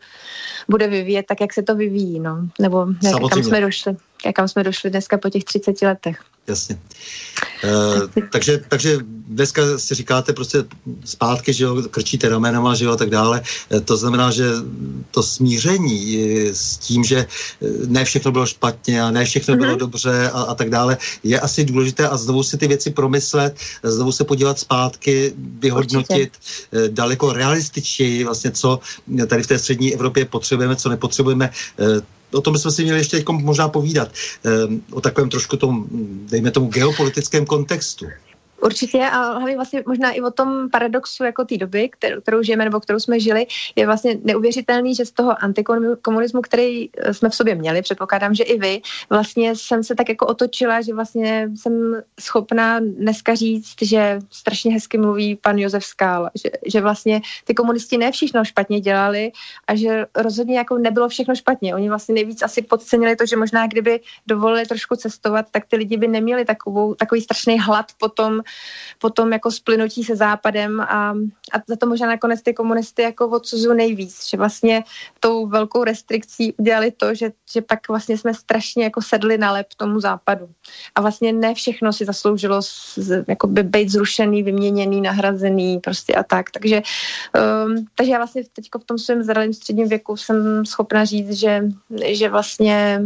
bude vyvíjet tak, jak se to vyvíjí, no. Nebo jak, kam jsme došli, kam jsme došli dneska po těch 30 letech. Jasně. E, takže, takže dneska si říkáte prostě zpátky, že jo, krčíte ramenama, že jo, a tak dále. E, to znamená, že to smíření s tím, že eh, ne všechno bylo špatně a ne všechno mm-hmm. bylo mhm. dobře a, a tak dále, je asi důležité a znovu si ty věci promyslet, znovu se podívat zpátky, vyhodnotit Určitě. daleko realističtěji vlastně, co tady v té střední Evropě potřebujeme, co nepotřebujeme o tom jsme si měli ještě možná povídat, ehm, o takovém trošku tom, dejme tomu, geopolitickém kontextu. Určitě a hlavně vlastně možná i o tom paradoxu jako té doby, kterou, kterou žijeme nebo kterou jsme žili, je vlastně neuvěřitelný, že z toho antikomunismu, který eh, jsme v sobě měli, předpokládám, že i vy, vlastně jsem se tak jako otočila, že vlastně jsem schopná dneska říct, že strašně hezky mluví pan Josef Skál, že, že vlastně ty komunisti ne všechno špatně dělali a že rozhodně jako nebylo všechno špatně. Oni vlastně nejvíc asi podcenili to, že možná kdyby dovolili trošku cestovat, tak ty lidi by neměli takovou, takový strašný hlad potom potom jako splynutí se západem a, a za to možná nakonec ty komunisty jako odsuzují nejvíc, že vlastně tou velkou restrikcí udělali to, že, že pak vlastně jsme strašně jako sedli na lep tomu západu. A vlastně ne všechno si zasloužilo z, jako by být zrušený, vyměněný, nahrazený prostě a tak. Takže, um, takže já vlastně teď v tom svém zralém středním věku jsem schopna říct, že, že vlastně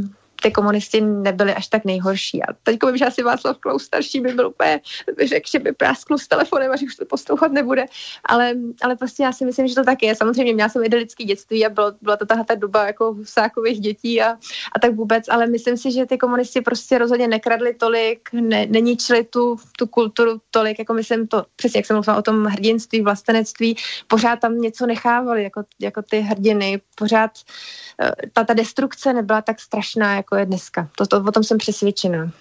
ty komunisti nebyli až tak nejhorší. A teď vím, že asi Václav Klaus starší by byl úplně, by řekl, že by prásknul s telefonem a že už to poslouchat nebude. Ale, ale prostě já si myslím, že to tak je. Samozřejmě měla jsem idylické dětství a bylo, byla to tahle ta doba jako husákových dětí a, a tak vůbec, ale myslím si, že ty komunisti prostě rozhodně nekradli tolik, ne, neničili tu, tu kulturu tolik, jako myslím to, přesně jak jsem mluvila o tom hrdinství, vlastenectví, pořád tam něco nechávali, jako, jako ty hrdiny, pořád eh, ta, ta destrukce nebyla tak strašná, jako je dneska. To, to, o tom jsem přesvědčená.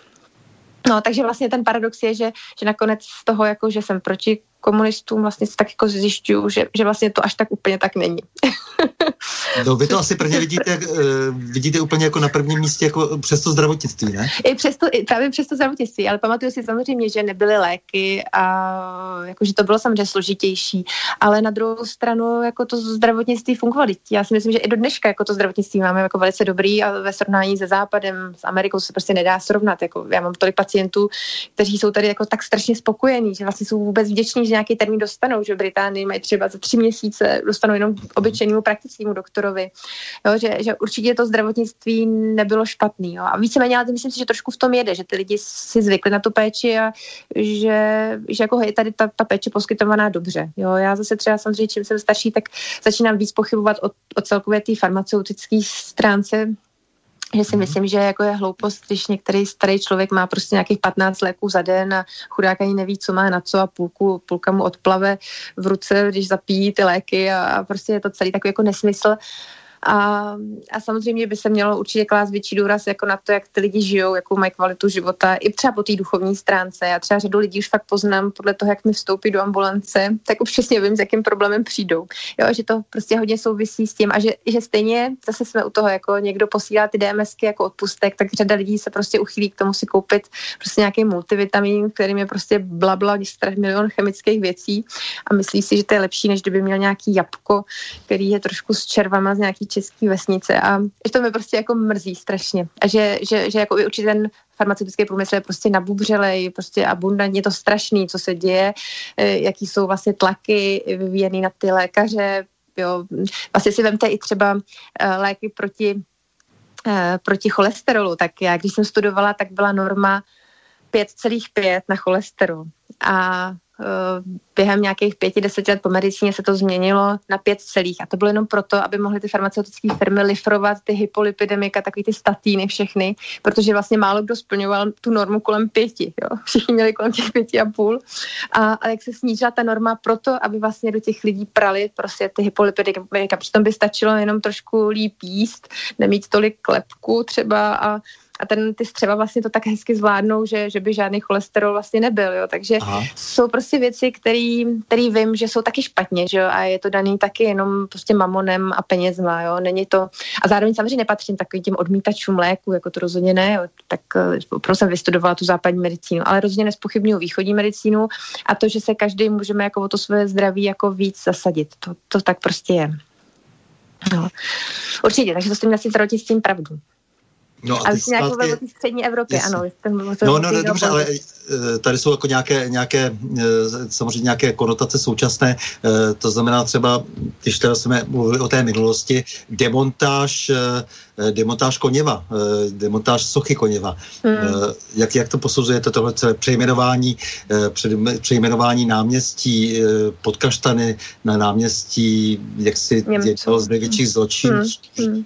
No, takže vlastně ten paradox je, že, že nakonec z toho, jako, že jsem proti komunistům vlastně tak jako zjišťuju, že, že vlastně to až tak úplně tak není. no vy to asi prvně vidíte, uh, vidíte úplně jako na prvním místě jako přes to zdravotnictví, ne? I přes to, i právě přes to zdravotnictví, ale pamatuju si samozřejmě, že nebyly léky a jakože to bylo samozřejmě složitější, ale na druhou stranu jako to zdravotnictví fungovalo. Já si myslím, že i do dneška jako to zdravotnictví máme jako velice dobrý a ve srovnání se západem, s Amerikou se prostě nedá srovnat. Jako já mám tolik pacientů, kteří jsou tady jako tak strašně spokojení, že vlastně jsou vůbec vděční, že nějaký termín dostanou, že v Británii mají třeba za tři měsíce, dostanou jenom obyčejnému praktickému doktorovi, jo, že, že určitě to zdravotnictví nebylo špatný. Jo. A víceméně, ale myslím si, že trošku v tom jede, že ty lidi si zvykli na tu péči a že, že jako je tady ta, ta péče poskytovaná dobře. Jo. Já zase třeba samozřejmě, čím jsem starší, tak začínám víc pochybovat o, o celkově té farmaceutické stránce že si mhm. myslím, že jako je hloupost, když některý starý člověk má prostě nějakých 15 léků za den a chudák ani neví, co má na co a půlku, půlka mu odplave v ruce, když zapíjí ty léky a, a prostě je to celý takový jako nesmysl. Uh, a, a samozřejmě by se mělo určitě klást větší důraz jako na to, jak ty lidi žijou, jakou mají kvalitu života, i třeba po té duchovní stránce. Já třeba řadu lidí už fakt poznám podle toho, jak mi vstoupí do ambulance, tak už přesně vím, s jakým problémem přijdou. Jo, že to prostě hodně souvisí s tím a že, že stejně zase jsme u toho, jako někdo posílá ty DMSky jako odpustek, tak řada lidí se prostě uchýlí k tomu si koupit prostě nějaký multivitamin, kterým je prostě blabla, milion chemických věcí a myslí si, že to je lepší, než kdyby měl nějaký jabko, který je trošku s červama z nějaký české vesnice a že to mi prostě jako mrzí strašně. A že, že, že jako určitě ten farmaceutický průmysl je prostě nabubřelej, prostě abundantně to strašný, co se děje, eh, jaký jsou vlastně tlaky vyvíjený na ty lékaře, jo. Vlastně si vemte i třeba eh, léky proti, eh, proti cholesterolu, tak já, když jsem studovala, tak byla norma 5,5 na cholesterol. A během nějakých pěti, deset let po medicíně se to změnilo na pět celých. A to bylo jenom proto, aby mohly ty farmaceutické firmy lifrovat ty hypolipidemika, takový ty statíny všechny, protože vlastně málo kdo splňoval tu normu kolem pěti. Jo? Všichni měli kolem těch pěti a půl. A, a jak se snížila ta norma proto, aby vlastně do těch lidí prali prostě ty hypolipidemika. Přitom by stačilo jenom trošku líp jíst, nemít tolik klepku třeba a a ten, ty střeva vlastně to tak hezky zvládnou, že, že by žádný cholesterol vlastně nebyl, jo. Takže Aha. jsou prostě věci, které vím, že jsou taky špatně, že jo, a je to daný taky jenom prostě mamonem a penězma, jo. Není to, a zároveň samozřejmě nepatřím takovým těm odmítačům léku, jako to rozhodně ne, jo. tak eh, opravdu jsem vystudovala tu západní medicínu, ale rozhodně nespochybnuju východní medicínu a to, že se každý můžeme jako o to své zdraví jako víc zasadit, to, to tak prostě je. No. Určitě, takže to s tím asi zdravotnictvím pravdu. No a, a jsi nějakou ve střední Evropě, jasný. ano. Ten, no, no, no, dobře, ale eh, tady jsou jako nějaké, nějaké eh, samozřejmě nějaké konotace současné, eh, to znamená třeba, když teda jsme mluvili o té minulosti, demontáž, demontáž Koněva, demontáž sochy Koněva. Hmm. Jak, jak to posuzujete tohle celé přejmenování, přejmenování náměstí pod Kaštany na náměstí, jak si jedno z největších zločinů hmm. hmm.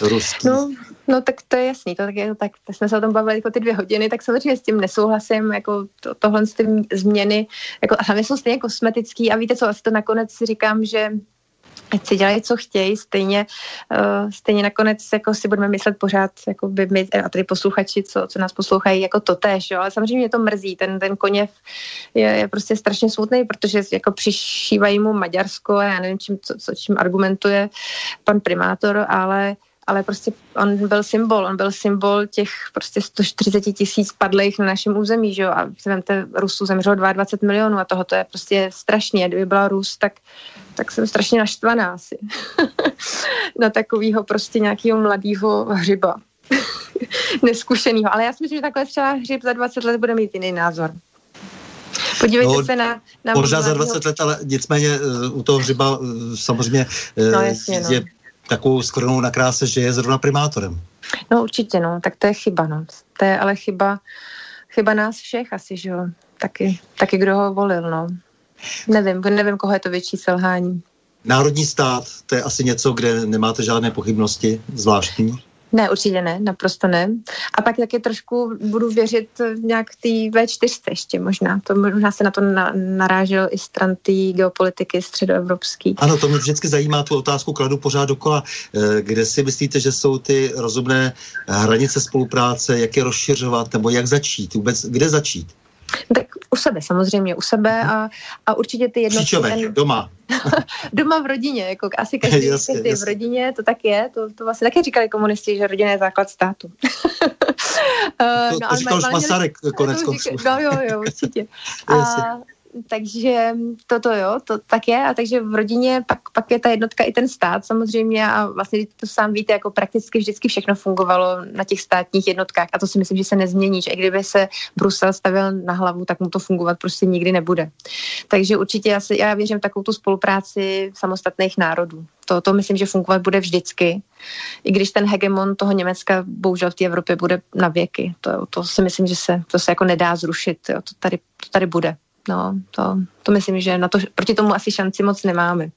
ruských? No No tak to je jasný, to tak, je, tak jsme se o tom bavili jako ty dvě hodiny, tak samozřejmě s tím nesouhlasím, jako to, tohle z ty změny, jako a hlavně jsou stejně kosmetický a víte co, asi to nakonec si říkám, že ať si dělají, co chtějí, stejně, uh, stejně nakonec jako si budeme myslet pořád, jako by my, a tady posluchači, co, co nás poslouchají, jako to tež, jo, ale samozřejmě mě to mrzí, ten, ten koněv je, je prostě strašně smutný, protože jako přišívají mu Maďarsko a já nevím, čím, co, co, čím argumentuje pan primátor, ale ale prostě on byl symbol, on byl symbol těch prostě 140 tisíc padlých na našem území, že jo, a vemte, Rusu zemřelo 22 milionů a toho to je prostě strašně, kdyby byla Rus, tak, tak jsem strašně naštvaná asi na takového prostě nějakého mladého hřiba. Neskušenýho, ale já si myslím, že takhle třeba hřib za 20 let bude mít jiný názor. Podívejte no, se na... na možná za 20 let, ale nicméně uh, u toho hřiba uh, samozřejmě uh, no, jasně, no. Takovou skvrnou na kráse, že je zrovna primátorem. No určitě, no, tak to je chyba, no. To je ale chyba, chyba nás všech asi, že jo. Taky, taky kdo ho volil, no. Nevím, nevím, koho je to větší selhání. Národní stát, to je asi něco, kde nemáte žádné pochybnosti zvláštní? Ne, určitě ne, naprosto ne. A pak taky trošku budu věřit nějak té V4 ještě možná. To možná se na to na, narážel i stran té geopolitiky středoevropský. Ano, to mě vždycky zajímá, tu otázku kladu pořád dokola. Eh, kde si myslíte, že jsou ty rozumné hranice spolupráce, jak je rozšiřovat, nebo jak začít? Vůbec kde začít? Tak u sebe samozřejmě, u sebe a, a určitě ty jednotky... ten... doma. doma v rodině, jako asi každý, jasně, každý jasně. v rodině, to tak je, to, to vlastně také říkali komunisti, že rodina je základ státu. uh, to, no, to říkal už Masaryk konec konců. No jo, jo, určitě. a, takže toto jo, to tak je a takže v rodině pak, pak je ta jednotka i ten stát samozřejmě a vlastně to sám víte, jako prakticky vždycky všechno fungovalo na těch státních jednotkách a to si myslím, že se nezmění, že i kdyby se Brusel stavil na hlavu, tak mu to fungovat prostě nikdy nebude. Takže určitě já, si, já věřím takovou tu spolupráci samostatných národů. To, to myslím, že fungovat bude vždycky. I když ten hegemon toho Německa bohužel v té Evropě bude na věky. To, to si myslím, že se, to se jako nedá zrušit. Jo. To, tady, to tady bude. No, to, to myslím, že na to, proti tomu asi šanci moc nemáme.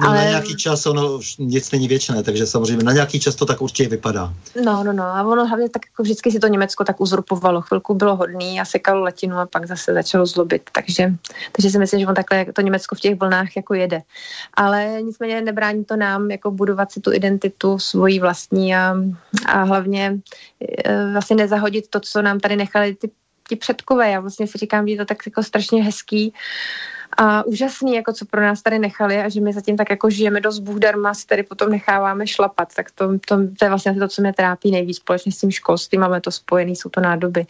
No, Ale... Na nějaký čas ono nic není věčné, takže samozřejmě na nějaký čas to tak určitě vypadá. No, no, no. A ono hlavně tak jako vždycky si to Německo tak uzurpovalo. Chvilku bylo hodný a sekalo letinu a pak zase začalo zlobit. Takže, takže si myslím, že on takhle to Německo v těch vlnách jako jede. Ale nicméně nebrání to nám jako budovat si tu identitu svoji vlastní a, a hlavně e, vlastně nezahodit to, co nám tady nechali ty ti předkové. Já vlastně si říkám, že je to tak jako strašně hezký a úžasný, jako co pro nás tady nechali a že my zatím tak jako žijeme dost Bůh darma, si tady potom necháváme šlapat. Tak to, to, to je vlastně to, co mě trápí nejvíc společně s tím školstvím, máme to spojený, jsou to nádoby.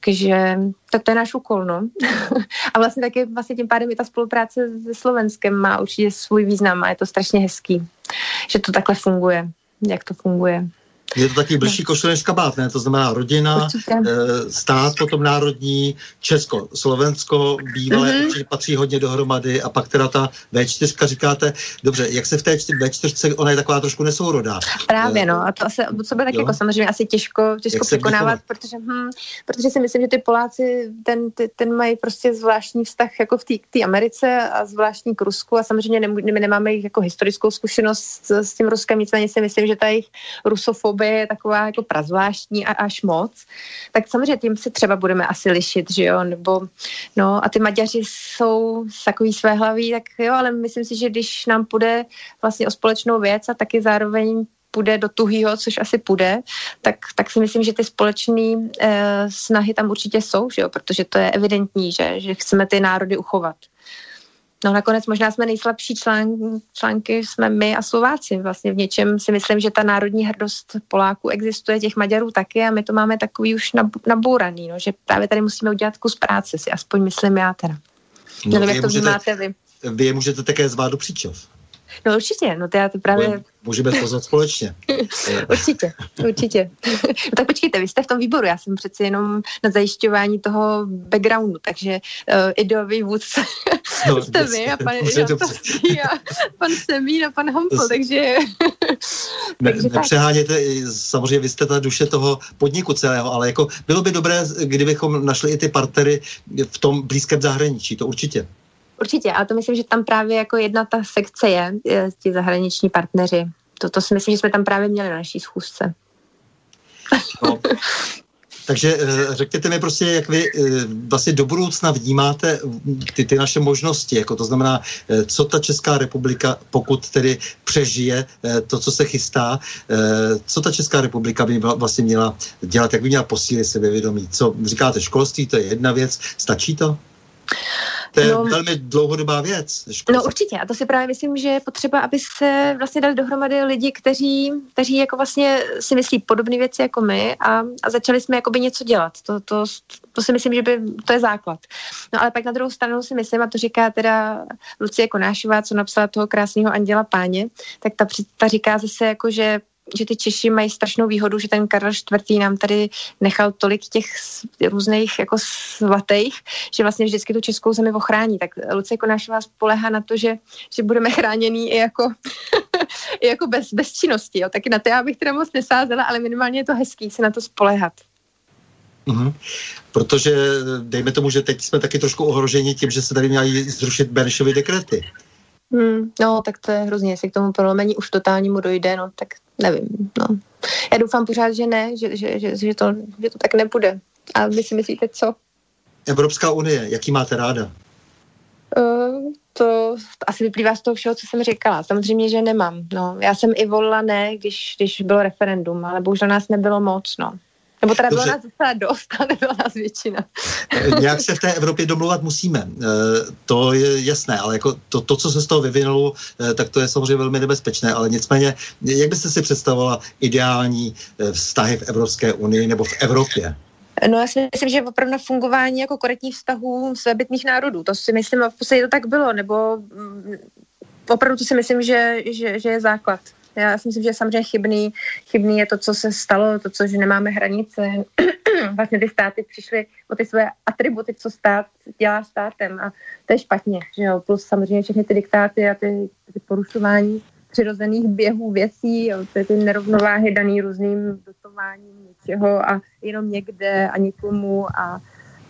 Takže tak to je náš úkol, no. a vlastně taky vlastně tím pádem i ta spolupráce se Slovenskem má určitě svůj význam a je to strašně hezký, že to takhle funguje, jak to funguje. Je to taky blížší košile než kabát, ne? To znamená rodina, e, stát potom národní, Česko, Slovensko, bývalé mm-hmm. patří hodně dohromady a pak teda ta V4, říkáte, dobře, jak se v té V4, ona je taková trošku nesourodá. Právě, e, no, a to asi, co by tak jako samozřejmě asi těžko, těžko překonávat, protože, hm, protože si myslím, že ty Poláci, ten, ty, ten mají prostě zvláštní vztah jako v té Americe a zvláštní k Rusku a samozřejmě nemů, my nemáme jako historickou zkušenost s, s tím Ruskem, nicméně si myslím, že ta jejich rusofobie době je taková jako prazvláštní a až moc, tak samozřejmě tím se třeba budeme asi lišit, že jo, nebo no a ty Maďaři jsou takový své hlaví, tak jo, ale myslím si, že když nám půjde vlastně o společnou věc a taky zároveň půjde do tuhýho, což asi půjde, tak, tak si myslím, že ty společné eh, snahy tam určitě jsou, že jo? protože to je evidentní, že, že chceme ty národy uchovat. No nakonec možná jsme nejslabší člán, články, jsme my a Slováci. Vlastně v něčem si myslím, že ta národní hrdost Poláků existuje, těch Maďarů taky a my to máme takový už nabouraný, no, že právě tady musíme udělat kus práce, si aspoň myslím já teda. No, Nevím, jak to vnímáte vy. Vy je můžete také zvát do příčov. No určitě, no to já to právě... Můžeme pozvat společně. určitě, určitě. no tak počkejte, vy jste v tom výboru, já jsem přeci jenom na zajišťování toho backgroundu, takže uh, ideový vůdce no, jste vy a pan, a pan Semín a pan Hampl, takže... ne, takže nepřeháněte, samozřejmě vy jste ta duše toho podniku celého, ale jako bylo by dobré, kdybychom našli i ty partnery v tom blízkém zahraničí, to určitě. Určitě, ale to myslím, že tam právě jako jedna ta sekce je, je ti zahraniční partneři. To, to si myslím, že jsme tam právě měli na naší schůzce. No. Takže eh, řekněte mi prostě, jak vy eh, vlastně do budoucna vnímáte ty, ty naše možnosti, jako to znamená, eh, co ta Česká republika, pokud tedy přežije to, co se chystá, co ta Česká republika by vlastně měla dělat, jak by měla posílit sebevědomí. Co říkáte, školství, to je jedna věc, stačí to? To je no, velmi dlouhodobá věc. No určitě a to si právě myslím, že je potřeba, aby se vlastně dali dohromady lidi, kteří, kteří jako vlastně si myslí podobné věci jako my a, a začali jsme jakoby něco dělat. To, to, to si myslím, že by, to je základ. No ale pak na druhou stranu si myslím, a to říká teda Lucie Konášová, co napsala toho krásného Anděla Páně, tak ta, ta říká zase jako, že že ty Češi mají strašnou výhodu, že ten Karel IV. nám tady nechal tolik těch různých jako svatých, že vlastně vždycky tu českou zemi ochrání. Tak Lucie Konášová spolehá na to, že, že budeme chráněný i jako, i jako bez, bez činnosti. Jo. Taky na to já bych teda moc nesázela, ale minimálně je to hezký se na to spolehat. Mm-hmm. Protože dejme tomu, že teď jsme taky trošku ohroženi tím, že se tady měli zrušit Benešovy dekrety. Hmm, no, tak to je hrozně, jestli k tomu prolomení už totálnímu dojde, no, tak nevím, no. Já doufám pořád, že ne, že, že, že, že, to, že to tak nebude. A vy si myslíte co? Evropská unie, jaký máte ráda? Uh, to, to asi vyplývá z toho všeho, co jsem říkala. Samozřejmě, že nemám. No, já jsem i volila ne, když, když bylo referendum, ale bohužel nás nebylo moc. No. Nebo teda bylo nás docela dost, ale nebyla nás většina. Eh, nějak se v té Evropě domluvat musíme. Eh, to je jasné, ale jako to, to, co se z toho vyvinulo, eh, tak to je samozřejmě velmi nebezpečné. Ale nicméně, jak byste si představovala ideální vztahy v Evropské unii nebo v Evropě? No já si myslím, že opravdu fungování jako korektních vztahů svébytných národů, to si myslím, a v podstatě to tak bylo, nebo mm, opravdu to si myslím, že, že, že je základ. Já si myslím, že samozřejmě chybný, chybný je to, co se stalo, to, co, že nemáme hranice. vlastně ty státy přišly o ty své atributy, co stát dělá státem a to je špatně, že jo? Plus samozřejmě všechny ty diktáty a ty, ty porušování přirozených běhů věcí, jo? ty, ty nerovnováhy daný různým dotováním něčeho a jenom někde a někomu a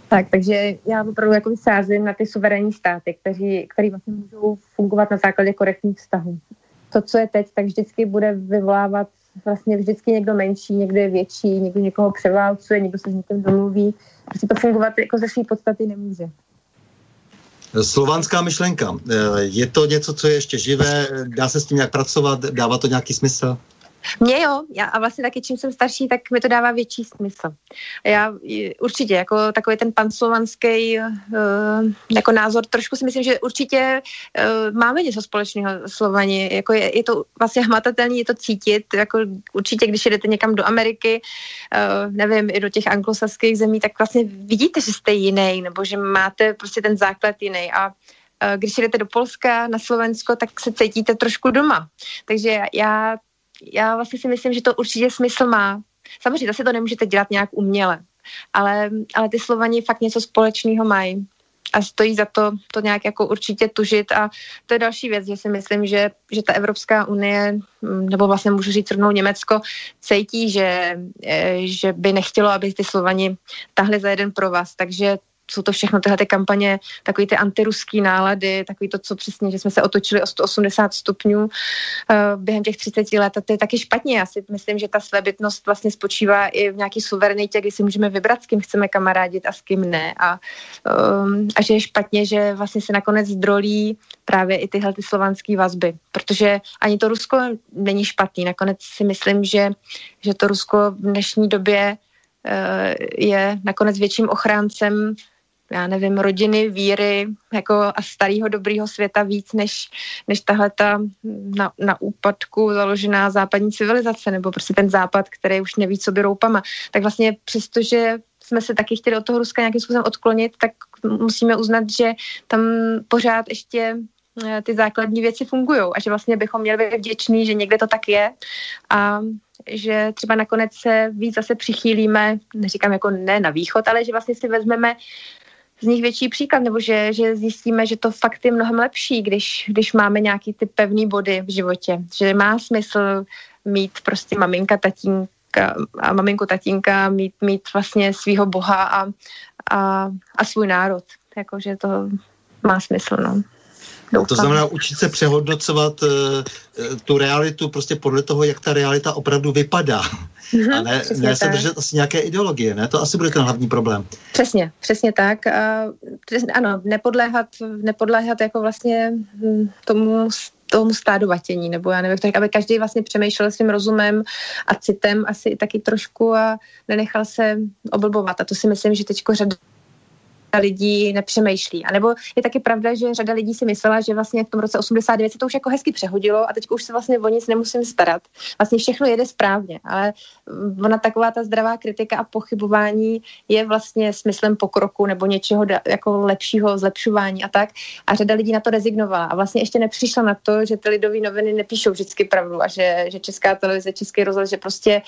tak, takže já opravdu jako sázím na ty suverénní státy, kteří, který vlastně můžou fungovat na základě korektních vztahů to, co je teď, tak vždycky bude vyvolávat vlastně vždycky někdo menší, někdo je větší, někdo někoho převálcuje, někdo se s někým domluví. Prostě to fungovat jako ze své podstaty nemůže. Slovanská myšlenka. Je to něco, co je ještě živé? Dá se s tím nějak pracovat? Dává to nějaký smysl? Mně jo, já, a vlastně taky čím jsem starší, tak mi to dává větší smysl. Já určitě, jako takový ten panslovanský uh, jako názor, trošku si myslím, že určitě uh, máme něco společného Slovani, jako je, je to vlastně hmatatelný, je to cítit, jako určitě, když jdete někam do Ameriky, uh, nevím, i do těch anglosaských zemí, tak vlastně vidíte, že jste jiný, nebo že máte prostě ten základ jiný a když jdete do Polska, na Slovensko, tak se cítíte trošku doma. Takže já já vlastně si myslím, že to určitě smysl má. Samozřejmě zase to nemůžete dělat nějak uměle, ale, ale ty Slovani fakt něco společného mají. A stojí za to to nějak jako určitě tužit. A to je další věc, že si myslím, že, že ta Evropská unie, nebo vlastně můžu říct rovnou Německo, cítí, že, eh, že by nechtělo, aby ty Slovani tahli za jeden pro vás, takže jsou to všechno tyhle ty kampaně, takový ty antiruský nálady, takový to, co přesně, že jsme se otočili o 180 stupňů uh, během těch 30 let a to je taky špatně. Já si myslím, že ta svébytnost vlastně spočívá i v nějaký suverenitě, kdy si můžeme vybrat, s kým chceme kamarádit a s kým ne. A, um, a že je špatně, že vlastně se nakonec drolí právě i tyhle ty slovanské vazby, protože ani to Rusko není špatný. Nakonec si myslím, že, že to Rusko v dnešní době eh, je nakonec větším ochráncem já nevím, rodiny, víry jako a starého dobrýho světa víc, než, než tahle ta na, na úpadku založená západní civilizace, nebo prostě ten západ, který už neví, co by roupama. Tak vlastně přestože jsme se taky chtěli od toho Ruska nějakým způsobem odklonit, tak musíme uznat, že tam pořád ještě eh, ty základní věci fungují a že vlastně bychom měli být vděční, že někde to tak je a že třeba nakonec se víc zase přichýlíme, neříkám jako ne na východ, ale že vlastně si vezmeme z nich větší příklad, nebo že, že zjistíme, že to fakt je mnohem lepší, když, když máme nějaký ty pevný body v životě. Že má smysl mít prostě maminka, tatínka a maminku, tatínka, mít, mít vlastně svého boha a, a, a svůj národ. Jakože to má smysl, no. Doufám. To znamená učit se přehodnocovat uh, tu realitu prostě podle toho, jak ta realita opravdu vypadá. Mm-hmm, a ne, ne se držet asi nějaké ideologie, ne? To asi bude ten hlavní problém. Přesně, přesně tak. Uh, ano, nepodléhat, nepodléhat jako vlastně hm, tomu tomu stádovatění, nebo já nevím, tak aby každý vlastně přemýšlel svým rozumem a citem asi taky trošku a nenechal se oblbovat. A to si myslím, že teďko řada lidí nepřemýšlí. A nebo je taky pravda, že řada lidí si myslela, že vlastně v tom roce 89 se to už jako hezky přehodilo a teď už se vlastně o nic nemusím starat. Vlastně všechno jede správně, ale ona taková ta zdravá kritika a pochybování je vlastně smyslem pokroku nebo něčeho jako lepšího zlepšování a tak. A řada lidí na to rezignovala a vlastně ještě nepřišla na to, že ty lidové noviny nepíšou vždycky pravdu a že, že česká televize, český rozhlas, že prostě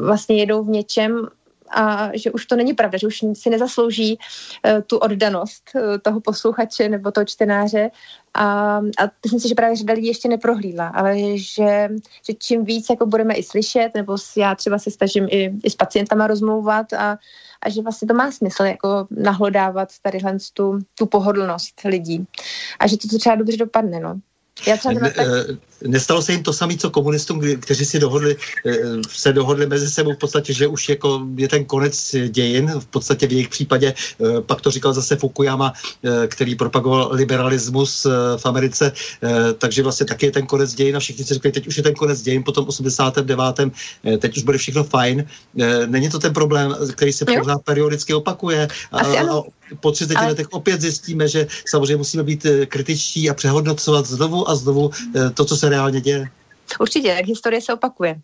vlastně jedou v něčem a že už to není pravda, že už si nezaslouží uh, tu oddanost uh, toho posluchače nebo toho čtenáře a, a myslím si, že právě řada lidí ještě neprohlídla, ale že, že čím víc jako budeme i slyšet, nebo já třeba se snažím i, i s pacientama rozmlouvat a, a že vlastně to má smysl jako nahlodávat tadyhle tu, tu pohodlnost lidí a že to, to třeba dobře dopadne, no. Já třeba tak... Nestalo se jim to samé, co komunistům, kteří si dohodli, eh, se dohodli mezi sebou v podstatě, že už jako je ten konec dějin, v podstatě v jejich případě, eh, pak to říkal zase Fukuyama, eh, který propagoval liberalismus v Americe, takže vlastně taky je ten konec dějin a všichni si řekli, teď už je ten konec dějin, potom 89. teď už bude všechno fajn. Není to ten problém, který se pořád periodicky opakuje a, a po 30 Ale... letech opět zjistíme, že samozřejmě musíme být kritičtí a přehodnocovat znovu a znovu to, co se reálně děje. Určitě, jak historie se opakuje.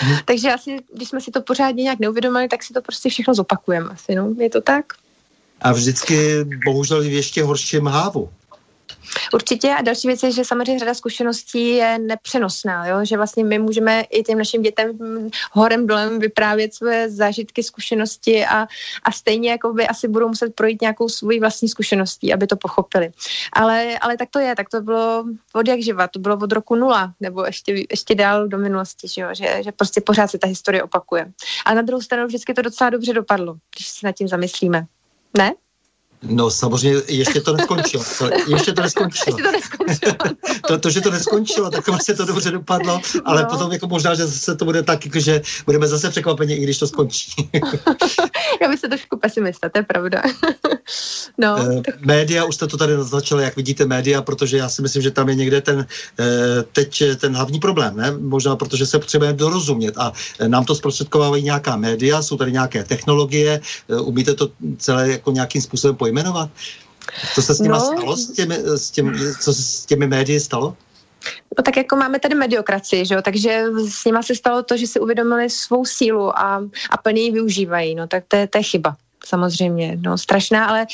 hmm. Takže asi, když jsme si to pořádně nějak neuvědomili, tak si to prostě všechno zopakujeme asi, no. Je to tak? A vždycky bohužel v ještě horším hávu. Určitě a další věc je, že samozřejmě řada zkušeností je nepřenosná, jo? že vlastně my můžeme i těm našim dětem horem dolem vyprávět své zážitky, zkušenosti a, a stejně jako by asi budou muset projít nějakou svůj vlastní zkušeností, aby to pochopili. Ale, ale tak to je, tak to bylo od jak živa, to bylo od roku nula, nebo ještě, ještě dál do minulosti, že, jo? Že, že prostě pořád se ta historie opakuje. A na druhou stranu vždycky to docela dobře dopadlo, když se nad tím zamyslíme. Ne? No samozřejmě ještě to neskončilo. To, ještě to neskončilo. Ještě to neskončilo. to, to, že to neskončilo, tak vlastně to dobře dopadlo, ale no. potom jako možná, že zase to bude tak, jako, že budeme zase překvapeni, i když to skončí. Já bych se trošku pesimista, to je pravda. no, uh, média, už jste to tady naznačili, jak vidíte média, protože já si myslím, že tam je někde ten uh, teď ten hlavní problém, ne? Možná protože se potřebujeme dorozumět a nám to zprostředkovávají nějaká média, jsou tady nějaké technologie, umíte to celé jako nějakým způsobem pojít pojmenovat? Co se s nimi no. stalo, s těmi, s těmi, co se s těmi médii stalo? No tak jako máme tady mediokracii, že jo? takže s nima se stalo to, že si uvědomili svou sílu a, a plně ji využívají, no tak to je, to je chyba samozřejmě, no strašná, ale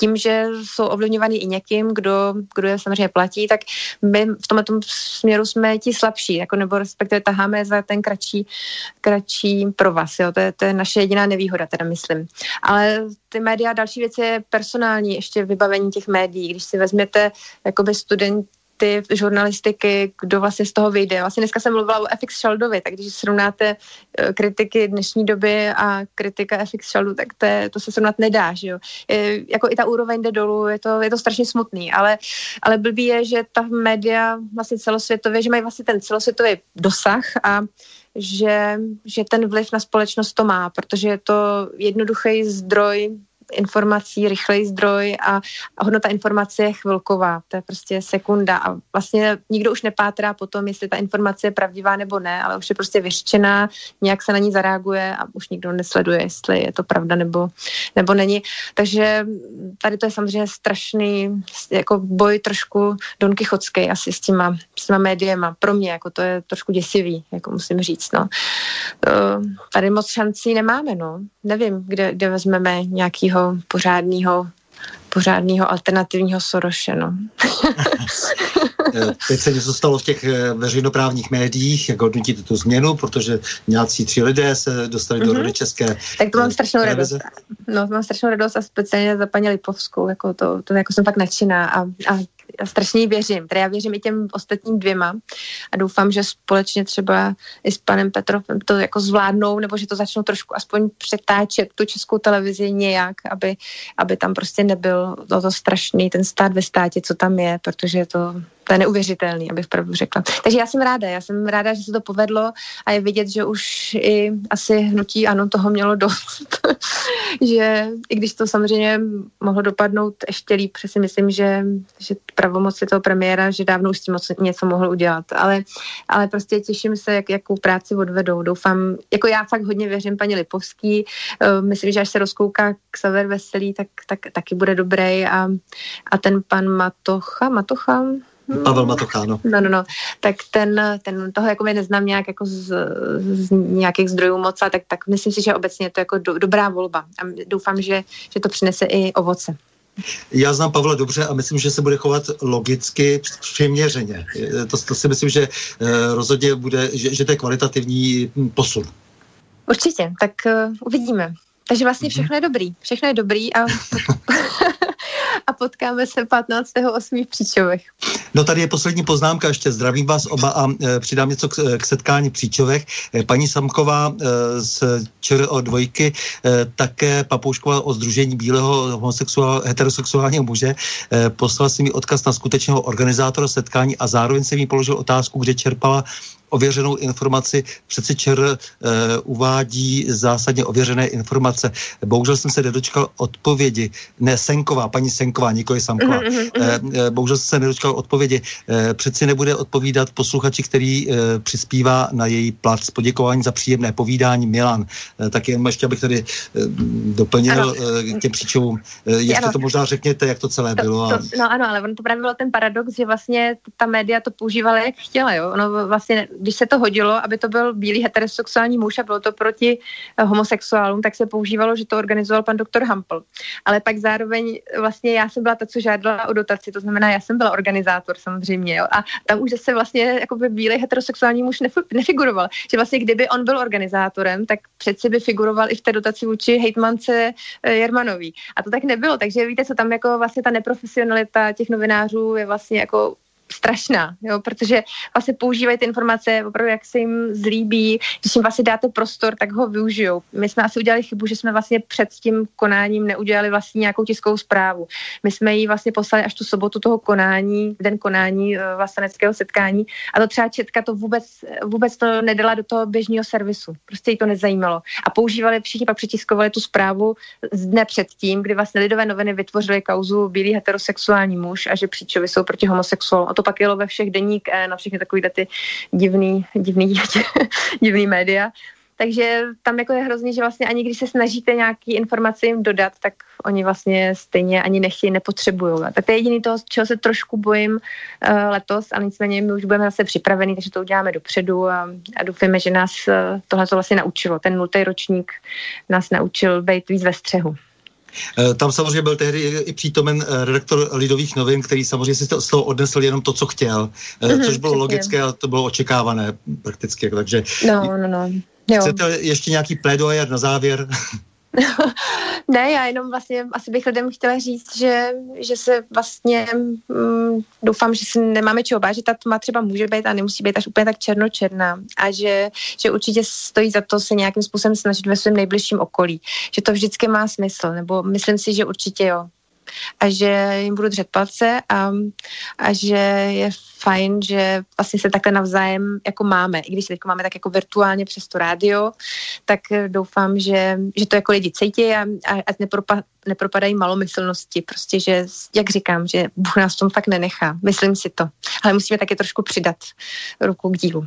tím, že jsou ovlivňovaný i někým, kdo, kdo je samozřejmě platí, tak my v tomto směru jsme ti slabší, jako nebo respektive taháme za ten kratší, kratší provaz, jo, to je, to je naše jediná nevýhoda, teda myslím. Ale ty média, další věc je personální, ještě vybavení těch médií, když si vezměte jakoby student, ty žurnalistiky, kdo vlastně z toho vyjde. Vlastně dneska jsem mluvila o FX Sheldovi, tak když srovnáte eh, kritiky dnešní doby a kritika FX Sheldu, tak to, je, to se srovnat nedá, že jo. Je, jako i ta úroveň jde dolů, je to, je to strašně smutný, ale, ale blbý je, že ta média vlastně celosvětově, že mají vlastně ten celosvětový dosah a že, že ten vliv na společnost to má, protože je to jednoduchý zdroj informací, rychlej zdroj a, a hodnota informace je chvilková, to je prostě sekunda a vlastně nikdo už nepátrá po tom, jestli ta informace je pravdivá nebo ne, ale už je prostě vyřčená, nějak se na ní zareaguje a už nikdo nesleduje, jestli je to pravda nebo, nebo není. Takže tady to je samozřejmě strašný jako boj trošku Don Kichotský asi s těma, s těma médiema. Pro mě jako to je trošku děsivý, jako musím říct. No. Tady moc šancí nemáme, no. Nevím, kde, kde vezmeme nějakýho pořádného pořádného alternativního Soroše, no. Teď se něco stalo v těch eh, veřejnoprávních médiích, jak hodnotíte tu změnu, protože nějací tři lidé se dostali mm-hmm. do mhm. rody české Tak to mám eh, strašnou televize. radost. No, to mám strašnou radost a speciálně za paní Lipovskou, jako to, to jako jsem fakt nadšená a, a strašně věřím. Teda já věřím i těm ostatním dvěma a doufám, že společně třeba i s panem Petrovem to jako zvládnou, nebo že to začnou trošku aspoň přetáčet tu českou televizi nějak, aby, aby tam prostě nebyl to strašný ten stát ve státě, co tam je, protože to to je neuvěřitelný, abych pravdu řekla. Takže já jsem ráda, já jsem ráda, že se to povedlo a je vidět, že už i asi hnutí ano toho mělo dost. že i když to samozřejmě mohlo dopadnout ještě líp, si myslím, že, že pravomoci toho premiéra, že dávno už s tím něco mohl udělat. Ale, ale prostě těším se, jak, jakou práci odvedou. Doufám, jako já fakt hodně věřím paní Lipovský. Uh, myslím, že až se rozkouká k Sever Veselý, tak, tak taky bude dobrý a, a ten pan Matocha, Matocha, Pavel Matocháno. No, no, no. Tak ten, ten toho jako neznám nějak jako z, z nějakých zdrojů moc, a tak, tak myslím si, že obecně je to jako do, dobrá volba a doufám, že, že to přinese i ovoce. Já znám Pavla dobře a myslím, že se bude chovat logicky přiměřeně. To, to si myslím, že uh, rozhodně bude, že, že to je kvalitativní posun. Určitě, tak uh, uvidíme. Takže vlastně mhm. všechno je dobrý. Všechno je dobrý a a potkáme se 15.8. v Příčovech. No tady je poslední poznámka, ještě zdravím vás oba a e, přidám něco k, k setkání v Příčovech. E, paní Samková e, z ČRO dvojky, e, také Papoušková o Združení bílého homosexuál, heterosexuálního muže, e, poslala si mi odkaz na skutečného organizátora setkání a zároveň se mi položil otázku, kde čerpala ověřenou informaci. Přece ČR uh, uvádí zásadně ověřené informace. Bohužel jsem se nedočkal odpovědi. Ne, Senková, paní Senková, nikoli Samková. Mm-hmm. Uh, bohužel jsem se nedočkal odpovědi. Uh, přeci nebude odpovídat posluchači, který uh, přispívá na její plat poděkování za příjemné povídání Milan. Uh, tak jen ještě, abych tady uh, doplnil uh, těm příčovům. Uh, ještě to možná řekněte, jak to celé to, bylo. To, no ano, ale on to právě byl ten paradox, že vlastně ta média to používala, jak chtěla. Jo? Ono vlastně když se to hodilo, aby to byl bílý heterosexuální muž a bylo to proti eh, homosexuálům, tak se používalo, že to organizoval pan doktor Hampel. Ale pak zároveň vlastně já jsem byla ta, co žádala o dotaci, to znamená, já jsem byla organizátor samozřejmě. Jo? A tam už se vlastně jako by bílý heterosexuální muž nefiguroval. Že vlastně kdyby on byl organizátorem, tak přeci by figuroval i v té dotaci vůči hejtmance eh, Jermanový. A to tak nebylo, takže víte, co tam jako vlastně ta neprofesionalita těch novinářů je vlastně jako strašná, jo, protože vlastně používají ty informace opravdu, jak se jim zlíbí, když jim vlastně dáte prostor, tak ho využijou. My jsme asi udělali chybu, že jsme vlastně před tím konáním neudělali vlastně nějakou tiskovou zprávu. My jsme ji vlastně poslali až tu sobotu toho konání, den konání eh, vlasteneckého setkání a to třeba Četka to vůbec, vůbec to nedala do toho běžného servisu. Prostě jí to nezajímalo. A používali, všichni pak přitiskovali tu zprávu z dne předtím, kdy vlastně lidové noviny vytvořily kauzu bílý heterosexuální muž a že příčovy jsou proti homosexuálům. A to pak jelo ve všech deník E, na všechny takové ty divný, divný, divný média. Takže tam jako je hrozně, že vlastně ani když se snažíte nějaký informace jim dodat, tak oni vlastně stejně ani nechtějí, nepotřebují. Tak to je jediný to, čeho se trošku bojím uh, letos, ale nicméně my už budeme zase připravení, takže to uděláme dopředu a, a doufáme, že nás uh, tohle to vlastně naučilo. Ten nultý ročník nás naučil být víc ve střehu. Eh, tam samozřejmě byl tehdy i přítomen eh, redaktor Lidových novin, který samozřejmě si z toho odnesl jenom to, co chtěl, mm-hmm, což bylo logické a to bylo očekávané prakticky. Takže no, no, no. Jo. Chcete ještě nějaký pledoyer na závěr? ne, já jenom vlastně asi bych lidem chtěla říct, že, že se vlastně mm, doufám, že si nemáme čeho bát, že ta tma třeba může být a nemusí být až úplně tak černočerná. A že, že určitě stojí za to se nějakým způsobem snažit ve svém nejbližším okolí, že to vždycky má smysl, nebo myslím si, že určitě jo a že jim budu držet palce a, a že je fajn, že vlastně se takhle navzájem jako máme. I když se teď máme tak jako virtuálně přes to rádio, tak doufám, že, že to jako lidi cítí a, a, a nepropa, nepropadají malomyslnosti. Prostě, že, jak říkám, že Bůh nás v tom fakt nenechá. Myslím si to. Ale musíme taky trošku přidat ruku k dílu.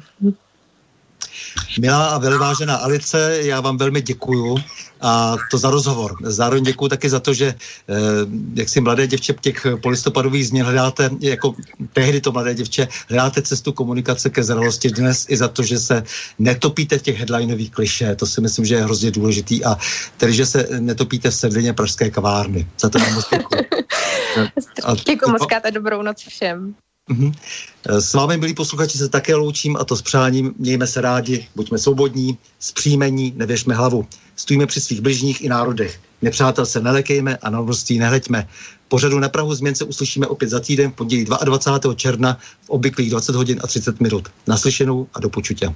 Milá a velvážená Alice, já vám velmi děkuju a to za rozhovor. Zároveň děkuju taky za to, že eh, jak si mladé děvče těch polistopadových změn hledáte, jako tehdy to mladé děvče, hledáte cestu komunikace ke zralosti dnes i za to, že se netopíte v těch headlinových kliše. To si myslím, že je hrozně důležitý a tedy, že se netopíte v sedlině pražské kavárny. Za to vám moc děkuji. Děkuji moc a dobrou noc všem. Mm-hmm. S vámi, milí posluchači, se také loučím a to s přáním. Mějme se rádi, buďme svobodní, zpříjmení, nevěšme hlavu. Stojíme při svých bližních i národech. Nepřátel se nelekejme a na množství nehleďme. Pořadu na Prahu změn se uslyšíme opět za týden v pondělí 22. června v obvyklých 20 hodin a 30 minut. Naslyšenou a do počutě.